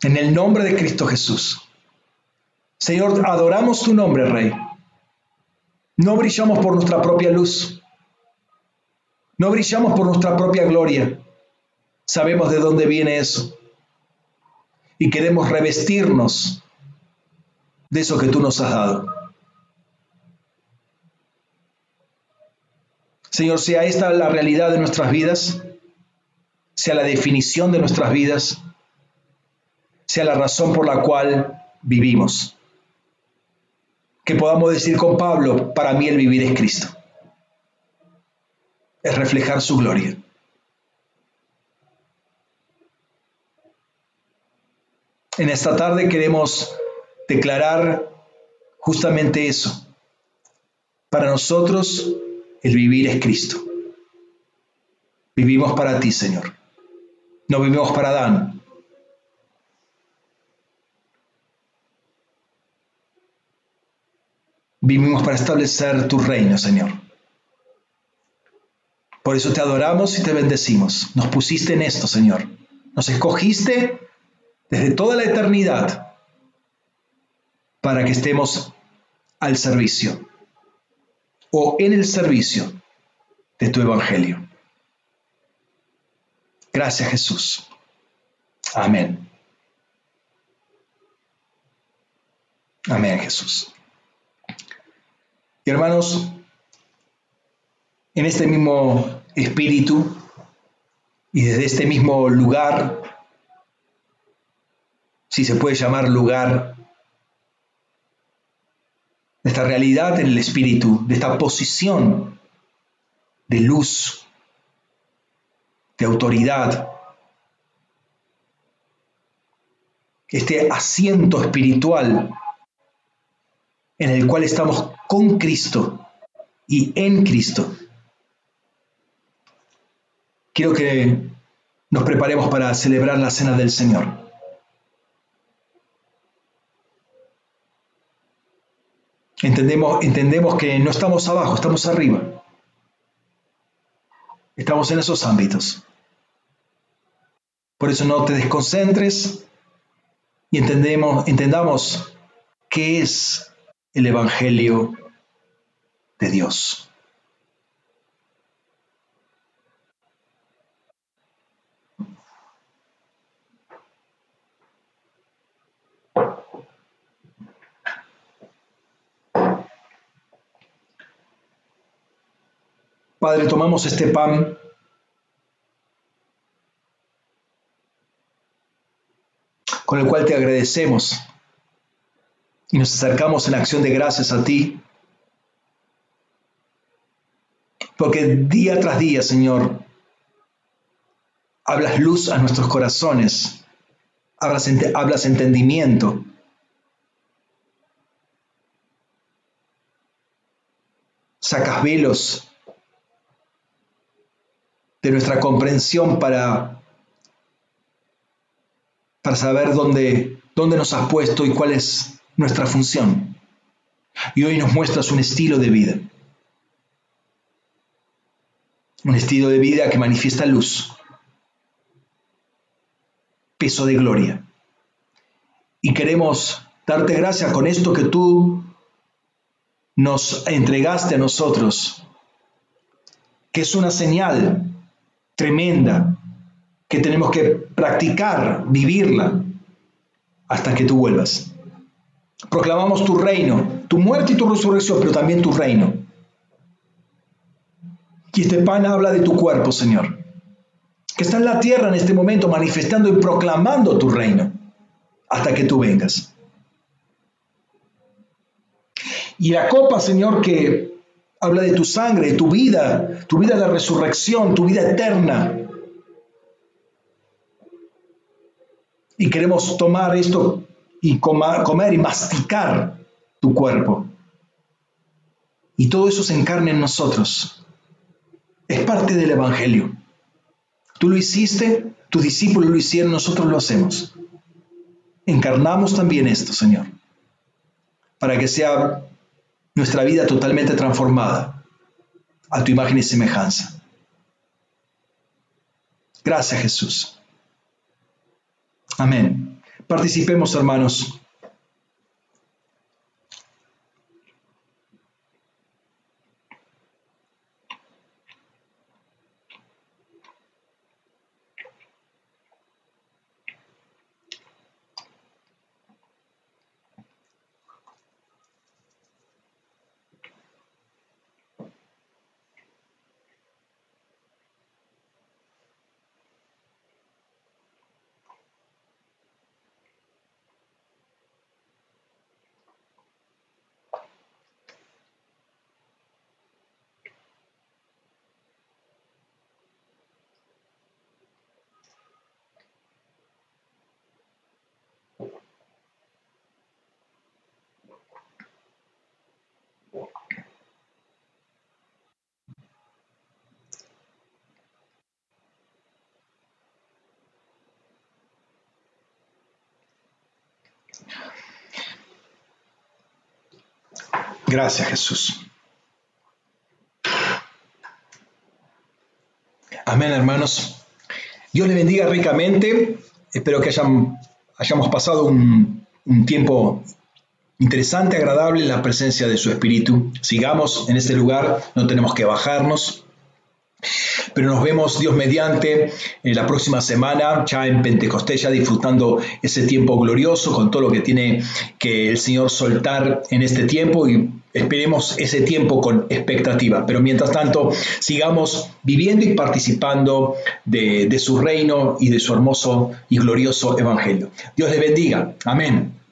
A: En el nombre de Cristo Jesús. Señor, adoramos tu nombre, Rey. No brillamos por nuestra propia luz. No brillamos por nuestra propia gloria. Sabemos de dónde viene eso. Y queremos revestirnos de eso que tú nos has dado. Señor, sea esta la realidad de nuestras vidas, sea la definición de nuestras vidas, sea la razón por la cual vivimos que podamos decir con Pablo, para mí el vivir es Cristo. Es reflejar su gloria. En esta tarde queremos declarar justamente eso. Para nosotros el vivir es Cristo. Vivimos para ti, Señor. No vivimos para Adán, Vivimos para establecer tu reino, Señor. Por eso te adoramos y te bendecimos. Nos pusiste en esto, Señor. Nos escogiste desde toda la eternidad para que estemos al servicio o en el servicio de tu Evangelio. Gracias Jesús. Amén. Amén Jesús. Y hermanos, en este mismo espíritu y desde este mismo lugar, si se puede llamar lugar, esta realidad en el espíritu, de esta posición de luz, de autoridad, este asiento espiritual en el cual estamos con Cristo y en Cristo. Quiero que nos preparemos para celebrar la cena del Señor. Entendemos, entendemos que no estamos abajo, estamos arriba. Estamos en esos ámbitos. Por eso no te desconcentres y entendemos, entendamos qué es el Evangelio de Dios. Padre, tomamos este pan con el cual te agradecemos y nos acercamos en acción de gracias a ti. Porque día tras día, Señor, hablas luz a nuestros corazones, hablas, hablas entendimiento. Sacas velos de nuestra comprensión para, para saber dónde, dónde nos has puesto y cuál es nuestra función. Y hoy nos muestras un estilo de vida. Un estilo de vida que manifiesta luz, peso de gloria. Y queremos darte gracias con esto que tú nos entregaste a nosotros, que es una señal tremenda que tenemos que practicar, vivirla, hasta que tú vuelvas. Proclamamos tu reino, tu muerte y tu resurrección, pero también tu reino. Y este pan habla de tu cuerpo, Señor, que está en la tierra en este momento manifestando y proclamando tu reino hasta que tú vengas. Y la copa, Señor, que habla de tu sangre, de tu vida, tu vida de resurrección, tu vida eterna. Y queremos tomar esto y comer y masticar tu cuerpo. Y todo eso se encarna en nosotros. Es parte del Evangelio. Tú lo hiciste, tus discípulos lo hicieron, nosotros lo hacemos. Encarnamos también esto, Señor, para que sea nuestra vida totalmente transformada a tu imagen y semejanza. Gracias, Jesús. Amén. Participemos, hermanos. Gracias Jesús. Amén, hermanos. Dios le bendiga ricamente. Espero que hayan, hayamos pasado un, tiempo interesante, agradable en la presencia de su Espíritu. Sigamos en este lugar, no tenemos que bajarnos. Pero nos vemos Dios mediante en la próxima semana, ya en Pentecostés, ya disfrutando ese tiempo glorioso con todo lo que tiene que el Señor soltar en este tiempo y esperemos ese tiempo con expectativa. Pero mientras tanto, sigamos viviendo y participando de, su reino y de su hermoso y glorioso Evangelio. Dios le bendiga. Amén.